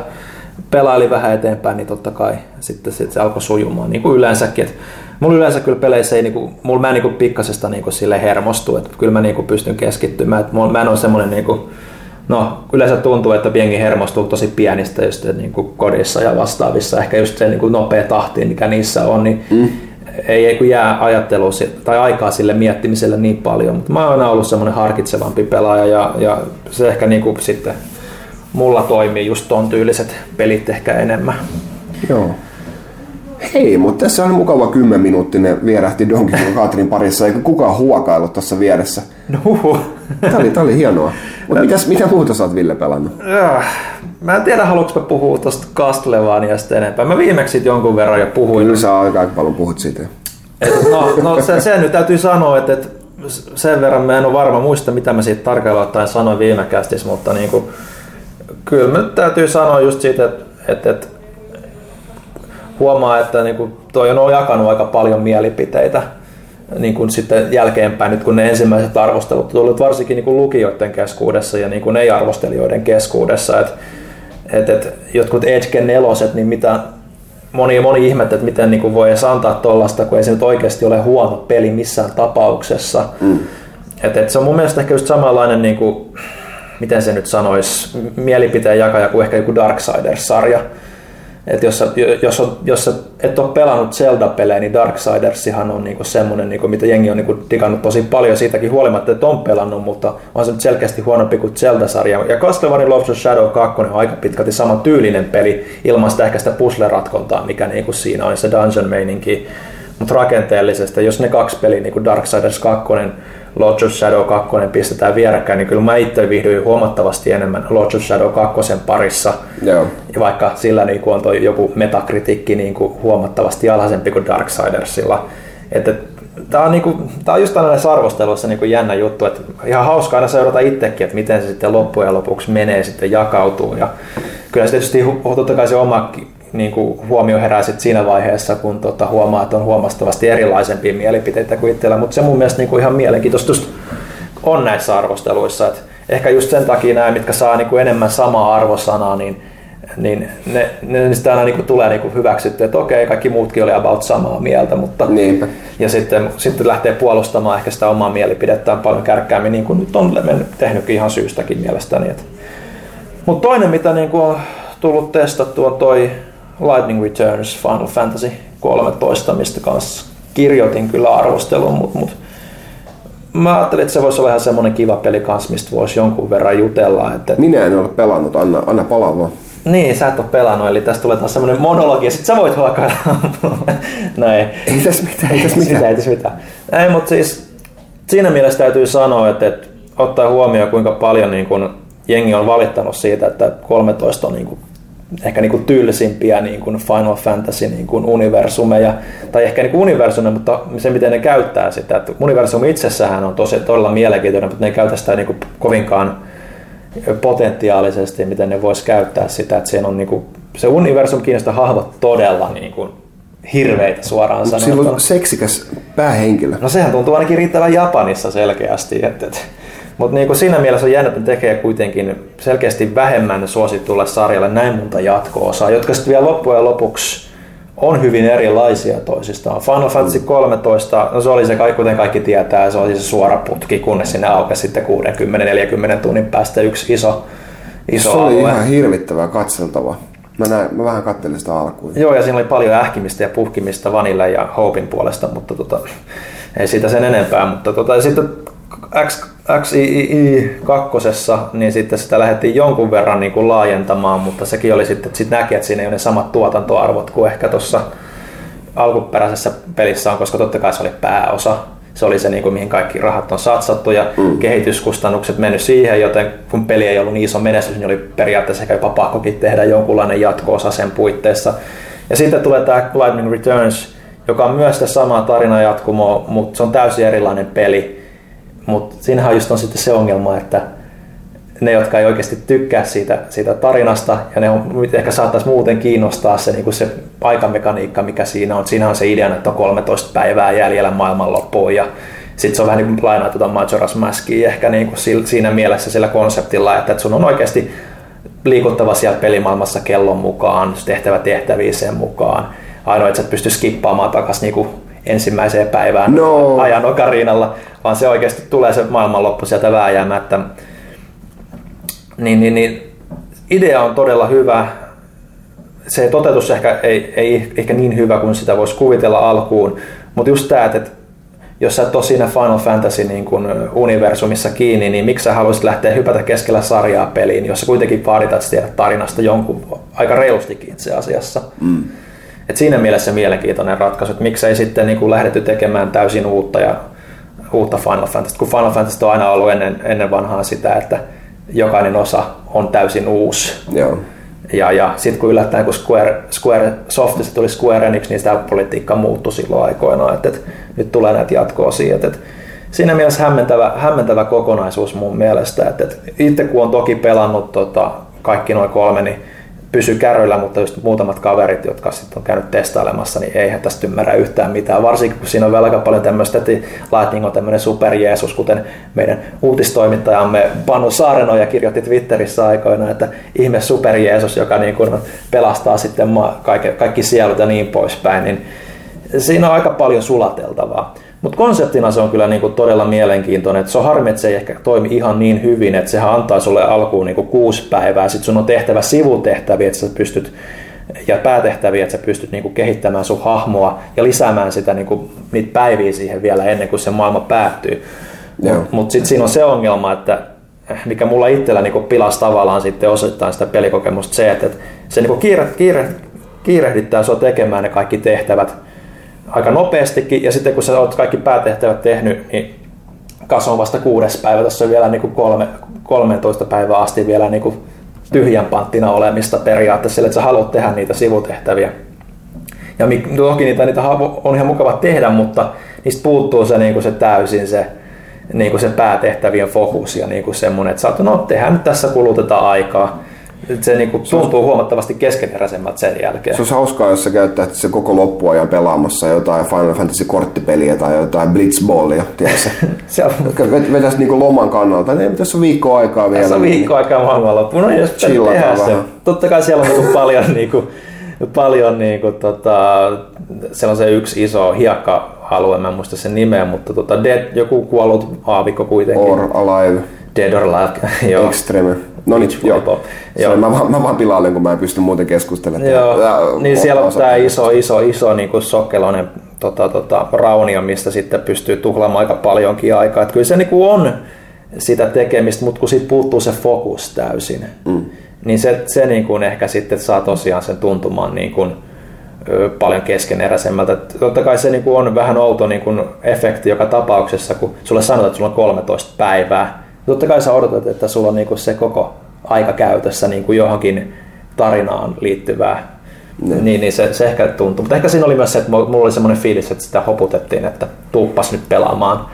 pelaili vähän eteenpäin, niin totta kai sitten, sitten se alkoi sujumaan, niin kuin yleensäkin. Et mulla yleensä kyllä peleissä ei, niin kuin, mulla mä en niin kuin pikkasesta niin kuin sille hermostu, että kyllä mä niin kuin pystyn keskittymään, että mä en ole semmoinen niin kuin, No, yleensä tuntuu, että jengi hermostuu tosi pienistä just niin kuin kodissa ja vastaavissa. Ehkä just se niin kuin nopea tahti, mikä niissä on, niin mm. ei, ei kun jää ajattelu tai aikaa sille miettimiselle niin paljon. Mutta mä oon aina ollut semmoinen harkitsevampi pelaaja ja, ja se ehkä niin kuin sitten mulla toimii just ton tyyliset pelit ehkä enemmän. Joo. Hei, mutta tässä on mukava 10 minuuttinen vierähti Donkey Kong Katrin parissa, eikä kukaan huokaillut tuossa vieressä. No. Tää oli, tää oli hienoa. Mutta mitäs, mitä muuta sä oot Ville pelannut? Äh, Mä en tiedä, haluanko mä puhua tuosta Castlevaniasta enempää. Mä viimeksi siitä jonkun verran jo puhuin. Kyllä sä aika aika paljon puhut siitä. Et, no, no se, se, nyt täytyy sanoa, että, että sen verran mä en ole varma muista, mitä mä siitä tarkalleen ottaen sanoin viime kästissä, mutta niin kuin, kyllä mä täytyy sanoa just siitä, että, että, että huomaa, että niin kuin toi on jakanut aika paljon mielipiteitä niin kuin sitten jälkeenpäin, nyt kun ne ensimmäiset arvostelut tulivat varsinkin niin kuin lukijoiden keskuudessa ja niin kuin ei-arvostelijoiden keskuudessa, että et, et, jotkut Edge neloset, niin mitä moni, moni ihmettä, että miten niin kuin voi edes antaa tuollaista, kun ei se nyt oikeasti ole huono peli missään tapauksessa. Mm. Et, et se on mun mielestä ehkä just samanlainen, niin kuin, miten se nyt sanoisi, mielipiteen jakaja kuin ehkä joku Darksiders-sarja. Et jos, jos, on, jos et ole pelannut Zelda-pelejä, niin Darksidersihan on niinku semmoinen, niinku, mitä jengi on niinku digannut tosi paljon siitäkin huolimatta, että on pelannut, mutta on se nyt selkeästi huonompi kuin Zelda-sarja. Ja Castlevania Lords of Shadow 2 on aika pitkälti saman tyylinen peli, ilman sitä ehkä sitä puzzle-ratkontaa, mikä niinku siinä on, se dungeon-meininki. Mutta rakenteellisesti, jos ne kaksi peliä, niin kuin Darksiders 2 Lords of Shadow 2 pistetään vierekkäin, niin kyllä mä itse viihdyin huomattavasti enemmän Lords of Shadow 2 parissa. Joo. Ja vaikka sillä niin kuin on toi joku metakritiikki niin kuin huomattavasti alhaisempi kuin Darksidersilla. Että Tämä on, niinku, tää on just näissä arvosteluissa niinku jännä juttu, että ihan hauska aina seurata itsekin, että miten se sitten loppujen lopuksi menee, sitten jakautuu. Ja kyllä se tietysti totta kai se oma niin kuin huomio herää sit siinä vaiheessa, kun tota, huomaa, että on huomattavasti erilaisempia mielipiteitä kuin itsellä, mutta se mun mielestä niin kuin ihan mielenkiintoista on näissä arvosteluissa. Et ehkä just sen takia nämä, mitkä saa niin kuin enemmän samaa arvosanaa, niin, niin ne, ne sitä aina niin kuin tulee niin kuin hyväksytty, että okei, kaikki muutkin oli about samaa mieltä, mutta Niinpä. ja sitten, sitten lähtee puolustamaan ehkä sitä omaa mielipidettään paljon kärkkäämmin, niin kuin nyt on tehnytkin ihan syystäkin mielestäni. Mutta toinen, mitä niin kuin on tullut testattua, on toi Lightning Returns Final Fantasy 13, mistä kanssa kirjoitin kyllä arvostelun, mutta mut, mä ajattelin, että se voisi olla ihan semmoinen kiva peli kanssa, mistä voisi jonkun verran jutella. Että, Minä en ole pelannut, anna, anna palaa vaan. niin, sä et ole pelannut, eli tästä tulee taas semmoinen monologi, ja sit sä voit huokailla. [laughs] Näin. Ei tässä mitään, ei tässä Sitä mitään. ei tässä mitään. Ei, mutta siis siinä mielessä täytyy sanoa, että, että ottaa huomioon kuinka paljon niin kun jengi on valittanut siitä, että 13 on niin kuin, ehkä niin kuin tylsimpiä niin kuin Final Fantasy niin kuin universumeja, tai ehkä niin kuin universumeja, mutta se miten ne käyttää sitä. Että universumi itsessähän on tosi todella mielenkiintoinen, mutta ne ei käytä sitä niin kuin kovinkaan potentiaalisesti, miten ne vois käyttää sitä, että siinä on niin kuin, se universum kiinnostaa hahmot todella niin kuin, hirveitä suoraan Sillä sanottuna. on seksikäs päähenkilö. No sehän tuntuu ainakin riittävän Japanissa selkeästi. Et, et. Mutta niinku siinä mielessä on jännä, että tekee kuitenkin selkeästi vähemmän suositulle sarjalle näin monta jatko-osaa, jotka sitten vielä loppujen lopuksi on hyvin erilaisia toisistaan. Final Fantasy 13, no se oli se, kuten kaikki tietää, se oli se suora putki, kunnes sinne aukesi sitten 60-40 tunnin päästä yksi iso, iso Se oli alue. ihan hirvittävää katseltavaa. Mä, näin, mä vähän kattelin sitä alkuun. Joo, ja siinä oli paljon ähkimistä ja puhkimista Vanille ja Hopein puolesta, mutta tota, ei siitä sen enempää. Mutta tota, ja sitten X, XII kakkosessa, niin sitten sitä lähdettiin jonkun verran niin kuin laajentamaan, mutta sekin oli sitten, että sitten näki, että siinä ei ole ne samat tuotantoarvot kuin ehkä tuossa alkuperäisessä pelissä on, koska totta kai se oli pääosa. Se oli se, niin kuin, mihin kaikki rahat on satsattu ja mm. kehityskustannukset mennyt siihen, joten kun peli ei ollut niin iso menestys, niin oli periaatteessa ehkä jopa pakkokin tehdä jonkunlainen jatko-osa sen puitteissa. Ja sitten tulee tämä Lightning Returns, joka on myös sitä samaa tarinajatkumoa, mutta se on täysin erilainen peli. Mutta siinähän just on sitten se ongelma, että ne, jotka ei oikeasti tykkää siitä, siitä tarinasta, ja ne on, ehkä saattaisi muuten kiinnostaa se, niin se aikamekaniikka, mikä siinä on. Siinä on se idea, että on 13 päivää jäljellä maailmanloppuun, ja sitten se on vähän niin kuin lainaa tuota Majora's Maskia ehkä niin kuin siinä mielessä sillä konseptilla, että, sun on oikeasti liikuttava siellä pelimaailmassa kellon mukaan, tehtävä tehtäviä sen mukaan. Ainoa, että sä et pysty skippaamaan takaisin niin ensimmäiseen päivään No. ajan okarinalla, vaan se oikeasti tulee se maailmanloppu sieltä vääjäämättä. Niin, niin, niin idea on todella hyvä. Se toteutus ehkä ei, ei ehkä niin hyvä kuin sitä voisi kuvitella alkuun, mutta just tämä, että jos sä et ole siinä Final Fantasy niin kun universumissa kiinni, niin miksi sä haluaisit lähteä hypätä keskellä sarjaa peliin, jossa kuitenkin vaaditaan, että tiedät tarinasta jonkun aika reilustikin itse asiassa. Mm. Et siinä mielessä mielenkiintoinen ratkaisu, että miksei sitten niin kuin lähdetty tekemään täysin uutta ja uutta Final Fantasy, kun Final Fantasy on aina ollut ennen, ennen vanhaa sitä, että jokainen osa on täysin uusi. Joo. Ja, ja sitten kun yllättäen, kun Square, Square Softista tuli Square Enix, niin sitä politiikka muuttui silloin aikoinaan, että, että nyt tulee näitä jatko-osia. Että, että siinä mielessä hämmentävä, hämmentävä kokonaisuus mun mielestä. Että, että itse kun on toki pelannut tota, kaikki noin kolme, niin pysy kärryillä, mutta just muutamat kaverit, jotka sitten on käynyt testailemassa, niin eihän tästä ymmärrä yhtään mitään. Varsinkin kun siinä on vielä aika paljon tämmöistä, että Lightning on tämmöinen superjeesus, kuten meidän uutistoimittajamme Panu Saarenoja kirjoitti Twitterissä aikoina, että ihme superjeesus, joka niin kuin pelastaa sitten kaikki, kaikki sielut ja niin poispäin, niin siinä on aika paljon sulateltavaa. Mutta konseptina se on kyllä niinku todella mielenkiintoinen. Et se on harmi, että se ei ehkä toimi ihan niin hyvin, että sehän antaa sulle alkuun niinku kuusi päivää. Sitten sun on tehtävä sivutehtäviä, että sä pystyt ja päätehtäviä, että sä pystyt niinku kehittämään sun hahmoa ja lisäämään sitä niinku, niitä päiviä siihen vielä ennen kuin se maailma päättyy. Mutta mut sitten siinä on se ongelma, että mikä mulla itsellä niinku pilasi tavallaan sitten osittain sitä pelikokemusta se, että, että se niinku kiire, kiire, kiirehdittää sua tekemään ne kaikki tehtävät aika nopeastikin, ja sitten kun sä oot kaikki päätehtävät tehnyt, niin kas on vasta kuudes päivä, tässä on vielä niin kuin kolme, 13 päivää asti vielä niin kuin tyhjän panttina olemista periaatteessa, että sä haluat tehdä niitä sivutehtäviä. Ja mi- toki niitä, niitä on ihan mukava tehdä, mutta niistä puuttuu se, niin kuin se täysin se, niin kuin se päätehtävien fokus ja niin kuin semmoinen, että sä oot, no tehdään nyt tässä kulutetaan aikaa. Se niin kuin tuntuu huomattavasti keskeneräisemmältä sen jälkeen. Se olisi hauskaa, jos sä käyttäisit se koko loppuajan pelaamassa jotain Final Fantasy korttipeliä tai jotain Blitzballia, tiedätkö? [laughs] Se on, Vetäisi niinku loman kannalta, niin tässä on viikko aikaa vielä. tässä on niin- viikko aikaa maailmanloppuun. No jos pitää Chillataan tehdä se. vähän. Totta kai siellä on niinku paljon, [laughs] niinku, paljon niinku, tota, siellä on se yksi iso hiekka-alue, mä en muista sen nimeä, mutta tota, Dead, joku kuollut aavikko kuitenkin. Or Alive, Dead or Alive, [laughs] joo. Extreme. No niin, joo. Joo. Mä, vaan- mä vaan pilailen, kun mä en pysty muuten keskustelemaan. Joo, Tää- niin siellä on tämä iso, iso, iso niin kuin sokkeloinen tota, tota, raunio, mistä sitten pystyy tuhlaamaan aika paljonkin aikaa. Et kyllä se niin kuin on sitä tekemistä, mutta kun siitä puuttuu se fokus täysin, mm. niin se, se niin kuin ehkä sitten saa tosiaan sen tuntumaan niin kuin, paljon keskeneräisemmältä. Totta kai se niin kuin on vähän outo niin kuin efekti joka tapauksessa, kun sulle sanotaan, että sulla on 13 päivää. Totta kai sä odotat, että sulla on niin kuin se koko aika käytössä niin kuin johonkin tarinaan liittyvää niin, niin se, se ehkä tuntuu. Mutta ehkä siinä oli myös se, että mulla oli semmoinen fiilis, että sitä hoputettiin, että tuuppas nyt pelaamaan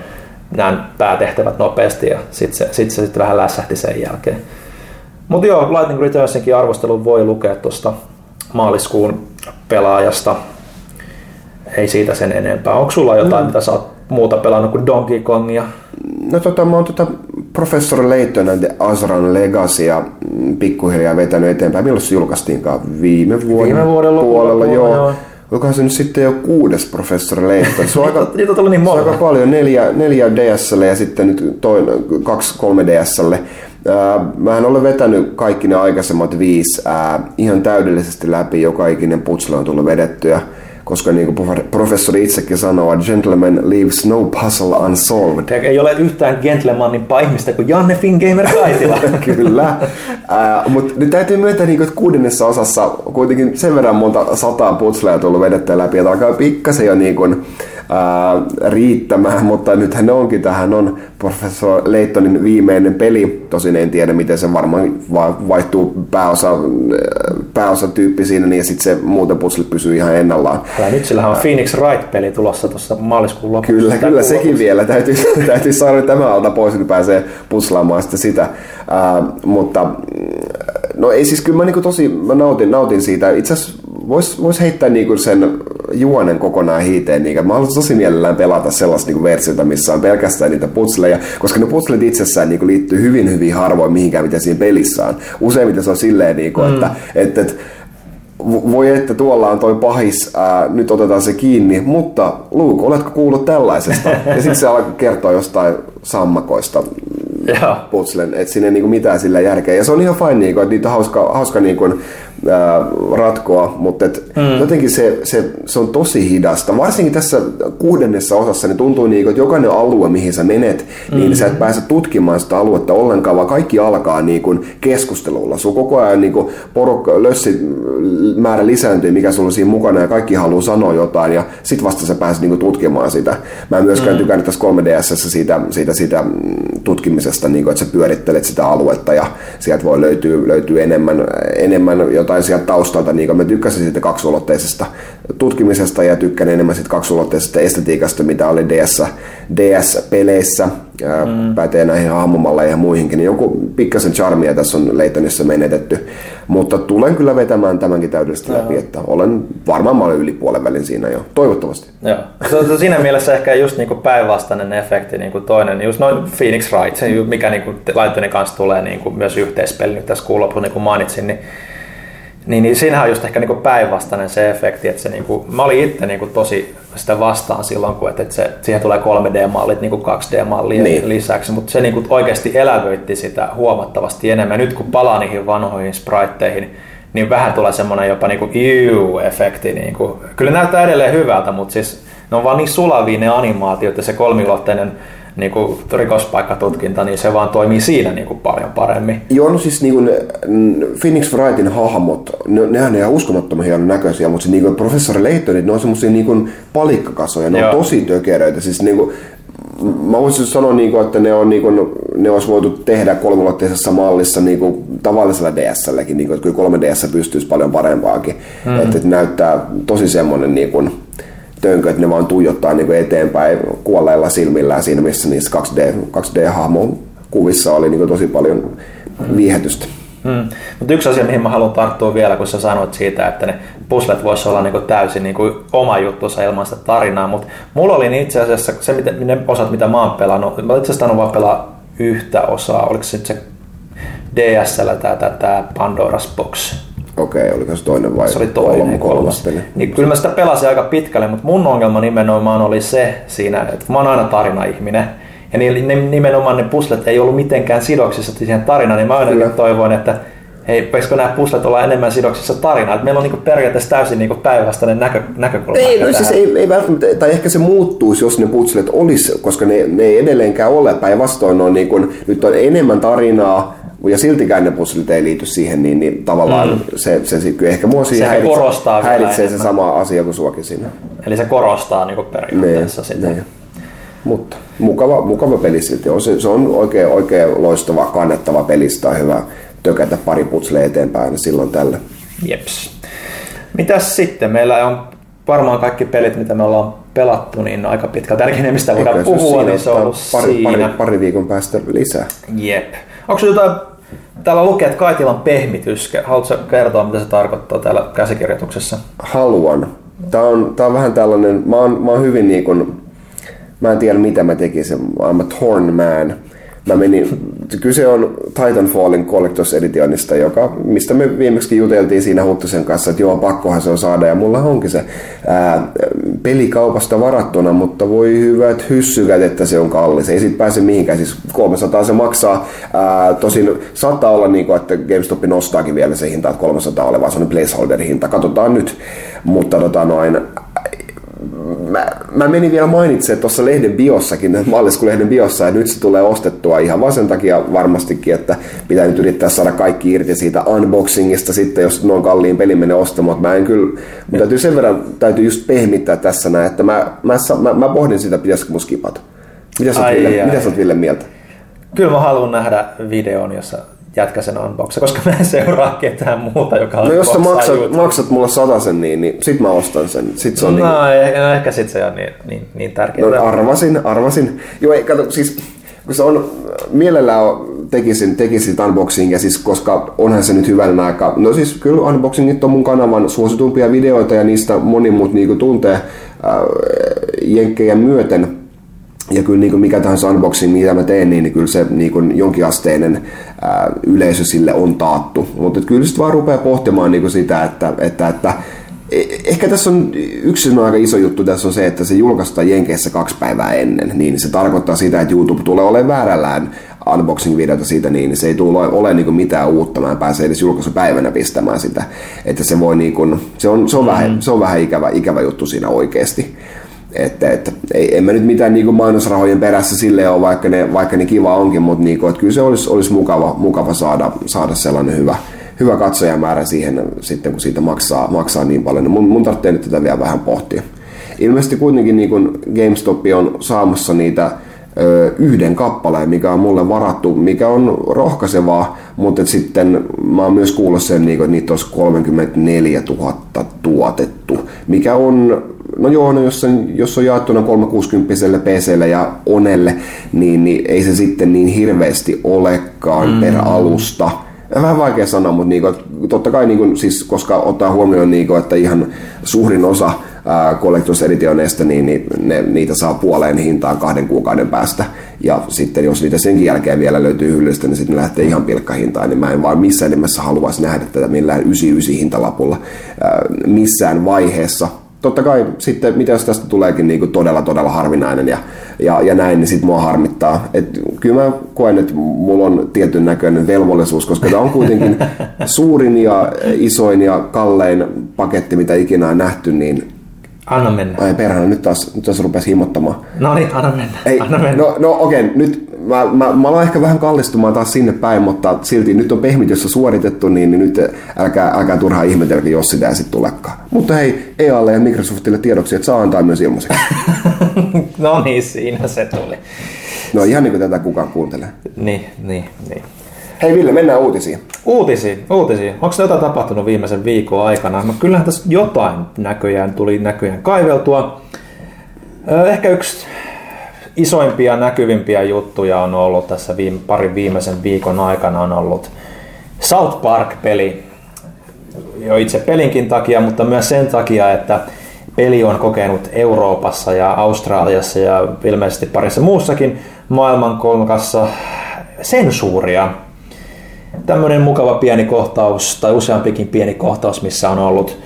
nämä päätehtävät nopeasti ja sitten se, sit se sitten vähän lässähti sen jälkeen. Mutta joo, Lightning Returnsinkin arvostelun voi lukea tuosta maaliskuun pelaajasta. Ei siitä sen enempää. Onko sulla jotain, mm. mitä sä oot muuta pelannut kuin Donkey Kongia? No tota, mä oon tota Professor Layton and the Azran Legacy ja pikkuhiljaa vetänyt eteenpäin. Milloin se julkaistiinkaan? Viime vuoden, Viime vuoden lopulla puolella, joo. joo. olikohan se nyt sitten jo kuudes professori Layton. Se on aika, Niitä on niin aika paljon, neljä, neljä DSlle ja sitten nyt toinen, kaksi kolme DSlle. Ää, Mähän olen vetänyt kaikki ne aikaisemmat viisi ää, ihan täydellisesti läpi, joka ikinen putsle on tullut vedettyä. Koska niin kuin professori itsekin sanoo, a gentleman leaves no puzzle unsolved. Ei ole yhtään gentlemanin ihmistä kuin Janne Fingamer Kaitila. [laughs] Kyllä. Mutta nyt täytyy myöntää, niin, että kuudennessa osassa kuitenkin sen verran monta sataa putsleja tullut vedettyä läpi, että alkaa pikkasen jo niin kuin, ää, riittämään, [laughs] mutta nythän ne onkin, tähän on Professor Laytonin viimeinen peli. Tosin en tiedä, miten se varmaan va- vaihtuu pääosa, pääosa tyyppi siinä, niin ja sitten se muuten putsle pysyy ihan ennallaan. Ja nyt sillähän on Phoenix Wright-peli tulossa tuossa maaliskuun lopussa. Kyllä, Sitä kyllä sekin vielä. Täytyy, [laughs] täytyy saada tämä alta pois, niin pääsee puslaamaan sitten sitä. Ää, mutta no ei siis kyllä mä niinku tosi mä nautin, nautin siitä. Itse asiassa voisi vois heittää niinku sen juonen kokonaan hiiteen. Niinku. Mä haluaisin tosi mielellään pelata sellaista niinku versiota, missä on pelkästään niitä putsleja, koska ne putslet itsessään niinku liittyy hyvin hyvin harvoin mihinkään, mitä siinä pelissä on. Useimmiten se on silleen, niinku, mm. että, että, että voi että tuolla on toi pahis, ää, nyt otetaan se kiinni, mutta Luke, oletko kuullut tällaisesta? Ja sitten se alkaa kertoa jostain sammakoista putslen, että siinä ei niinku mitään sillä järkeä. Ja se on ihan fine, niinku, että niitä on hauska, hauska niinku, ää, ratkoa, mutta et mm. jotenkin se, se, se, on tosi hidasta. Varsinkin tässä kuudennessa osassa niin tuntuu, niinku, että jokainen alue, mihin sä menet, mm. niin sä et pääse tutkimaan sitä aluetta ollenkaan, vaan kaikki alkaa niinku, keskustelulla. Sun koko ajan niinku, porukka, lössi määrä lisääntyy, mikä sulla on siinä mukana, ja kaikki haluaa sanoa jotain, ja sit vasta sä pääset niinku, tutkimaan sitä. Mä en myöskään mm. tykännyt tässä 3DSssä siitä, siitä, siitä mm, tutkimisesta, niinku, että sä pyörittelet sitä aluetta, ja sieltä voi löytyä, löytyä enemmän, enemmän jotain sieltä taustalta. Niin mä tykkäsin siitä kaksulotteisesta tutkimisesta ja tykkään enemmän siitä kaksulotteisesta estetiikasta, mitä oli DS, DS-peleissä. Mm. Pätee näihin hahmomalleihin ja muihinkin. Niin joku pikkasen charmia tässä on Leitonissa menetetty. Mutta tulen kyllä vetämään tämänkin täydellisesti läpi, että olen varmaan mä olen yli puolen välin siinä jo. Toivottavasti. Joo. Se on siinä mielessä ehkä just niinku päinvastainen efekti niinku toinen, just noin Phoenix Wright, se, mikä niinku Lightonin kanssa tulee niinku myös yhteispeli nyt tässä kuun lopussa, niin kuin mainitsin, niin niin, niin siinähän on just ehkä niinku päinvastainen se efekti, että se niinku, mä olin itse niinku tosi sitä vastaan silloin, kun että, että se, siihen tulee 3D-mallit niinku 2D-mallien niin. lisäksi, mutta se niinku oikeasti elävöitti sitä huomattavasti enemmän. Nyt kun palaa niihin vanhoihin spriteihin, niin vähän tulee semmoinen jopa niinku efekti Niinku. Kyllä näyttää edelleen hyvältä, mutta siis ne on vaan niin sulavia ne animaatiot ja se kolmiulotteinen niin kuin rikospaikkatutkinta, niin se vaan toimii siinä niin kuin paljon paremmin. Joo, no siis niin kuin, Phoenix Wrightin hahmot, ne, nehän on ihan uskomattoman hienon näköisiä, mutta se niin kuin, professori Laytonit, ne on semmoisia niin kuin palikkakasoja, ne Joo. on tosi tökeröitä. Siis niin kuin, mä voisin sanoa, niin kuin, että ne, on, niin kuin, ne olisi voitu tehdä kolmulotteisessa mallissa niin kuin, tavallisella DSLläkin, niin kuin, että kyllä 3DS pystyisi paljon parempaakin. Mm-hmm. Että, että näyttää tosi semmoinen niin kuin, tönkö, että ne vaan tuijottaa niin kuin eteenpäin kuolleilla silmillään siinä, missä niissä 2D, 2D-hahmon kuvissa oli niin kuin tosi paljon viehätystä. Hmm. Mutta yksi asia, mihin mä haluan tarttua vielä, kun sä sanoit siitä, että ne puslet voisi olla niinku täysin niinku oma juttusa ilman sitä tarinaa, mutta mulla oli itse asiassa se, mitä, ne osat, mitä mä oon pelannut, mä itse asiassa vaan pelaa yhtä osaa, oliko se se DSL tämä, tämä Pandora's Box, Okei, oliko se toinen vai se oli toinen kolmas. Niin kyllä mä sitä pelasin aika pitkälle, mutta mun ongelma nimenomaan oli se siinä, että mä oon aina tarina-ihminen. Ja niin, nimenomaan ne puslet ei ollut mitenkään sidoksissa siihen tarinaan, niin mä aina toivoin, että hei, voisiko nämä puslet olla enemmän sidoksissa tarinaan? Meillä on niinku periaatteessa täysin niinku päinvastainen näkö, näkökulma. Ei, no siis ei, ei välttämättä, tai ehkä se muuttuisi, jos ne puslet olisi, koska ne, ne ei edelleenkään ole. Päinvastoin on niin kuin, nyt on enemmän tarinaa, ja siltikään ne puzzlet ei liity siihen, niin, niin tavallaan mm. se, se, se kyllä ehkä mua siihen häiritsee, korostaa häiritsee se sama asia kuin suakin siinä. Eli se korostaa niin periaatteessa ne, sitä. Ne. Mutta mukava, mukava peli silti. On, se, se on oikein, oikein loistava, kannettava peli, sitä on hyvä tökätä pari putsle eteenpäin silloin tällä. Jeps. Mitäs sitten? Meillä on varmaan kaikki pelit, mitä me ollaan pelattu, niin aika. Ainakin ne, mistä voidaan puhua, niin se on ollut pari, siinä. Pari, pari viikon päästä lisää. Jep. Onko jotain Täällä lukee, että Kaitilan pehmitys. Haluatko kertoa, mitä se tarkoittaa täällä käsikirjoituksessa? Haluan. Tämä on, tämä on vähän tällainen, mä oon, mä oon hyvin niin kuin, mä en tiedä mitä mä tekisin, I'm a torn man. Mä menin, kyse on Titanfallin Collectors Editionista, joka, mistä me viimeksi juteltiin siinä Huttusen kanssa, että joo, pakkohan se on saada, ja mulla onkin se ää, pelikaupasta varattuna, mutta voi hyvät hyssykät, että se on kallis. Ei sit pääse mihinkään, siis 300 se maksaa. Ää, tosin saattaa olla niin kuin, että GameStop nostaakin vielä se hinta, että 300 ole vaan sellainen placeholder-hinta. Katsotaan nyt. Mutta tota noin, mä, mä menin vielä mainitsemaan tuossa lehden biossakin, [laughs] maaliskuun lehden biossa, ja nyt se tulee ostettua ihan vaan sen takia varmastikin, että pitää nyt yrittää saada kaikki irti siitä unboxingista sitten, jos noin kalliin peli menee ostamaan. Mä en kyllä, mutta täytyy sen verran, täytyy just pehmittää tässä näin, että mä, mä, mä, mä pohdin sitä, pitäisikö mun skipata. Mitä sä oot, Ai, Ville, ai. mitä sä oot Ville mieltä? Kyllä mä haluan nähdä videon, jossa jätkä sen unboxa, koska mä en seuraa ketään muuta, joka No jos sä maksat, maksat mulle sen, niin, niin sit mä ostan sen. Sit se on niin, No, eh- no ehkä sit se on niin, niin, niin tärkeää. No arvasin, arvasin. Joo, ei, kato, siis kun se on, mielellään tekisin, tekisin unboxingia, siis koska onhan se nyt hyvän aika, no siis kyllä unboxingit on mun kanavan suositumpia videoita ja niistä moni muut niinku tuntee äh, jenkkejä myöten. Ja kyllä niin kuin mikä tahansa unboxing, mitä mä teen, niin, kyllä se niin kuin jonkinasteinen ää, yleisö sille on taattu. Mutta kyllä sitten vaan rupeaa pohtimaan niin kuin sitä, että, että, että e- ehkä tässä on yksi aika iso juttu tässä on se, että se julkaistaan Jenkeissä kaksi päivää ennen, niin se tarkoittaa sitä, että YouTube tulee olemaan väärällään unboxing-videota siitä, niin se ei tule ole, niin kuin mitään uutta, mä en pääse edes julkaisupäivänä pistämään sitä, että se voi niin kuin, se on, se on, vähän, se on vähän ikävä, ikävä juttu siinä oikeasti. Että, että ei, en mä nyt mitään niin kuin mainosrahojen perässä sille ole, vaikka ne, vaikka ne kiva onkin, mutta niin kuin, että kyllä se olisi, olisi mukava, mukava saada, saada sellainen hyvä, hyvä katsojamäärä siihen sitten, kun siitä maksaa, maksaa niin paljon. Mun, mun tarvitsee nyt tätä vielä vähän pohtia. Ilmeisesti kuitenkin niin kuin GameStop on saamassa niitä ö, yhden kappaleen, mikä on mulle varattu, mikä on rohkaisevaa, mutta sitten mä oon myös kuullut sen, niin kuin, että niitä olisi 34 000 tuotettu, mikä on No joo, no jos, sen, jos on jaettuna 360 PClle ja Onelle, niin, niin ei se sitten niin hirveästi olekaan mm. per alusta. Vähän vaikea sanoa, mutta niinku, totta kai, niinku, siis, koska ottaa huomioon, niinku, että ihan suurin osa ää, Collectors Editioneista, niin, niin ne, niitä saa puoleen hintaan kahden kuukauden päästä. Ja sitten jos niitä senkin jälkeen vielä löytyy hyllystä, niin sitten ne lähtee ihan pilkkahintaan. Niin mä en vaan missään nimessä haluaisi nähdä tätä millään 99 hintalapulla ää, missään vaiheessa totta kai sitten, mitä jos tästä tuleekin niin kuin todella, todella harvinainen ja, ja, ja näin, niin sitten mua harmittaa. Et kyllä mä koen, että mulla on tietyn näköinen velvollisuus, koska tämä on kuitenkin [laughs] suurin ja isoin ja kallein paketti, mitä ikinä on nähty, niin Anna mennä. ai perhana, nyt taas, nyt taas rupesi himottamaan. No niin, anna mennä. Ei, anna mennä. no, no okei, okay, nyt mä, mä, mä aloin ehkä vähän kallistumaan taas sinne päin, mutta silti nyt on pehmityssä suoritettu, niin, niin nyt älkää, älkää turhaan ihmetelkö, jos sitä ei sitten tulekaan. Mutta hei, EAlle ja Microsoftille tiedoksi, että saa antaa myös ilmaiseksi. [laughs] no niin, siinä se tuli. No ihan niin kuin tätä kukaan kuuntelee. Niin, niin, niin. Hei Ville, mennään uutisiin. Uutisiin, uutisiin. Onko jotain tapahtunut viimeisen viikon aikana? No kyllähän tässä jotain näköjään tuli näköjään kaiveltua. Ehkä yksi isoimpia näkyvimpiä juttuja on ollut tässä viime, parin viimeisen viikon aikana on ollut South Park-peli. Jo itse pelinkin takia, mutta myös sen takia, että peli on kokenut Euroopassa ja Australiassa ja ilmeisesti parissa muussakin maailmankolkassa sensuuria tämmöinen mukava pieni kohtaus, tai useampikin pieni kohtaus, missä on ollut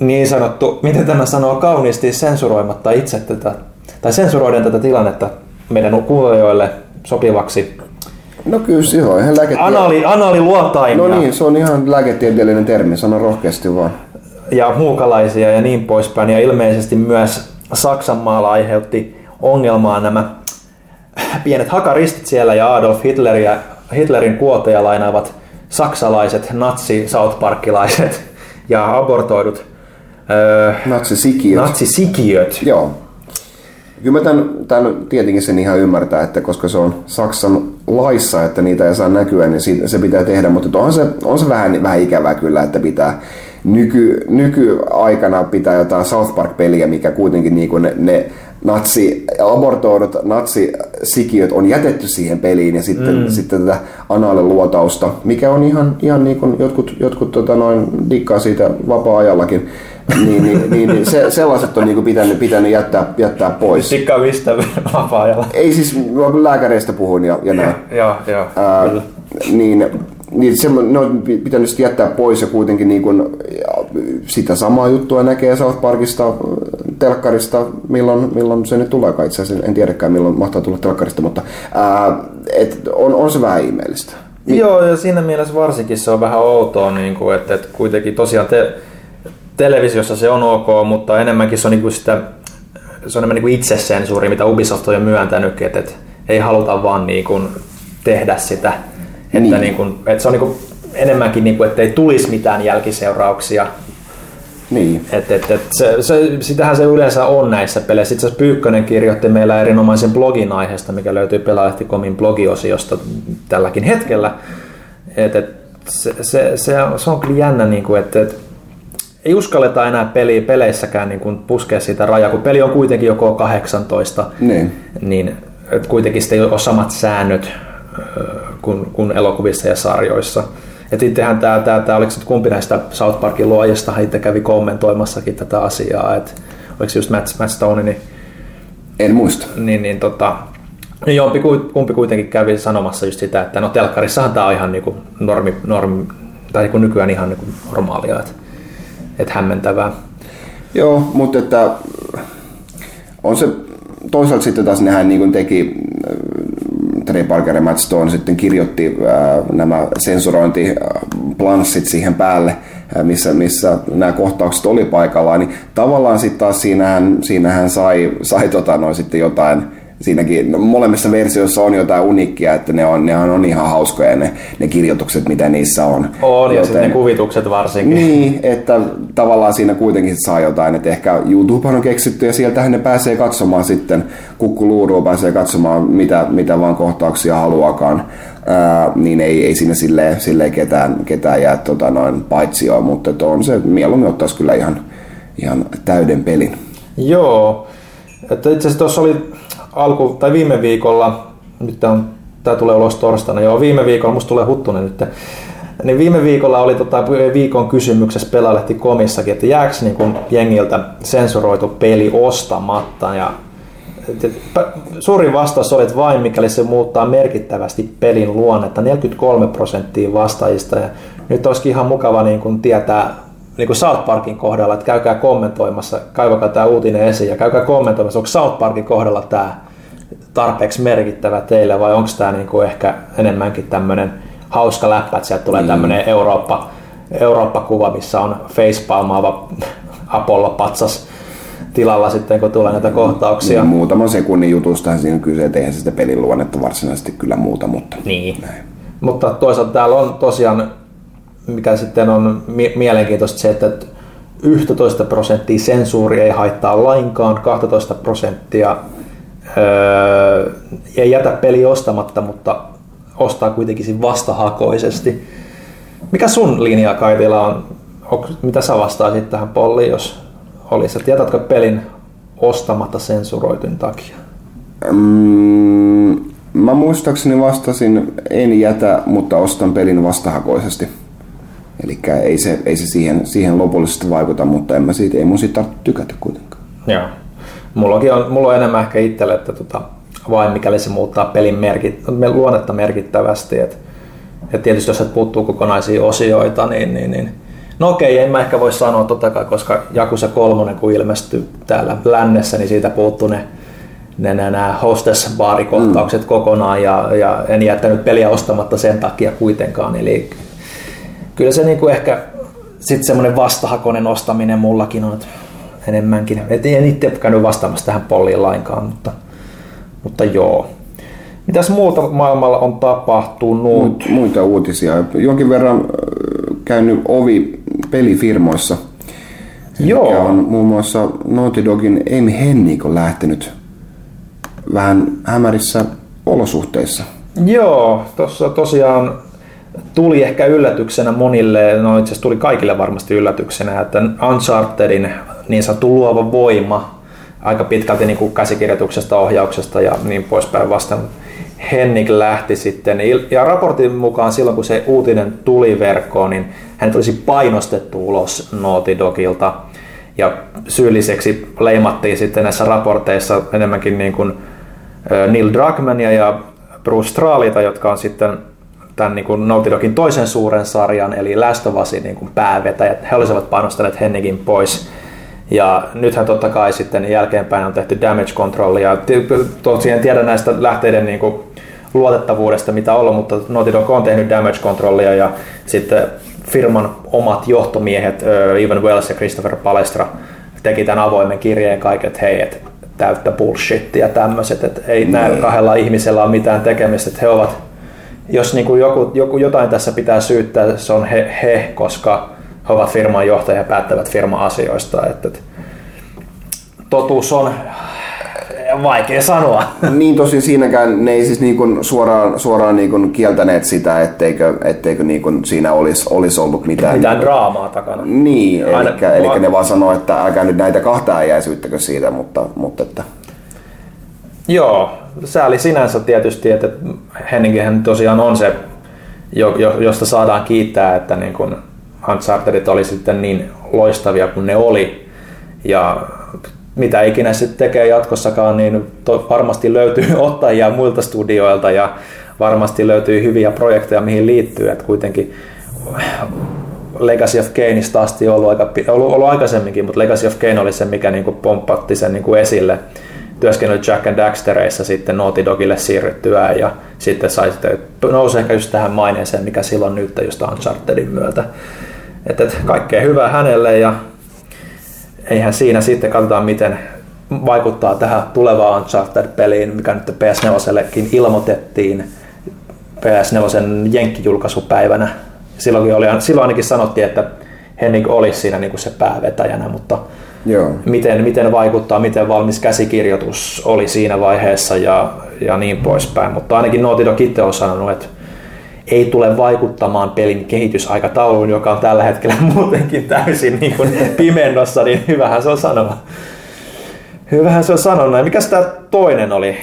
niin sanottu, miten tämä sanoo kauniisti, sensuroimatta itse tätä, tai sensuroiden tätä tilannetta meidän kuulijoille sopivaksi. No kyllä se on ihan lääketie... Anali, No niin, se on ihan lääketieteellinen termi, sano rohkeasti vaan. ja muukalaisia ja niin poispäin. Ja ilmeisesti myös Saksan maalla aiheutti ongelmaa nämä pienet hakaristit siellä ja Adolf Hitler ja Hitlerin kuoteja lainaavat saksalaiset natsi South Parkilaiset ja abortoidut öö, Natsisikiöt. natsisikiöt. Joo. Kyllä mä tämän, tämän tietenkin sen ihan ymmärtää, että koska se on Saksan laissa, että niitä ei saa näkyä, niin siitä- se pitää tehdä, mutta on se, on se vähän, vähän ikävää kyllä, että pitää nyky, nykyaikana pitää jotain South Park-peliä, mikä kuitenkin niin ne, ne natsi, abortoidut natsisikiöt on jätetty siihen peliin ja sitten, mm. sitten tätä anaaliluotausta, mikä on ihan, ihan niin kuin jotkut, jotkut tota noin, dikkaa siitä vapaa-ajallakin. niin, niin, niin, niin se, sellaiset on niinku pitänyt, pitänyt jättää, jättää pois. Tikkaa mistä vapaa-ajalla. Ei siis, mä lääkäreistä puhun ja, ja näin. Joo, joo. Ää, niin, niin se, ne on pitänyt jättää pois ja kuitenkin niin ja sitä samaa juttua näkee South Parkista, telkkarista, milloin, milloin se nyt tulee itse asiassa, en tiedäkään milloin mahtaa tulla telkkarista, mutta ää, et on, on se vähän ihmeellistä. Joo, ja siinä mielessä varsinkin se on vähän outoa, niin kuin, että, että kuitenkin tosiaan te, televisiossa se on ok, mutta enemmänkin se on niin kuin sitä se on enemmän niin itsesensuuri, mitä Ubisoft on jo myöntänytkin, että, että ei haluta vaan niin kuin tehdä sitä. Että, Niin. niin. Niin kuin, että se on niin kuin enemmänkin, niin kuin, että ei tulisi mitään jälkiseurauksia. Niin. Et, et, et se, se, sitähän se yleensä on näissä peleissä. Itse asiassa Pyykkönen kirjoitti meillä erinomaisen blogin aiheesta, mikä löytyy Pelaajahtikomin blogiosiosta tälläkin hetkellä. Et, et, se, se, se, on, se on kyllä jännä, niin kuin, että et, ei uskalleta enää peli, peleissäkään niin kuin puskea sitä rajaa, kun peli on kuitenkin joko 18, Niin. niin et kuitenkin sitten ei ole samat säännöt kuin, kuin elokuvissa ja sarjoissa. Et itsehän tämä, tämä, tämä oliko nyt kumpi näistä South Parkin luojista, itse kävi kommentoimassakin tätä asiaa, että oliko se just Matt, Matt Stone, niin, En muista. niin, niin tota, niin jompi, ku- kumpi kuitenkin kävi sanomassa just sitä, että no telkkarissahan tämä on ihan niinku normi, normi tai niinku nykyään ihan niinku normaalia, että et hämmentävää. Joo, mutta että on se toisaalta sitten taas nehän niin teki äh, Trey Parker ja Matt Stone sitten kirjoitti ää, nämä sensurointiplanssit siihen päälle, ää, missä, missä nämä kohtaukset oli paikallaan, niin tavallaan sitten taas siinähän, siinähän sai, sai tota noin sitten jotain siinäkin no, molemmissa versioissa on jotain uniikkia, että ne on, ne on ihan hauskoja ne, ne kirjoitukset, mitä niissä on. On, ja sitten ne kuvitukset varsinkin. Niin, että tavallaan siinä kuitenkin saa jotain, että ehkä YouTube on keksitty ja sieltähän ne pääsee katsomaan sitten, kukkuluurua pääsee katsomaan mitä, mitä vaan kohtauksia haluakaan, Ää, niin ei, ei siinä silleen, silleen ketään, ketään jää tota noin paitsioon, mutta on se mieluummin ottaisi kyllä ihan, ihan täyden pelin. Joo. Että itse asiassa tuossa oli alku, tai viime viikolla, nyt on, tämä tulee ulos torstaina, joo, viime viikolla, musta tulee huttunen nyt, niin viime viikolla oli tota, viikon kysymyksessä Pelaalehti komissakin, että jääkö niin kun jengiltä sensuroitu peli ostamatta, ja Suurin vastaus oli, että vain mikäli se muuttaa merkittävästi pelin luonnetta, 43 prosenttia vastaajista. Ja nyt olisikin ihan mukava niin kuin tietää niin kuin South Parkin kohdalla, että käykää kommentoimassa, kaivakaa tämä uutinen esiin ja käykää kommentoimassa, onko South Parkin kohdalla tämä tarpeeksi merkittävä teille vai onko tämä niin kuin ehkä enemmänkin tämmöinen hauska läppä, että sieltä tulee tämmöinen Eurooppa, Eurooppa-kuva, missä on facepalmaava Apollo-patsas tilalla sitten, kun tulee näitä kohtauksia. Ja muutaman sekunnin jutustahan siinä on kyse, että eihän se sitä pelin luonnetta varsinaisesti kyllä muuta, mutta Niin. näin. Mutta toisaalta täällä on tosiaan, mikä sitten on mie- mielenkiintoista se, että 11 prosenttia sensuuri ei haittaa lainkaan, 12 prosenttia öö, ei jätä peli ostamatta, mutta ostaa kuitenkin vastahakoisesti. Mikä sun linja Kaitila on? Mitä sä vastaisit tähän polliin, jos olisi? Että jätätkö pelin ostamatta sensuroitun takia? Mm, mä muistaakseni vastasin, en jätä, mutta ostan pelin vastahakoisesti. Eli ei se, ei se siihen, siihen lopullisesti vaikuta, mutta en mä siitä, ei mun siitä tarvitse tykätä kuitenkaan. Joo. Mullakin on, mulla on enemmän ehkä itselle, että tota, vain mikäli se muuttaa pelin merkit, luonnetta merkittävästi. Et, et tietysti jos et puuttuu kokonaisia osioita, niin, niin, niin No okei, en mä ehkä voi sanoa totta kai, koska Jakusa kolmonen kun ilmestyi täällä lännessä, niin siitä puuttuu ne, ne, ne nämä hostess-baarikohtaukset mm. kokonaan ja, ja en jättänyt peliä ostamatta sen takia kuitenkaan. Eli kyllä se niinku ehkä sitten semmoinen vastahakoinen ostaminen mullakin on enemmänkin. Et en itse käynyt vastaamassa tähän polliin lainkaan, mutta, mutta joo. Mitäs muuta maailmalla on tapahtunut? Muit, muita uutisia. Jonkin verran käynyt ovi pelifirmoissa. Joo. Mikä on muun muassa Naughty Dogin Amy Hennig on lähtenyt vähän hämärissä olosuhteissa. Joo, tuossa tosiaan tuli ehkä yllätyksenä monille, no itse tuli kaikille varmasti yllätyksenä, että Unchartedin niin sanottu luova voima, aika pitkälti niin kuin käsikirjoituksesta, ohjauksesta ja niin poispäin vasta Hennig lähti sitten. Ja raportin mukaan silloin, kun se uutinen tuli verkkoon, niin hänet olisi painostettu ulos Naughty Dogilta. Ja syylliseksi leimattiin sitten näissä raporteissa enemmänkin niin kuin Neil Druckmania ja Bruce Stralita, jotka on sitten tämän niin kuin Naughty Dogin toisen suuren sarjan, eli Last of Usin niin kuin päävetäjät. He olisivat panostaneet Hennigin pois. Ja nythän totta kai sitten jälkeenpäin on tehty damage controllia. Tosiaan en tiedä näistä lähteiden niin kuin luotettavuudesta mitä ollut, mutta Naughty Dog on tehnyt damage controllia ja sitten firman omat johtomiehet, Evan Wells ja Christopher Palestra, teki tämän avoimen kirjeen kaiket, että hei, et täyttä bullshittia tämmöiset, että ei niin. näillä kahdella ihmisellä ole mitään tekemistä, että he ovat, jos niin kuin joku, joku, jotain tässä pitää syyttää, se on he, he koska he ovat firman johtajia ja päättävät firman asioista, että, että totuus on vaikea sanoa. [laughs] Niin tosin siinäkään ne ei siis niin kuin suoraan, suoraan niin kuin kieltäneet sitä, etteikö, etteikö niin kuin siinä olisi, olisi ollut mitään... Mitään draamaa takana. Niin, eli, eli ne vaan sanoo, että älkää nyt näitä kahta äijää syyttäkö siitä, mutta, mutta että... Joo, sääli sinänsä tietysti, että Henningihän tosiaan on se, josta saadaan kiittää, että niin kuin Unchartedit oli sitten niin loistavia kuin ne oli. Ja mitä ikinä sitten tekee jatkossakaan, niin to, varmasti löytyy [laughs] ottajia muilta studioilta ja varmasti löytyy hyviä projekteja, mihin liittyy. Että kuitenkin Legacy of Kaneista asti ollut, aika, ollut, ollut aikaisemminkin, mutta Legacy of Kane oli se, mikä niin pomppatti sen niin esille. Työskennellyt Jack and Daxtereissa sitten Naughty Dogille siirryttyä ja sitten sai sitten, nousi ehkä just tähän maineeseen, mikä silloin nyt just Unchartedin myötä. Että et, kaikkea hyvää hänelle ja eihän siinä sitten katsotaan, miten vaikuttaa tähän tulevaan Uncharted-peliin, mikä nyt PS4 ilmoitettiin PS4 jenkkijulkaisupäivänä. Silloin, oli, silloin ainakin sanottiin, että Henning olisi siinä niin kuin se päävetäjänä, mutta Joo. Miten, miten vaikuttaa, miten valmis käsikirjoitus oli siinä vaiheessa ja, ja niin poispäin. Mutta ainakin Naughty Dog itse on sanonut, että ei tule vaikuttamaan pelin kehitysaikatauluun, joka on tällä hetkellä [laughs] muutenkin täysin niin kuin pimennossa, niin hyvähän se on sanoa. Hyvähän se on sanoa. Mikä tämä toinen oli?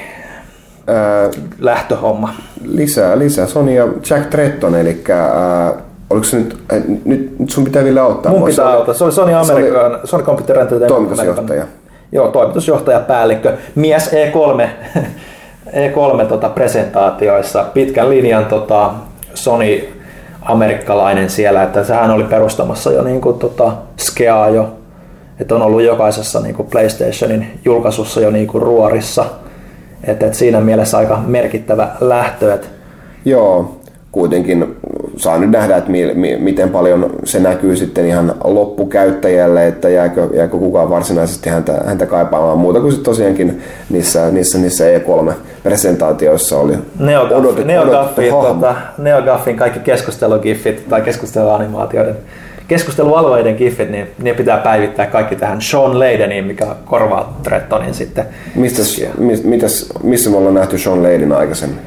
Ää, lähtöhomma. Lisää, lisää. Sony ja Jack Tretton, eli ää, oliko se nyt, äh, nyt, nyt sun pitää vielä auttaa. Mun pitää auttaa. Se oli Sony American, oli Sony Computer Entertainment. Toimitusjohtaja. Joo, toimitusjohtaja, päällikkö, mies E3, [laughs] E3 tota, presentaatioissa, pitkän linjan tota, Sony amerikkalainen siellä, että sehän oli perustamassa jo niin kuin, tota, Skea jo, että on ollut jokaisessa niin kuin PlayStationin julkaisussa jo niin kuin ruorissa, että, että siinä mielessä aika merkittävä lähtö. Että Joo, kuitenkin saa nyt nähdä, että mi, mi, miten paljon se näkyy sitten ihan loppukäyttäjälle, että jääkö, jääkö kukaan varsinaisesti häntä, häntä kaipaamaan muuta kuin tosiaankin niissä, niissä, niissä E3-presentaatioissa oli odotettu, Neogaffin, tota, Neogaffin kaikki keskustelugiffit tai keskusteluanimaatioiden keskustelualueiden giffit, niin ne pitää päivittää kaikki tähän Sean Leydeniin, mikä korvaa Trettonin sitten. Mistäs, mitäs, missä me ollaan nähty Sean Leyden aikaisemmin?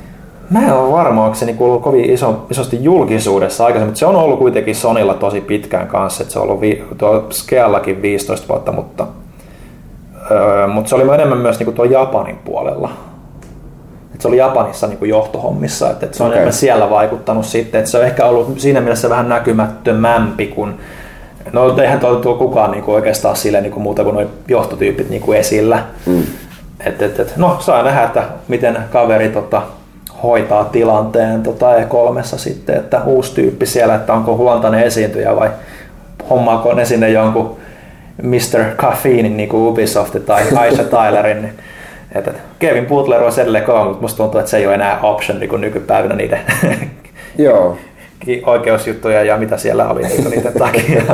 Mä en ole varma, onko se niin kuuluu kovin iso, isosti julkisuudessa aikaisemmin, mutta se on ollut kuitenkin Sonilla tosi pitkään kanssa, että se on ollut vi, tuo Skeallakin 15 vuotta, mutta, öö, mutta se oli enemmän myös niin kuin tuo Japanin puolella. Että se oli Japanissa niin kuin johtohommissa, että, että se on okay. enemmän siellä vaikuttanut sitten, että se on ehkä ollut siinä mielessä vähän näkymättömämpi kuin No eihän tuo, tuo kukaan niin kuin oikeastaan sille niin kuin muuta kuin nuo johtotyypit niin kuin esillä. Mm. Et, et, et, no saa nähdä, että miten kaveri tota, hoitaa tilanteen tota E3 sitten, että uusi tyyppi siellä, että onko huontainen esiintyjä vai hommaako ne sinne jonkun Mr. Caffeinin niin kuin Ubisoft tai Aisha Tylerin. Niin, että Kevin Butler on edelleen kova, mutta musta tuntuu, että se ei ole enää option niin kuin nykypäivänä niiden [laughs] Joo. [laughs] oikeusjuttuja ja mitä siellä oli niin niiden takia. [laughs]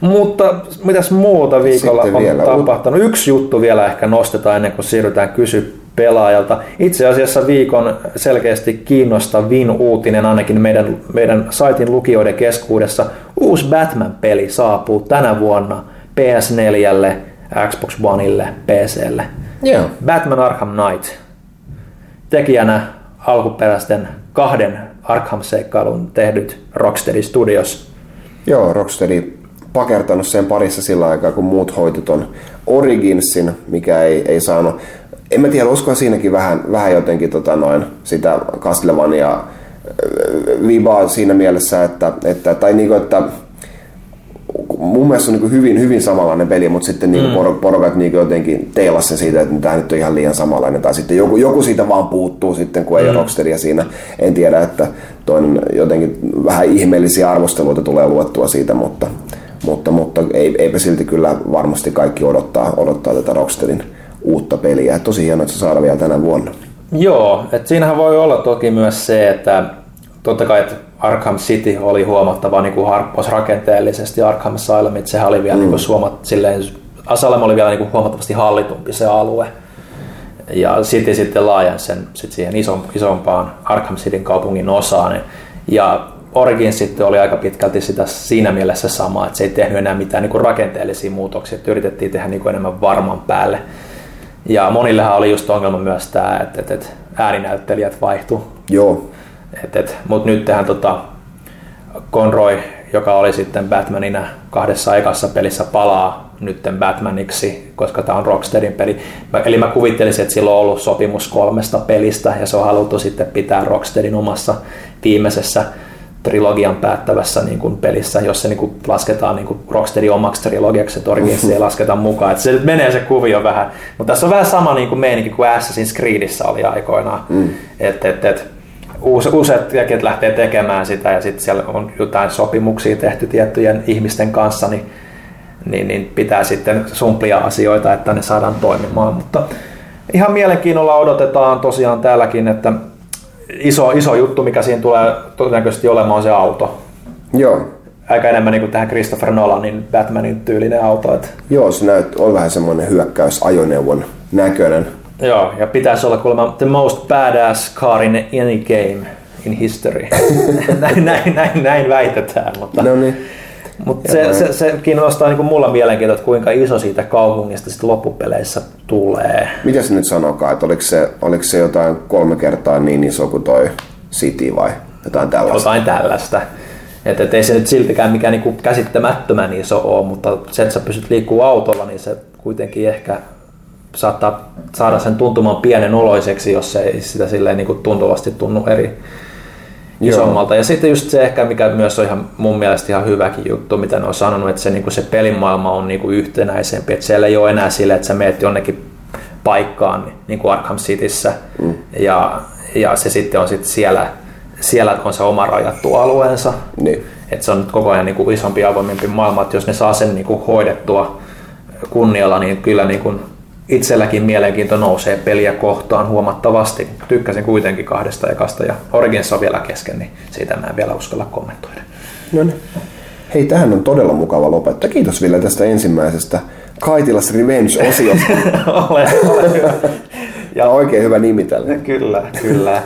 Mutta mitäs muuta viikolla Sitten on vielä. tapahtunut? Yksi juttu vielä ehkä nostetaan ennen kuin siirrytään kysy pelaajalta. Itse asiassa viikon selkeästi kiinnostavin uutinen ainakin meidän, meidän saitin lukijoiden keskuudessa. Uusi Batman-peli saapuu tänä vuonna PS4, Xbox Oneille, PClle. Yeah. Batman Arkham Knight. Tekijänä alkuperäisten kahden Arkham-seikkailun tehdyt Rocksteady Studios. Joo, Rocksteady pakertanut sen parissa sillä aikaa, kun muut hoiti ton Originsin, mikä ei, ei saanut en mä tiedä, uskoa siinäkin vähän, vähän jotenkin tota noin, sitä Castlevania äh, vibaa siinä mielessä, että, että tai niinku, että mun mielestä on niin hyvin, hyvin samanlainen peli, mutta sitten niin mm. porukat niin jotenkin teilas sen siitä, että tämä nyt on ihan liian samanlainen, tai sitten joku, joku siitä vaan puuttuu sitten, kun ei mm. ole Rocksteadia siinä. En tiedä, että toinen jotenkin vähän ihmeellisiä arvosteluita tulee luettua siitä, mutta, mutta, mutta ei, eipä silti kyllä varmasti kaikki odottaa, odottaa tätä Rocksteadin uutta peliä. Tosi hienoa, että se saadaan vielä tänä vuonna. Joo, että siinähän voi olla toki myös se, että totta kai että Arkham City oli huomattava niin kuin harppos rakenteellisesti, Arkham Asylum, että sehän oli vielä mm. niin kuin suomat, silleen, Asylum oli vielä niin kuin huomattavasti hallitumpi se alue. Ja City sitten laajensi sen sit siihen isompaan Arkham Cityn kaupungin osaan. Ja Origins sitten oli aika pitkälti sitä siinä mielessä sama, että se ei tehnyt enää mitään niin kuin rakenteellisia muutoksia, että yritettiin tehdä niin kuin enemmän varman päälle. Ja monillehan oli just ongelma myös tämä, että, että, että ääninäyttelijät vaihtu. Joo. Et, et, Mutta nyt tähän tota, Conroy, joka oli sitten Batmanina kahdessa ekassa pelissä, palaa nytten Batmaniksi, koska tämä on Rocksteadin peli. Eli mä kuvittelisin, että sillä on ollut sopimus kolmesta pelistä ja se on haluttu sitten pitää Rocksteadin omassa viimeisessä trilogian päättävässä niin kuin pelissä, jos se niin kuin lasketaan niin kuin Rocksteadin omaksi trilogiaksi, että Origins ei lasketa mukaan. Että se nyt menee se kuvio vähän. Mutta tässä on vähän sama niin kuin meininki kuin Assassin's Creedissä oli aikoinaan. Mm. Et, et, et, useat tekijät lähtee tekemään sitä ja sitten siellä on jotain sopimuksia tehty tiettyjen ihmisten kanssa, niin, niin, niin pitää sitten sumplia asioita, että ne saadaan toimimaan. Mutta ihan mielenkiinnolla odotetaan tosiaan täälläkin, että iso, iso juttu, mikä siinä tulee todennäköisesti olemaan, on se auto. Joo. Aika enemmän niin kuin tähän Christopher Nolanin Batmanin tyylinen auto. Että... Joo, se näyt, on vähän semmoinen hyökkäys ajoneuvon näköinen. Joo, ja pitäisi olla kuulemma the most badass car in any game in history. [laughs] näin, näin, näin, näin väitetään, mutta... No niin. Mutta se, se, se kiinnostaa niin kuin mulla mielenkiintoa, että kuinka iso siitä kaupungista sitten loppupeleissä tulee. Mitä se nyt sanokaa, että oliko se, oliko se jotain kolme kertaa niin iso kuin toi City vai jotain tällaista? Jotain tällaista. Että et ei se nyt siltikään mikään niinku käsittämättömän iso ole, mutta se, että sä pystyt liikkuu autolla, niin se kuitenkin ehkä saattaa saada sen tuntumaan pienen oloiseksi, jos se ei sitä silleen niin kuin tuntuvasti tunnu eri isommalta. Ja sitten just se ehkä, mikä myös on ihan mun mielestä ihan hyväkin juttu, mitä ne on sanonut, että se, niin kuin se pelimaailma on niin kuin yhtenäisempi, että siellä ei ole enää sille, että sä meet jonnekin paikkaan, niin kuin Arkham Cityssä, mm. ja, ja se sitten on sitten siellä, siellä on se oma rajattu alueensa. Niin. Että se on koko ajan niin kuin isompi avoimempi maailma, että jos ne saa sen niin kuin hoidettua kunnialla, niin kyllä niin kuin itselläkin mielenkiinto nousee peliä kohtaan huomattavasti. Tykkäsin kuitenkin kahdesta ekasta ja Origins on vielä kesken, niin siitä mä en vielä uskalla kommentoida. No niin. Hei, tähän on todella mukava lopettaa. Kiitos vielä tästä ensimmäisestä Kaitilas Revenge-osiosta. ole, [laughs] ole hyvä. Ja oikein hyvä nimi tälle. Kyllä, kyllä.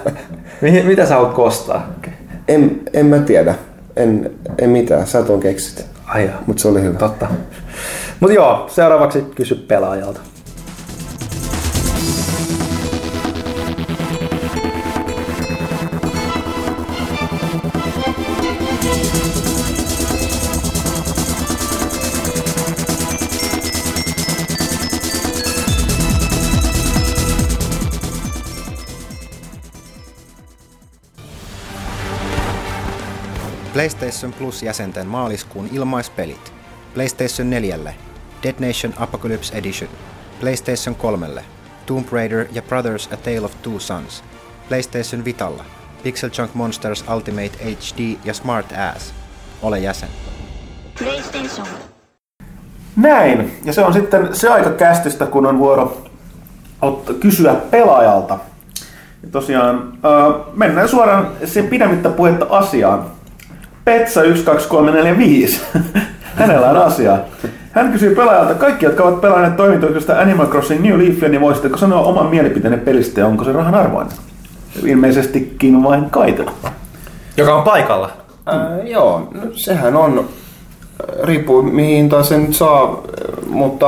Mitä sä haluat kostaa? En, en mä tiedä. En, en mitään. Sä tuon keksit. Ai Mutta se oli hyvä. Totta. Mutta joo, seuraavaksi kysy pelaajalta. PlayStation Plus-jäsenten maaliskuun ilmaispelit. PlayStation 4, Dead Nation Apocalypse Edition. PlayStation 3, Tomb Raider ja Brothers A Tale of Two Sons. PlayStation Vitalla, Pixel Junk Monsters Ultimate HD ja Smart Ass. Ole jäsen. PlayStation. Näin. Ja se on sitten se aika kästistä, kun on vuoro kysyä pelaajalta. Ja tosiaan äh, mennään suoraan sen pidemmittä puhetta asiaan. Petsa 12345. [laughs] Hänellä on asiaa. Hän kysyy pelaajalta, kaikki jotka ovat pelanneet toimintoyksiköstä Animal Crossing New Leafia, niin voisitteko sanoa oman mielipiteenne pelistä ja onko se rahan arvoinen? Ilmeisestikin vain kaitella. Joka on paikalla. Äh, joo, no, sehän on, riippuu mihin hintaan sen saa, mutta,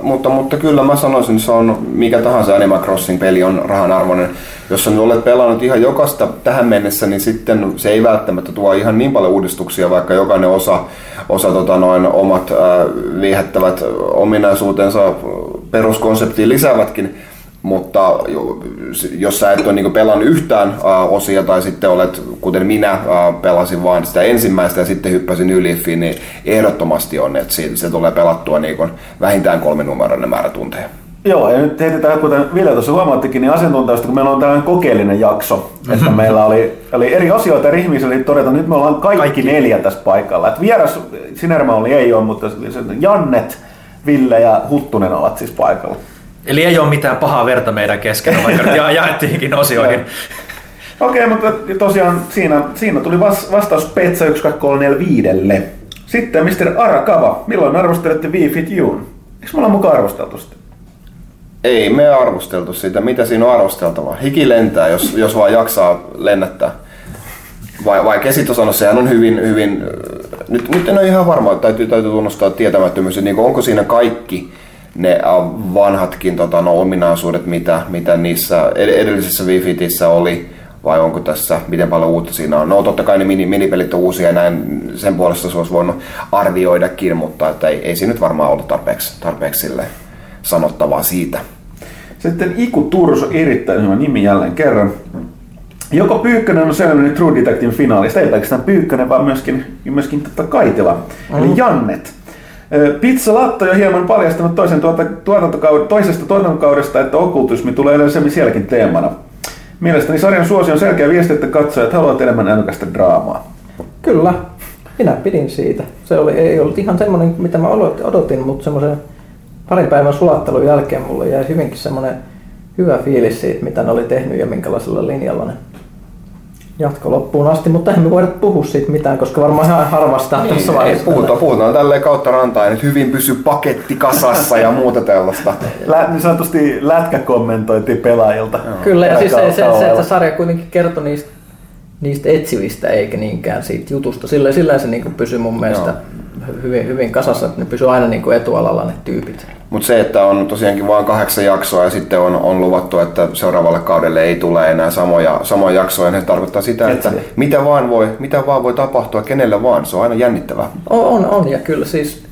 mutta, mutta kyllä mä sanoisin, että se on mikä tahansa Animal Crossing peli on rahan arvoinen jos sä nyt olet pelannut ihan jokasta tähän mennessä, niin sitten se ei välttämättä tuo ihan niin paljon uudistuksia, vaikka jokainen osa, osa tota noin, omat äh, viehättävät ominaisuutensa peruskonseptiin lisäävätkin. Mutta jo- jos sä et ole niin pelannut yhtään uh, osia tai sitten olet, kuten minä, uh, pelasin vain sitä ensimmäistä ja sitten hyppäsin Yliffiin, niin ehdottomasti on, että se, se tulee pelattua niin kuin vähintään kolme numeroinen määrä tunteja. Joo, ja nyt heitetään, kuten Ville tuossa huomattikin, niin asiantuntijoista, kun meillä on tällainen kokeellinen jakso, että meillä oli, oli eri asioita eri oli todeta, nyt me ollaan kaikki, kaikki. neljä tässä paikalla. Et vieras Sinerma oli ei ole, mutta Jannet, Ville ja Huttunen ovat siis paikalla. Eli ei ole mitään pahaa verta meidän kesken, vaikka nyt ja- jaettiinkin osioihin. Okei, mutta tosiaan siinä, siinä tuli vas, vastaus Petsa 12345. Sitten Mr. Arakava, milloin arvostelette We Fit Youn? Eikö me olla mukaan arvosteltu sitä? Ei me arvosteltu sitä, mitä siinä on arvosteltavaa. Hiki lentää, jos, jos vaan jaksaa lennättää. Vai, vaikea sitten sanoa, sehän on hyvin, hyvin nyt, nyt en ole ihan varma, täytyy, täytyy tunnustaa tietämättömyys, että niin onko siinä kaikki ne äh, vanhatkin tota, no, ominaisuudet, mitä, mitä niissä ed- edellisessä Wii-Fitissä oli, vai onko tässä, miten paljon uutta siinä on. No totta kai ne mini, minipelit on uusia ja näin, sen puolesta se olisi voinut arvioidakin, mutta että ei, ei siinä nyt varmaan ollut tarpeeksi, tarpeeksi sille sanottavaa siitä. Sitten Iku Turso, erittäin hyvä nimi jälleen kerran. Joko Pyykkönen on selvinnyt True Detective finaalista, ei pelkästään Pyykkönen, vaan myöskin, myöskin tota Kaitila, mm. eli Jannet. Pizza Latto jo hieman paljastanut toisen tuota, tuotantokaud- toisesta tuotantokaudesta, että okkultismi tulee yleisemmin sielläkin teemana. Mielestäni sarjan suosio on selkeä viesti, että katsojat haluavat enemmän älykkästä draamaa. Kyllä, minä pidin siitä. Se oli, ei ollut ihan semmoinen, mitä mä odotin mutta semmoisen parin päivän sulattelun jälkeen mulle jäi hyvinkin semmoinen hyvä fiilis siitä, mitä ne oli tehnyt ja minkälaisella linjalla ne jatko loppuun asti, mutta eihän me voida puhua siitä mitään, koska varmaan ihan harvasta niin, tässä vaiheessa. puhutaan, puhutaan tälleen kautta rantaa nyt hyvin pysy paketti kasassa ja muuta tällaista. Lä, niin sanotusti lätkäkommentointi pelaajilta. Kyllä, ja siis se, se, se, että sarja kuitenkin kertoi niistä, niistä etsivistä eikä niinkään siitä jutusta. Sillä, sillä se niin pysyy mun mielestä hyvin, hyvin kasassa, että ne pysyy aina niin etualalla ne tyypit. Mutta se, että on tosiaankin vain kahdeksan jaksoa ja sitten on, on luvattu, että seuraavalle kaudelle ei tule enää samoja, samoja jaksoja, niin se tarkoittaa sitä, että Etsiviä. mitä vaan, voi, mitä vaan voi tapahtua kenelle vaan. Se on aina jännittävää. On, on, on ja kyllä siis,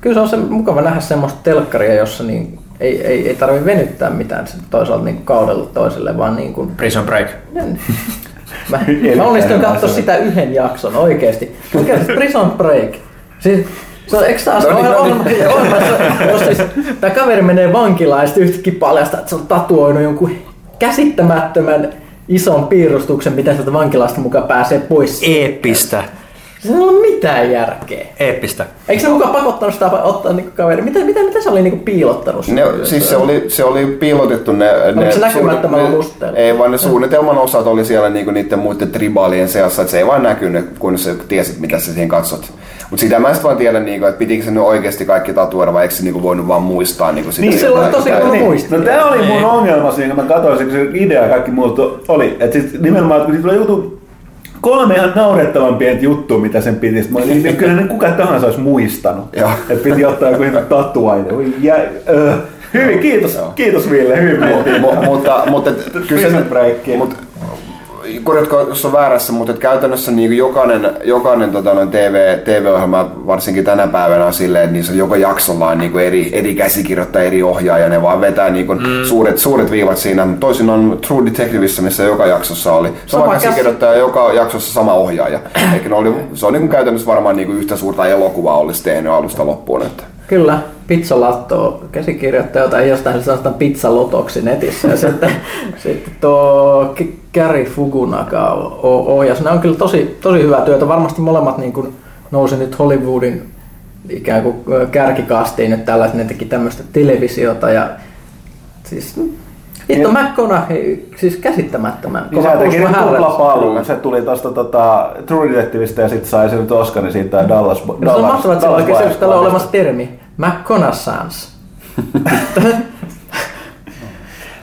kyllä se on se mukava nähdä semmoista telkkaria, jossa niin ei, ei, ei tarvitse venyttää mitään toisaalta niin kaudella toiselle, vaan niin kuin, Prison Break. [laughs] Mä, mä onnistuin katsoa sitä yhden jakson oikeesti. Mikä se Prison Break? Siis, se on, eikö taas No niin, ohjelma, no niin. ohjelma, jos siis, tämä kaveri menee vankilaan ja sitten yhtäkkiä paljastaa, että se on tatuoinut jonkun käsittämättömän ison piirustuksen, miten sieltä vankilasta mukaan pääsee pois. Eeppistä. Se ei ole mitään järkeä. Eeppistä. Eikö se mukaan pakottanut sitä ottaa niinku kaveri? Mitä, mitä, mitä se oli niinku piilottanut? Ne, siis se oli, se oli piilotettu ne... ne se näkymättömällä lusteella? Ei, vaan ne suunnitelman osat oli siellä niinku niiden muiden tribaalien seassa, että se ei vaan näkynyt, kun sä tiesit, mitä sä siihen katsot. Mutta sitä mä en sit vaan tiedä, niinku, että pitikö se nyt oikeasti kaikki tatuoida vai eikö se niinku voinut vaan muistaa niinku sitä. Niin, se oli tosi jotain- hyvä muisti. No tämä oli mun ongelma siinä, kun mä katsoin, kun se idea ja kaikki muut oli. Että sit nimenomaan, kun siitä tulee jutu, kolme ihan naurettavan pientä juttua, mitä sen piti. Mä olin, niin kyllä ne kuka tahansa olisi muistanut. Että piti ottaa joku tatuaine. Oi, jä, ö, hyvin, kiitos, kiitos Ville, hyvin mutta, mutta breakia. mutta korjatko, jos on väärässä, mutta et käytännössä niin jokainen, jokainen tota, noin TV, TV-ohjelma, varsinkin tänä päivänä on silleen, että niissä on joka jaksolla on niin eri, eri käsikirjoittaja, eri ohjaaja, ne vaan vetää niin mm. suuret, suuret viivat siinä. Toisin on True Detectiveissa, missä joka jaksossa oli sama, Sama käsikirjoittaja, joka jaksossa sama ohjaaja. Eikä ne oli, se on niin käytännössä varmaan niin yhtä suurta elokuvaa olisi tehnyt alusta loppuun. Että. Kyllä, pizzalatto käsikirjoittaja, jota jostain sanotaan pizzalotoksi netissä. Ja sitten, [laughs] sitten tuo Gary Fukunaka o- ohjas. Ne on kyllä tosi, tosi hyvää työtä. Varmasti molemmat niin kuin nousi nyt Hollywoodin ikään kuin kärkikastiin nyt tällä, että ne teki tämmöistä televisiota ja siis Hitto McConaughey, siis käsittämättömän. Niin se teki Harrelson. tuplapaluun. Se tuli tosta tota, True Detectiveista ja sitten sai sen Oscarin siitä Dallas, Ja se on Dallas, mahtavaa, että Dallas Buyers täällä on olemassa termi. McConaissance.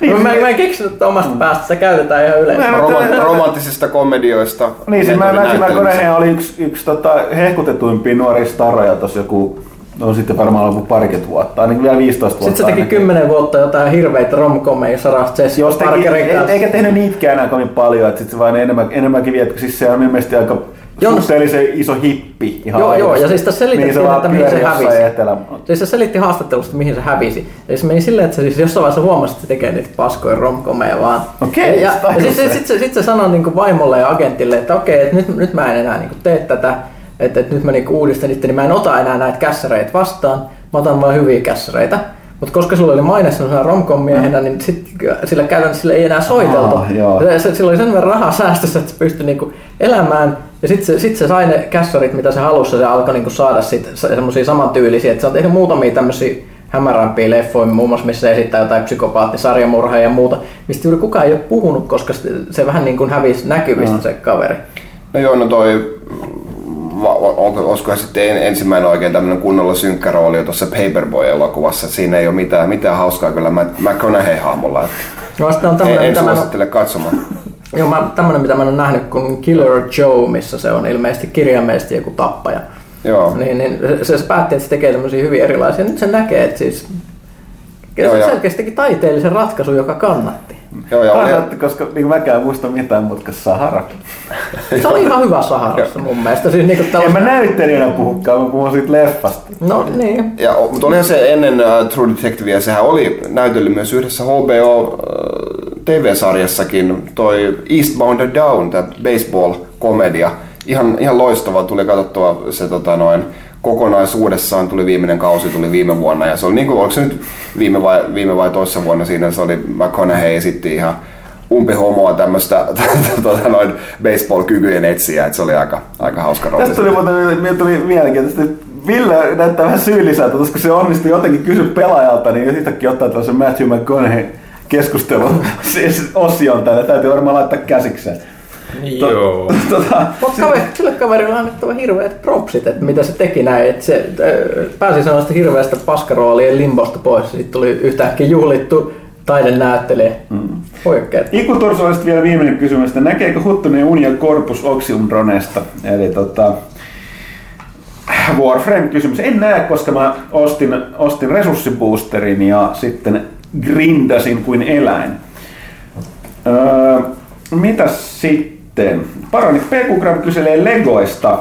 Niin, [laughs] mä, mä en keksinyt että omasta päästä, sitä käytetään ihan yleensä. Mä- Roma- romanttisista komedioista. Niin, siis mä Matthew näyttelyistä. McConaughey oli yksi, yksi tota, hehkutetuimpia nuoria staroja tuossa joku on sitten varmaan ollut parikymmentä vuotta, ainakin vielä 15 vuotta. Sitten se teki ainakin. 10 vuotta jotain hirveitä romkomeja Sarah Jessica Jos teki, Parkerin ei, kanssa. eikä tehnyt niitäkään enää kovin paljon, että sit se vaan enemmän, enemmänkin vie, siis se on ilmeisesti aika Joo. suhteellisen iso hippi. Ihan Joo, joo, ja siis tässä selitettiin, se vaan että mihin se hävisi. Etelä... Siis se selitti haastattelusta, mihin se hävisi. Eli se meni silleen, että se siis jossain vaiheessa huomasi, että se tekee niitä paskoja romkomeja vaan. Okei, ja, sitä ja sitten se. sit, sit, sit se sanoi niin vaimolle ja agentille, että okei, että nyt, nyt mä en enää niin tee tätä. Että, että nyt mä niin uudistan itse, niin mä en ota enää näitä kässäreitä vastaan. Mä otan vain hyviä kässäreitä. Mutta koska sulla oli maine sellaisena romcom miehenä, niin sit, sillä käytännössä sille ei enää soiteltu. Joo. Se- se, sillä oli sen verran rahaa säästössä, että se pystyi niinku elämään. Ja sitten se, sit se sai ne kässarit, mitä se halusi, se alkoi niinku saada sit se- semmosia samantyylisiä. Et se on tehnyt muutamia tämmöisiä hämärämpiä leffoja, muun muassa missä esittää jotain psykopaattisarjamurhaa ja muuta, mistä juuri kukaan ei ole puhunut, koska se, se vähän niin kuin hävisi näkyvistä se kaveri. No joo, no toi, va- onko, olisiko se sitten en- ensimmäinen oikein tämmöinen kunnolla synkkä rooli tuossa Paperboy-elokuvassa. Siinä ei ole mitään, mitään hauskaa kyllä McConaughey-hahmolla. että No on En, tämmöinen, en suosittele katsomaan. Joo, mä, tämmönen, mitä mä en ole nähnyt, kuin Killer Joe, missä se on ilmeisesti kirjaimellisesti joku tappaja. Joo. Niin, niin se, se päätti, että se tekee tämmöisiä hyvin erilaisia. Nyt se näkee, että siis Joo, se ja- selkeästi teki taiteellisen ratkaisun, joka kannatti. Joo, ja oli, Kannatti, koska niin mäkään en muista mitään, mutta Sahara. Se oli ihan hyvä Saharassa mun mielestä. Siis niinku En mä näyttelijänä puhukaan, mä puhun siitä leffasta. No niin. ja, mutta olihan se ennen uh, True Detectivea, sehän oli näytellyt myös yhdessä HBO uh, TV-sarjassakin, toi Eastbound and Down, tämä baseball-komedia. Ihan, ihan loistava, tuli katsottua se tota, noin, kokonaisuudessaan, tuli viimeinen kausi, tuli viime vuonna. Ja se oli niin kuin, onko se nyt viime vai, viime vai toissa vuonna siinä, se oli McConaughey esitti ihan umpihomoa tämmöistä [laughs] tota, noin baseball-kykyjen etsiä, että se oli aika, aika hauska rooli. Tästä tuli muuten tuli mielenkiintoista, Ville näyttää vähän syylliseltä, koska se onnistui jotenkin kysyä pelaajalta, niin yhtäkkiä ottaa tällaisen Matthew McConaughey keskustelun [laughs] siis osion tänne. Täytyy varmaan laittaa käsikseen. Joo. [laughs] Tota, Mutta kaveri, sille kaverille on annettava hirveät propsit, että mitä se teki näin. Että se äh, pääsi sellaista hirveästä paskaroolien limbosta pois. Sitten tuli yhtäkkiä juhlittu taidenäyttelijä. Mm. Oikein. Iku vielä viimeinen kysymys, että näkeekö Huttunen unia Corpus Oxium Dronesta? Eli tota, Warframe-kysymys. En näe, koska mä ostin, ostin resurssiboosterin ja sitten grindasin kuin eläin. Öö, mitäs sitten? Paronik Pekugram kyselee Legoista.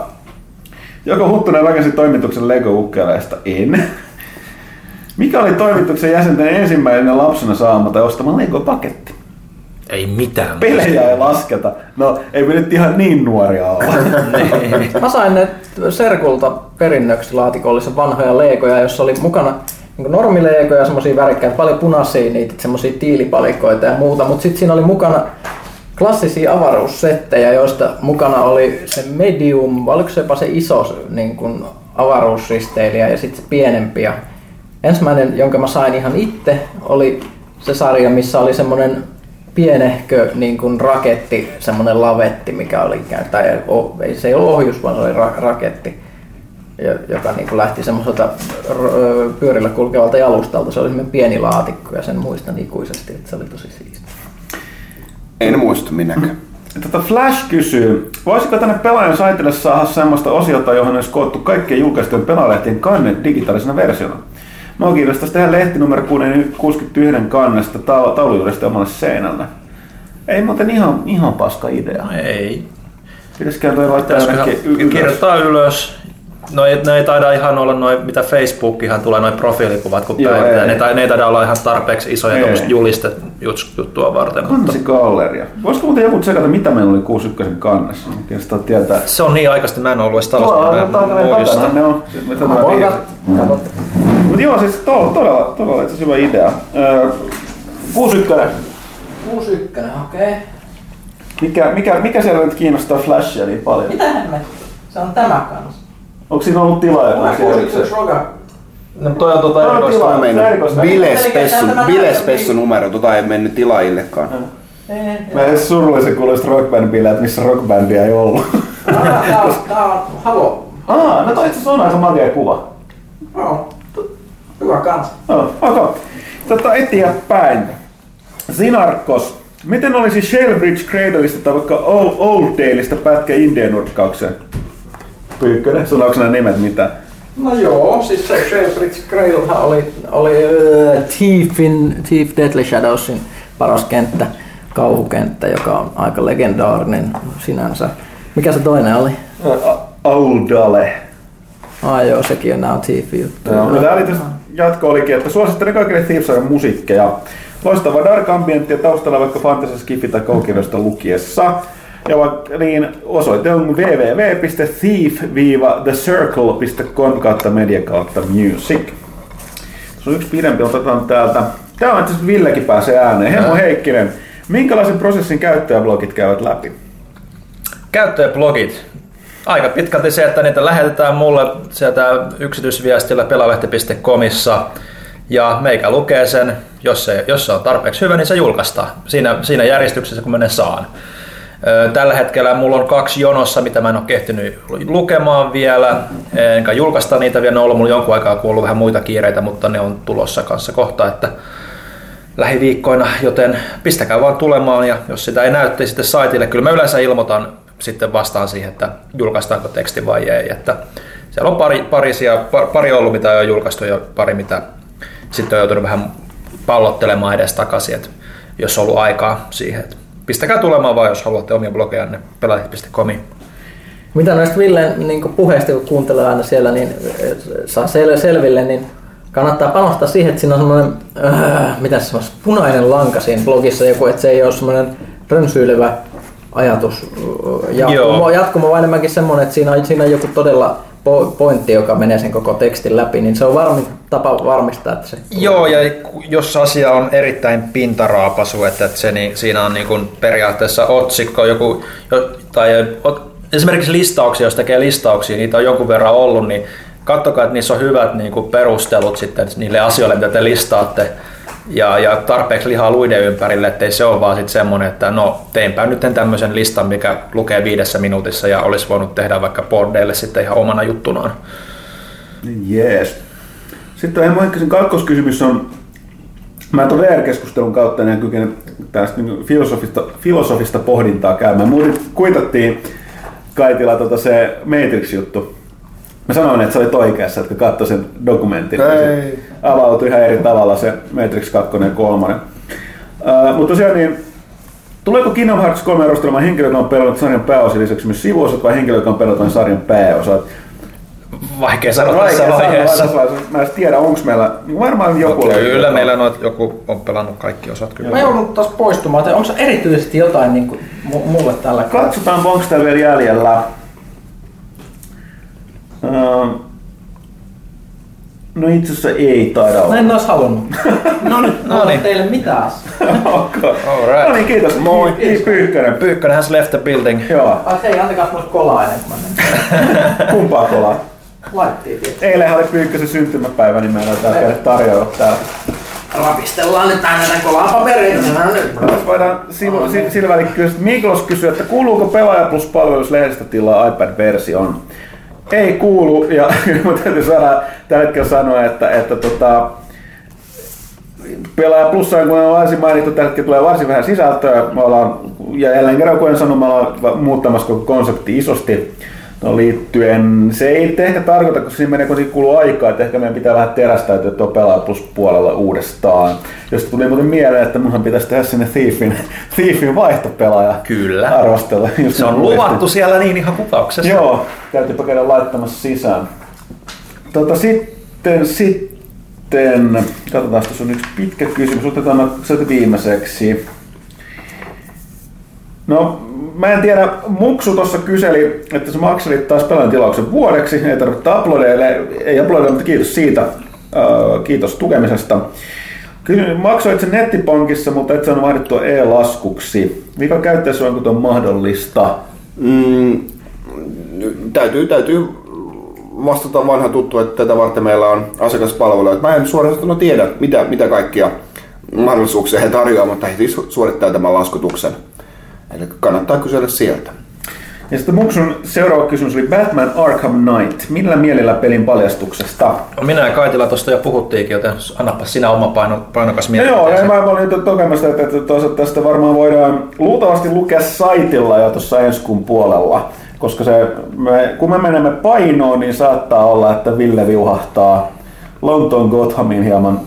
Joko Huttunen rakensi toimituksen Lego-ukkeleista? En. [laughs] Mikä oli toimituksen jäsenten ensimmäinen lapsena saama tai ostama Lego-paketti? Ei mitään. Pelejä ei lasketa. No, ei me nyt ihan niin nuoria olla. [laughs] Mä sain ne Serkulta perinnöksi laatikollisen vanhoja leikoja, jossa oli mukana niin normileikoja, semmosia värikkäitä, paljon punaisia, niitä semmosia tiilipalikoita ja muuta, mutta sitten siinä oli mukana klassisia avaruussettejä, joista mukana oli se medium, vai oliko se jopa se iso niin kuin avaruusristeilijä ja sitten se pienempi. Ja ensimmäinen, jonka mä sain ihan itse, oli se sarja, missä oli semmoinen pienehkö niin kuin raketti, semmoinen lavetti, mikä oli ikään tai ei, se ei ollut ohjus, vaan se oli ra- raketti, joka niin kuin lähti semmoiselta pyörillä kulkevalta jalustalta. Se oli semmoinen pieni laatikko ja sen muistan ikuisesti, että se oli tosi siisti. En muista minäkään. Tota Flash kysyy, voisiko tänne pelaajan saitille saada semmoista osiota, johon olisi koottu kaikkien julkaistujen pelaalehtien kannet digitaalisena versiona? Mä kiinnostaisi tehdä lehti numero 61 kannesta ta- taulujuudesta omalle seinälle. Ei muuten ihan, ihan paska idea. Ei. Pitäisikö toi laittaa jonnekin ylös? kirjoittaa ylös. No ei, ne ei taida ihan olla noin, mitä Facebookihan tulee noin profiilikuvat, kun Joo, ei. Ne, ne ei taida olla ihan tarpeeksi isoja tuommoista julistetuttua varten. Mutta Kansigalleria. Voisiko muuten joku tsekata, mitä meillä oli 61 kannessa? Kiinnostaa tietää. se on niin aikaisesti, mä en ollut edes Tuolla talossa. on takana, ne on. Mutta joo, siis to, todella, todella itse hyvä idea. Öö, 61. 61, okei. Mikä, mikä, mikä siellä nyt kiinnostaa Flashia niin paljon? Mitä hemmet? Se on tämä kanssa. Onko siinä ollut tilaa? Roga. No toi on tuota erikoista. tilaa. Mä menin Erikoista. Bile Eli Spessu, tämä Bile näyttää Spessu numero, tota ei mennyt tilaajillekaan. Mä edes surullisen kuuloista rockband-bileet, missä rockbandia ei ollut. Tää on, tää on Halo. Aa, no toi itse asiassa on aika makea kuva. Joo. Hyvä kans. No, okay. Tota eteenpäin. Sinarkos. Miten olisi Shellbridge Cradleista tai vaikka Old, Old Daleista pätkä Indian nurkkaukseen? Pyykkönen, sanooko nämä nimet mitä? No joo, siis se Shellbridge Grailhan oli, oli uh, Thiefin, Thief Deadly Shadowsin paras kenttä, kauhukenttä, joka on aika legendaarinen sinänsä. Mikä se toinen oli? Audale. Ai joo, sekin on nämä Thiefin juttu. No, tämä oli tässä jatko olikin, että suosittelen kaikille thieves musiikkeja. Loistava dark ambient ja taustalla vaikka fantasy skifi tai koukirjoista lukiessa. Ja vaikka niin osoite on www.thief-thecircle.com kautta media kautta music. Se on yksi pidempi, otetaan täältä. Tämä on itse asiassa Villekin pääsee ääneen. Hemo Heikkinen, minkälaisen prosessin käyttäjäblogit käyvät läpi? Käyttäjäblogit. Aika pitkälti se, että niitä lähetetään mulle sieltä yksityisviestillä pelalehti.comissa ja meikä lukee sen, jos se, jos se on tarpeeksi hyvä, niin se julkaistaan siinä, siinä järjestyksessä, kun mä ne saan. Tällä hetkellä mulla on kaksi jonossa, mitä mä en ole kehtinyt lukemaan vielä, enkä julkaista niitä vielä, ne on ollut mulla jonkun aikaa, kun on ollut vähän muita kiireitä, mutta ne on tulossa kanssa kohta, että lähiviikkoina, joten pistäkää vaan tulemaan ja jos sitä ei näytte sitten saitille, kyllä mä yleensä ilmoitan sitten vastaan siihen, että julkaistaanko teksti vai ei. Että siellä on pari, parisia, pari ollut, mitä on julkaistu ja pari, mitä sitten on joutunut vähän pallottelemaan edes takaisin, että jos on ollut aikaa siihen. Että pistäkää tulemaan vaan, jos haluatte omia blogejanne pelaajalehti.comiin. Mitä näistä Villen niin puheista, kun kuuntelee aina siellä, niin eh, saa sel- selville, niin kannattaa panostaa siihen, että siinä on semmoinen, äh, mitä se semmoinen punainen lanka siinä blogissa, joku, että se ei ole semmoinen rönsyilevä ajatus jatkumo, Joo. jatkumo vaan enemmänkin semmoinen, että siinä on, siinä on joku todella pointti, joka menee sen koko tekstin läpi, niin se on varmi tapa varmistaa, että se Joo, ja jos asia on erittäin pintaraapasu, että että se, niin, siinä on niin kuin periaatteessa otsikko, joku, jo, tai esimerkiksi listauksia, jos tekee listauksia, niitä on jonkun verran ollut, niin katsokaa, että niissä on hyvät niin kuin perustelut sitten niille asioille, mitä te listaatte, ja, ja tarpeeksi lihaa luiden ympärille, ettei se ole vaan sitten semmoinen, että no teinpä nyt tämmöisen listan, mikä lukee viidessä minuutissa ja olisi voinut tehdä vaikka bordeille sitten ihan omana juttunaan. Jees. Sitten Emo Henkkäsen kakkoskysymys on, mä tuon VR-keskustelun kautta en kykene tästä niin filosofista, filosofista pohdintaa käymään. Muuten kuitattiin Kaitila tota se Matrix-juttu. Mä sanoin, että sä olit oikeassa, että kun katsoi sen dokumentin. niin se Ei. Avautui ihan eri tavalla se Matrix 2 ja 3. Uh, mutta tosiaan niin, Tuleeko Kingdom Hearts 3 arvostelemaan henkilö, joka on pelannut sarjan pääosan lisäksi myös sivuosat vai henkilö, joka on pelannut sarjan pääosat? Vaikea sanoa tässä Vaikea sanoa vaiheessa. tässä vaiheessa. Mä en tiedä, onko meillä, varmaan joku oli. Kyllä meillä noit, joku on pelannut kaikki osat kyllä. Mä joudun taas poistumaan, että onko se erityisesti jotain niin kuin, mulle tällä kertaa? Katsotaan, onko täällä vielä jäljellä. Uh, no itse asiassa ei taida Mä olla. en olisi halunnut. [laughs] No nyt, No no niin. teille mitään. Okay. Alright. No niin, kiitos. Moi. Niin, Pyykkönen. Pyykkönen has left the building. Joo, Ai hei, antakaa mulle kolaa ennen kuin mä menen. [laughs] kumpaa kolaa. Laittiin tietysti. Eilen oli Pyykkösen syntymäpäivä, niin meillä on täällä käydä tarjolla täällä. Rapistellaan nyt aina näitä kolaa papereita. Nyt. Voidaan sivu- si- sillä välin kysyä, että Miklos kysyy, että kuuluuko Pelaaja Plus palvelus lehdestä tilaa iPad-versioon? Ei kuulu, ja [laughs] mun täytyy saada tällä hetkellä sanoa, että, että tota, Pelaaja Plussa, kun on varsin mainittu, tällä hetkellä tulee varsin vähän sisältöä. Me ollaan, ja jälleen kerran kun en sano, me ollaan muuttamassa konsepti isosti liittyen. Se ei ehkä tarkoita, koska siinä menee, kun siinä kuluu aikaa, että ehkä meidän pitää vähän terästäytyä tuo Pelaaja Plus puolella uudestaan. Jos tuli muuten mieleen, että munhan pitäisi tehdä sinne Thiefin, [laughs] Thiefin vaihtopelaaja Kyllä. arvostella. Se on luvattu siellä niin ihan kuvauksessa. Joo, täytyypä käydä laittamassa sisään. Tota, sitten, sitten, katsotaan, tässä on yksi pitkä kysymys, otetaan se viimeiseksi. No, mä en tiedä, Muksu tuossa kyseli, että sä makselit taas pelaajan tilauksen vuodeksi, ei tarvitse uploadeille, ei uploadille, mutta kiitos siitä, kiitos tukemisesta. Kysy- Maksoit sen nettipankissa, mutta et saanut vaihdettua e-laskuksi. Mikä käyttäjässä on, kun on mahdollista? Mm, täytyy, täytyy vastata vanha tuttu, että tätä varten meillä on asiakaspalvelu. Mä en suoraan sanottuna tiedä, mitä, mitä kaikkia mahdollisuuksia he tarjoavat, mutta he siis suorittaa tämän laskutuksen. Eli kannattaa kysellä sieltä. Ja sitten Muksun seuraava kysymys oli Batman Arkham Knight. Millä mielellä pelin paljastuksesta? No minä ja Kaitila tuosta jo puhuttiinkin, joten annapa sinä oma paino, painokas No mielipiteesi. joo, ja mä olin nyt tukemassa, että, että tuossa tästä varmaan voidaan luultavasti lukea saitilla jo tuossa ensi kuun puolella. koska se, me, kun me menemme painoon, niin saattaa olla, että Ville viuhahtaa Lontoon Gothamin hieman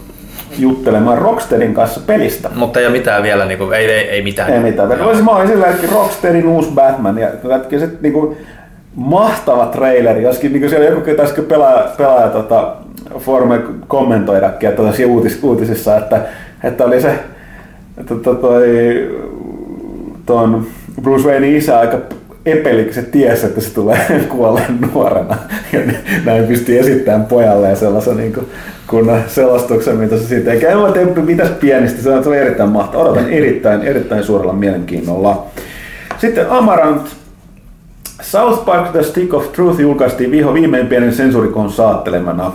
juttelemaan Rocksteadin kanssa pelistä. Mutta ei ole mitään vielä, niin kuin, ei, ei, ei mitään. Ei mitään. Joo. Olisi mä olin sillä että Rocksteadin uusi Batman ja kaikki sit niinku mahtava traileri, joskin niinku siellä joku taisi pelaaja, pelaaja tota, forume kommentoidakin että tota, uutis, uutisissa, että, että oli se että toi, toi, ton Bruce Wayne isä aika epeli, se tiesi, että se tulee [laughs] kuolleen nuorena. Ja näin pystyi esittämään pojalle sellaisen niin kuin, kunnan selostuksen, mitä se siitä ei käy. Mä mitäs pienistä, se on, erittäin mahtavaa. Odotan erittäin, erittäin suurella mielenkiinnolla. Sitten Amarant. South Park The Stick of Truth julkaistiin viho viimein pienen sensurikon saattelemana.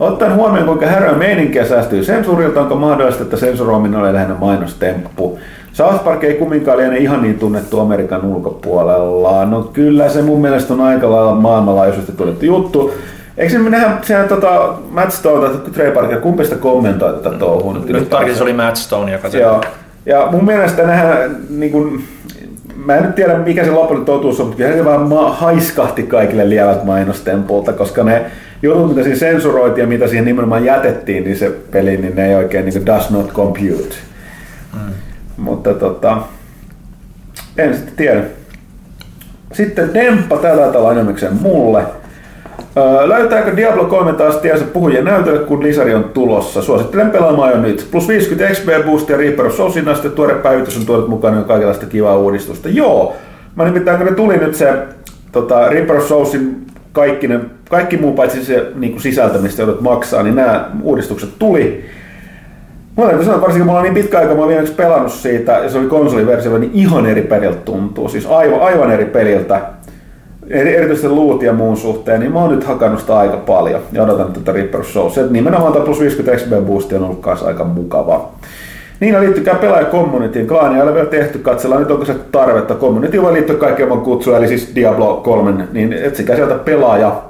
Ottaen huomioon, kuinka häröä meininkiä säästyy sensuurilta, onko mahdollista, että sensuroiminen oli lähinnä mainostemppu. South Park ei kumminkaan liene ihan niin tunnettu Amerikan ulkopuolella. No kyllä se mun mielestä on aika lailla maailmanlaajuisesti tunnettu juttu. Eikö se nähdä siellä tota, Matt Stone tai Trey Parker, kumpi sitä kommentoi tätä touhua? Nyt, nyt tarkistus oli Matt Stone, joka se... Joo. Ja mun mielestä nähdään, niin kun, mä en nyt tiedä mikä se lopullinen totuus on, mutta se vaan haiskahti kaikille lievät mainostempulta, koska ne jutut, mitä siinä sensuroitiin ja mitä siihen nimenomaan jätettiin, niin se peli, niin ne ei oikein niin does not compute. Mm. Mutta tota, en sitten tiedä. Sitten Demppa tällä tavalla enimmäkseen mulle. Öö, löytääkö Diablo 3 taas tiensä puhujien näytölle, kun lisari on tulossa? Suosittelen pelaamaan jo nyt. Plus 50 XP Boost ja Reaper of Soulsin tuore päivitys on tuonut mukana jo kaikenlaista kivaa uudistusta. Joo, mä nimittäin kun ne tuli nyt se tota, Reaper of Soulsin kaikki, ne, kaikki muu paitsi se niin sisältö, mistä joudut maksaa, niin nämä uudistukset tuli. Mä täytyy sanoa, varsinkin mulla on niin pitkä aika, mä oon viimeksi pelannut siitä, ja se oli konsoliversio, niin ihan eri peliltä tuntuu. Siis aivan, aivan eri peliltä. Erityisesti loot ja muun suhteen, niin mä oon nyt hakannut sitä aika paljon ja odotan tätä Reaper Show. Se nimenomaan tämä plus 50 XP boosti on ollut kanssa aika mukava. Niin liittykää pelaaja communityin. Klaania ei ole vielä tehty, katsellaan nyt onko se tarvetta. Community voi liittyä kaikki oman kutsua, eli siis Diablo 3, niin etsikää sieltä pelaaja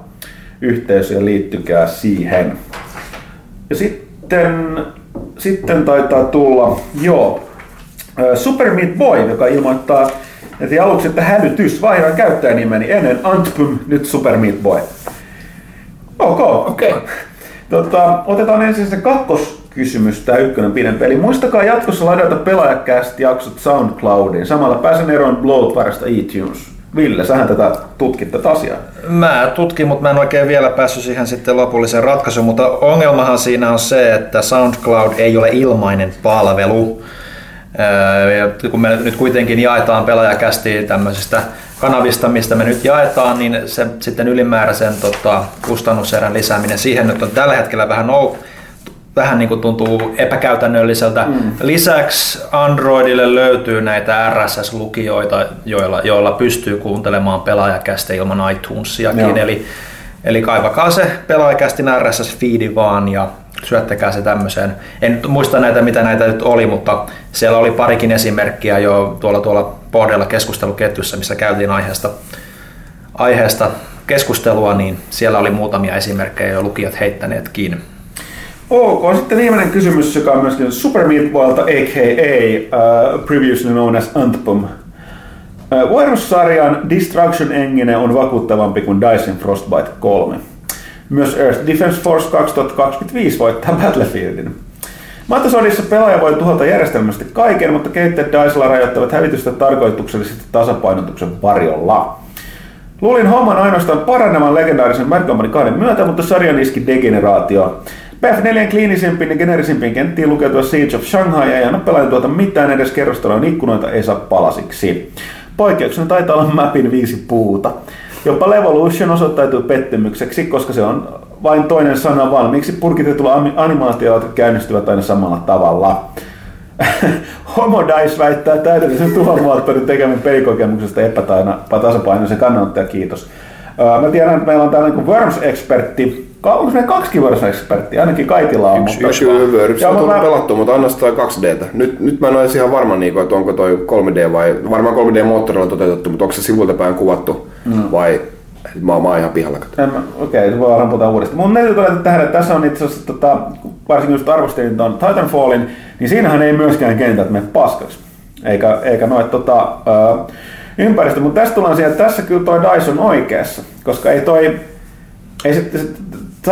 yhteisö ja liittykää siihen. Ja sitten sitten taitaa tulla, joo, Super Meat Boy, joka ilmoittaa että aluksi, että hälytys, vaihdan käyttäjänimeni ennen Antpum, nyt Super Meat Boy. Ok, okei. Okay. Tota, otetaan ensin se kakkoskysymys, tämä ykkönen pidempi. Eli muistakaa jatkossa ladata pelaajakästi jaksot SoundCloudiin. Samalla pääsen eroon Bloatwaresta iTunes. Ville, sähän tätä tutkit tätä asiaa. Mä tutkin, mutta mä en oikein vielä päässyt siihen sitten lopulliseen ratkaisuun, mutta ongelmahan siinä on se, että SoundCloud ei ole ilmainen palvelu. Ja kun me nyt kuitenkin jaetaan pelaajakästi tämmöisistä kanavista, mistä me nyt jaetaan, niin se sitten ylimääräisen tota, kustannuserän lisääminen siihen nyt on tällä hetkellä vähän nou, vähän niin kuin tuntuu epäkäytännölliseltä. Mm. Lisäksi Androidille löytyy näitä RSS-lukijoita, joilla, joilla pystyy kuuntelemaan pelaajakästä ilman iTunesiakin. Eli, eli kaivakaa se pelaajakästin RSS-feedi vaan ja syöttäkää se tämmöiseen. En nyt muista näitä, mitä näitä nyt oli, mutta siellä oli parikin esimerkkiä jo tuolla, tuolla Bordella keskusteluketjussa, missä käytiin aiheesta, aiheesta keskustelua, niin siellä oli muutamia esimerkkejä jo lukijat heittäneetkin. Ok, sitten viimeinen kysymys, joka on myöskin Super Meat Boylta, a.k.a. Uh, previously known as Antpum. Uh, Virus-sarjan Destruction Engine on vakuuttavampi kuin Dyson Frostbite 3. Myös Earth Defense Force 2025 voittaa Battlefieldin. Maatosodissa pelaaja voi tuhota järjestelmästi kaiken, mutta kehittäjät Dicella rajoittavat hävitystä tarkoituksellisesti tasapainotuksen varjolla. Luulin homman ainoastaan paranevan legendaarisen Mad 2 myötä, mutta sarjan iski degeneraatio. PF4 kliinisimpiin ja generisimpiin kenttiin lukeutua Siege of Shanghai ei anna pelaajan tuota mitään edes kerrostalon ikkunoita ei saa palasiksi. Poikkeuksena taitaa olla mapin viisi puuta. Jopa Levolution osoittautui pettymykseksi, koska se on vain toinen sana valmiiksi purkitetulla animaatioilla, jotka käynnistyvät aina samalla tavalla. [laughs] Homo Dice väittää täydellisen tuhomoottorin tekemän pelikokemuksesta epätasapainoisen kannanottaja, kiitos. Mä tiedän, että meillä on tällainen kuin Worms-ekspertti, onko meillä kaksi Worms-eksperttiä? Ainakin kaikilla on. Yksi, yksi Worms on tullut mä... pelattu, mutta anna sitä 2Dtä. Nyt, nyt mä en ole ihan varma, niin että onko toi 3D vai, varmaan 3D-moottorilla toteutettu, mutta onko se sivulta päin kuvattu mm. vai Mä, oon, mä oon ihan pihalla. Okei, okay, se voi varmaan puhutaan uudestaan. Mun täytyy todeta tähän, että tässä on itse asiassa, tota, varsinkin just arvostelin tuon Titanfallin, niin siinähän ei myöskään kentät mene paskaksi. Eikä, eikä noit tota, uh, ympäristö. Mutta tässä tullaan siihen, että tässä kyllä toi DICE on oikeassa, koska ei toi, ei se, se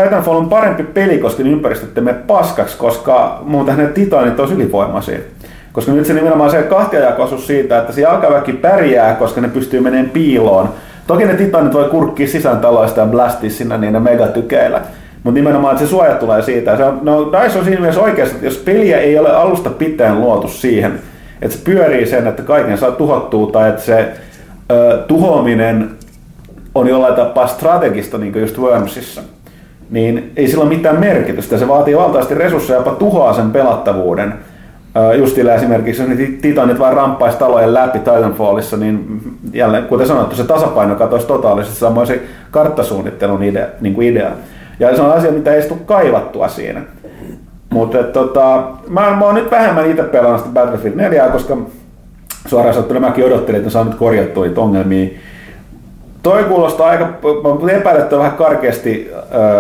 Titanfall on parempi peli, koska ne ympäristöt mene paskaksi, koska muuten ne titanit olisi ylivoimaisia. Koska nyt se nimenomaan se kahtiajakoisuus siitä, että se jalkaväki pärjää, koska ne pystyy menemään piiloon. Toki ne titanit voi kurkkia sisään taloista ja blastia sinne niillä megatykeillä. Mutta nimenomaan, että se suoja tulee siitä. Se on, no, DICE on siinä mielessä oikeassa, että jos peliä ei ole alusta pitäen luotu siihen, että se pyörii sen, että kaiken saa tuhottua tai että se ö, tuhoaminen on jollain tapaa strategista, niin kuin just Wormsissa, niin ei sillä ole mitään merkitystä. Se vaatii valtavasti resursseja, jopa tuhoaa sen pelattavuuden. Justilla esimerkiksi, jos ne titanit vaan ramppaisi talojen läpi Titanfallissa, niin jälleen, kuten sanottu, se tasapaino katoisi totaalisesti samoin se karttasuunnittelun idea. Niin kuin idea. Ja se on asia, mitä ei tule kaivattua siinä. Mutta tota, mä, mä oon nyt vähemmän itse pelannut sitä Battlefield 4, koska suoraan sanottuna mäkin odottelin, että saan nyt korjattua niitä ongelmia. Toi kuulostaa aika, mä epäilen, että vähän karkeasti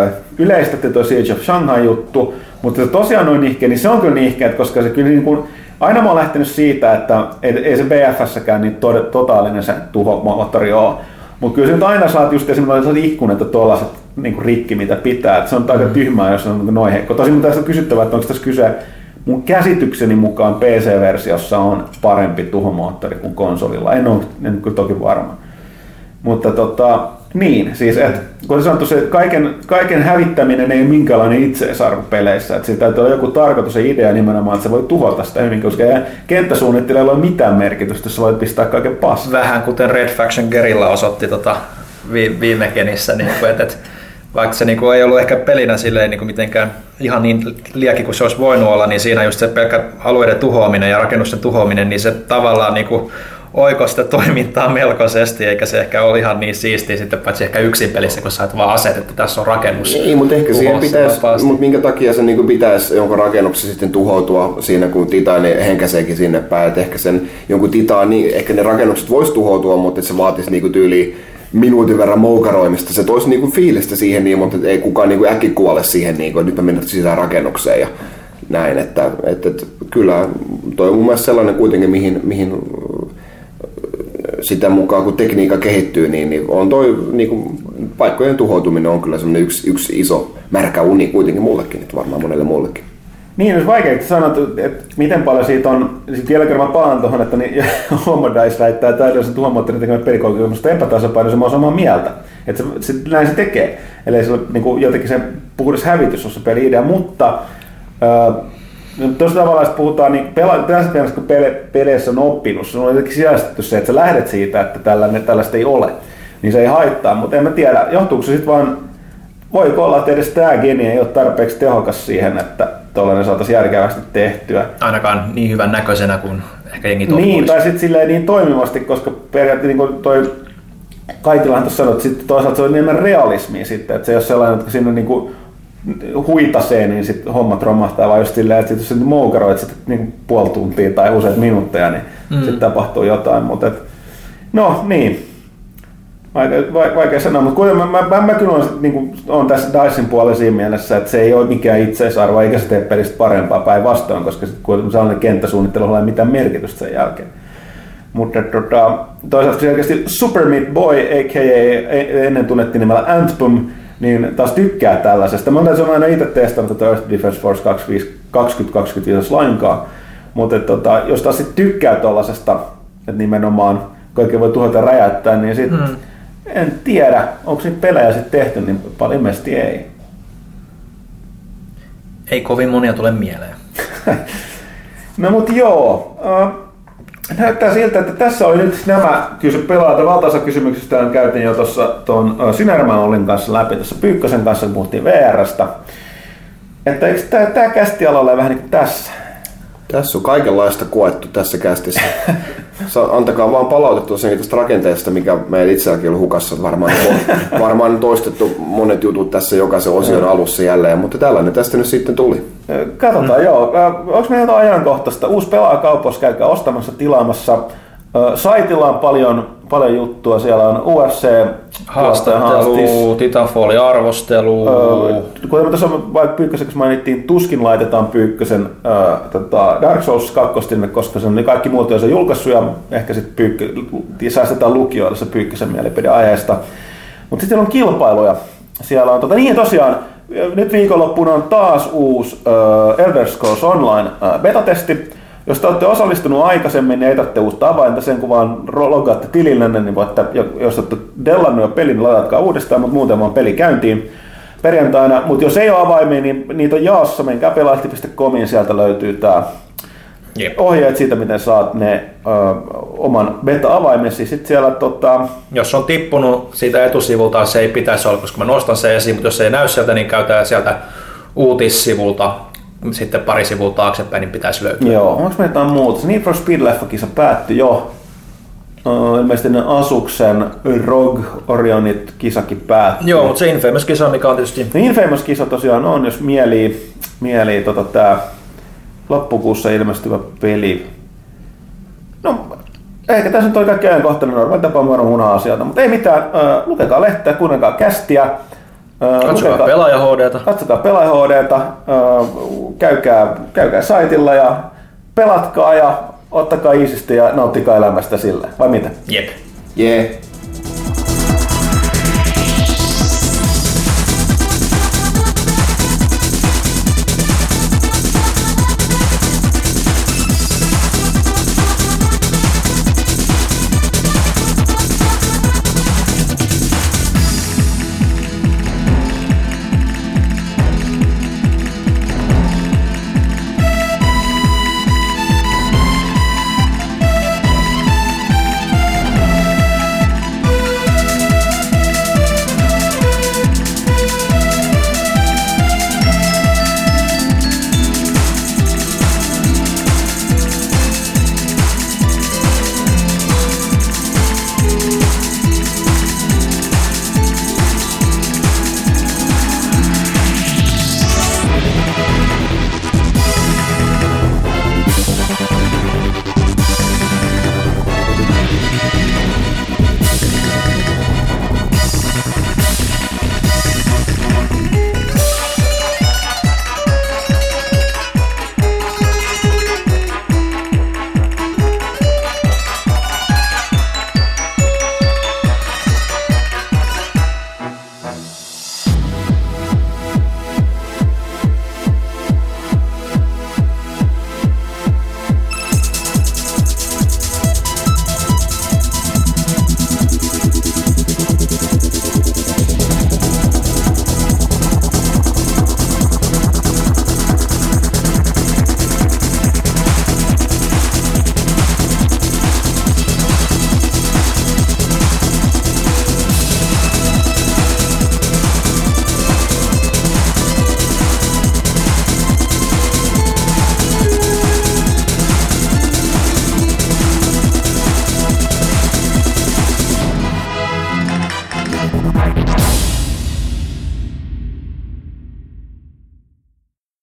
äh, yleistetty tuo Siege of Shanghai juttu, mutta se tosiaan on nihkeä, niin se on kyllä nihkeä, koska se kyllä niin kuin, aina mä oon lähtenyt siitä, että ei, ei se BFS-säkään niin to, totaalinen se tuhomoottori ole. Mutta kyllä se nyt aina saat just esimerkiksi ikkunat ja tuollaiset niin rikki, mitä pitää. Et se on aika mm. tyhmää, jos on noin heikko. Tosin mun tässä on kysyttävä, että onko tässä kyse mun käsitykseni mukaan PC-versiossa on parempi tuhomoottori kuin konsolilla. En ole en kyllä toki varma. Mutta tota, niin, siis et, kun sanottu, se kaiken, kaiken hävittäminen ei ole minkäänlainen itseisarvo peleissä. Että siitä täytyy olla joku tarkoitus ja idea nimenomaan, että se voi tuhota sitä hyvin, koska kenttäsuunnittelijalla ole mitään merkitystä, jos sä voit pistää kaiken paskaan. Vähän kuten Red Faction Gerilla osoitti tota viime kenissä, niin että, että vaikka se niin kuin ei ollut ehkä pelinä silleen niin kuin mitenkään ihan niin liäki kuin se olisi voinut olla, niin siinä just se pelkkä alueiden tuhoaminen ja rakennusten tuhoaminen, niin se tavallaan niin kuin oiko sitä toimintaa melkoisesti, eikä se ehkä ole ihan niin siistiä sitten, paitsi ehkä yksin pelissä, kun sä vaan aset, että tässä on rakennus. Ei, mutta ehkä siihen pitäisi, mutta minkä takia se niin pitäisi jonkun rakennuksen sitten tuhoutua siinä, kun titaani henkäseekin sinne päin, että ehkä sen jonkun titaani, ehkä ne rakennukset voisi tuhoutua, mutta se vaatisi niin tyyliin minuutin verran moukaroimista. Se toisi niinku fiilistä siihen, niin, mutta ei kukaan niinku äkki kuole siihen, niinku, että nyt mä menen sisään rakennukseen ja näin. Että, että, että kyllä toi on mun mielestä sellainen kuitenkin, mihin, mihin sitä mukaan kun tekniikka kehittyy, niin, niin on toi niin kuin, paikkojen tuhoutuminen on kyllä semmoinen yksi, yksi iso märkä uni kuitenkin mullekin, että varmaan monelle muullekin. Niin, olisi vaikea sanoa, että miten paljon siitä on, sitten vielä kerran palaan tuohon, että niin, [laughs] Homo Dice väittää täydellisen tuhomoottorin tekemät pelikokemusta epätasapainoisen, mä oon samaa mieltä. Että se, se, näin se tekee. Eli se niin kuin jotenkin se puhdas hävitys on se peli-idea, mutta No, tuossa tavalla, jos puhutaan, niin pela, kun pele, peleissä on oppinut, se on jotenkin sijaistettu se, että sä lähdet siitä, että tällainen, tällaista ei ole, niin se ei haittaa, mutta en mä tiedä, johtuuko se sitten vaan, voiko olla, että edes tämä geni ei ole tarpeeksi tehokas siihen, että tuollainen saataisiin järkevästi tehtyä. Ainakaan niin hyvän näköisenä kuin ehkä jengi Niin, tai sitten silleen niin toimivasti, koska periaatteessa niin toi kaikillahan tuossa sanoo, että sitten toisaalta se on enemmän realismia sitten, että se ei ole sellainen, että siinä niin kuin huitasee, niin sitten hommat romahtaa, vaan just silleen, että sit, jos moukaroit sit, niin puoli tuntia tai useat minuutteja, niin mm. sitten tapahtuu jotain. Mutta et, no niin, vaikea, vaikea sanoa, mutta kuitenkin mä, mä, mä, mä kyllä olen, niin kuin, on tässä Dyson puolella siinä mielessä, että se ei ole mikään itseisarvo, eikä se tee pelistä parempaa päinvastoin, koska kun sellainen kenttäsuunnittelu ei mitään merkitystä sen jälkeen. Mutta tota, toisaalta selkeästi Super Meat Boy, a.k.a. E, ennen tunnettiin nimellä Anthem, niin taas tykkää tällaisesta. Mä olen aina itse testannut tätä Earth Defense Force 2025 lainkaan, mutta tota, jos taas sit tykkää tuollaisesta, että nimenomaan kaikki voi tuhota räjäyttää, niin sit hmm. en tiedä, onko niitä pelejä sitten tehty, niin paljon ilmeisesti ei. Ei kovin monia tule mieleen. [laughs] no mut joo, uh, näyttää siltä, että tässä oli nyt nämä kysy pelaajat. Valtaosa kysymyksistä on käytiin jo tuossa tuon Sinerman Ollin kanssa läpi, tuossa Pyykkösen kanssa puhuttiin VRstä. Että eikö tämä, tämä kästi ole vähän niin kuin tässä? Tässä on kaikenlaista koettu tässä kästissä. [laughs] Antakaa vaan palautetta tosiaan tästä rakenteesta, mikä meidän itselläkin oli hukassa. Varmaan, [laughs] varmaan toistettu monet jutut tässä jokaisen osion alussa jälleen, mutta tällainen tästä nyt sitten tuli. Katsotaan, mm. joo. Onko meillä jotain ajankohtaista? Uusi pelaajakaupoissa käykää ostamassa, tilaamassa. Saitilla on paljon, paljon juttua. Siellä on UFC, Haastattelu, Titanfallin arvostelu. Öö, kuten tuossa vaikka Pyykköseksi mainittiin, tuskin laitetaan Pyykkösen öö, tota Dark Souls 2 sinne, koska se on niin kaikki muut on se julkaissut ja ehkä sitten pyykkö, säästetään lukijoille se Pyykkösen mielipide aiheesta. Mutta sitten on kilpailuja. Siellä on, tota, niin tosiaan, nyt viikonloppuna on taas uusi Elder Scrolls Online betatesti. Jos te olette osallistunut aikaisemmin, niin tarvitse uutta avainta sen kun vaan logaatte tilillenne, niin voitte, jos olette dellannut jo pelin, niin ladatkaa uudestaan, mutta muuten vaan peli käyntiin perjantaina. Mutta jos ei ole avaimia, niin niitä on jaossa, menkää pelahti.comiin, sieltä löytyy tämä Jep. ohjeet siitä, miten saat ne ö, oman beta-avaimesi. Sitten siellä tota, Jos on tippunut siitä etusivulta, se ei pitäisi olla, koska mä nostan sen esiin, mutta jos se ei näy sieltä, niin käytetään sieltä uutissivulta sitten pari sivua taaksepäin, niin pitäisi löytyä. Joo, onko meillä jotain muuta? Need for Speed-leffakisa päättyi jo. Uh, ilmeisesti ne Asuksen Rogue Orionit kisakin päättyi. Joo, mutta se Infamous-kisa, mikä on tietysti... No Infamous-kisa tosiaan on, jos mielii, mielii tota, tää loppukuussa ilmestyvä peli. No, ehkä tässä nyt oli kaikki ajankohtainen normaali tapa varmaan asioita, mutta ei mitään. Uh, lukekaa lehteä, kuunnelkaa kästiä. Uh, Katsokaa pelaaja HDta. Katsokaa pelaaja HDta, uh, käykää, käykää saitilla ja pelatkaa ja ottakaa iisisti ja nauttikaa elämästä sillä. Vai mitä? Jep. Jee.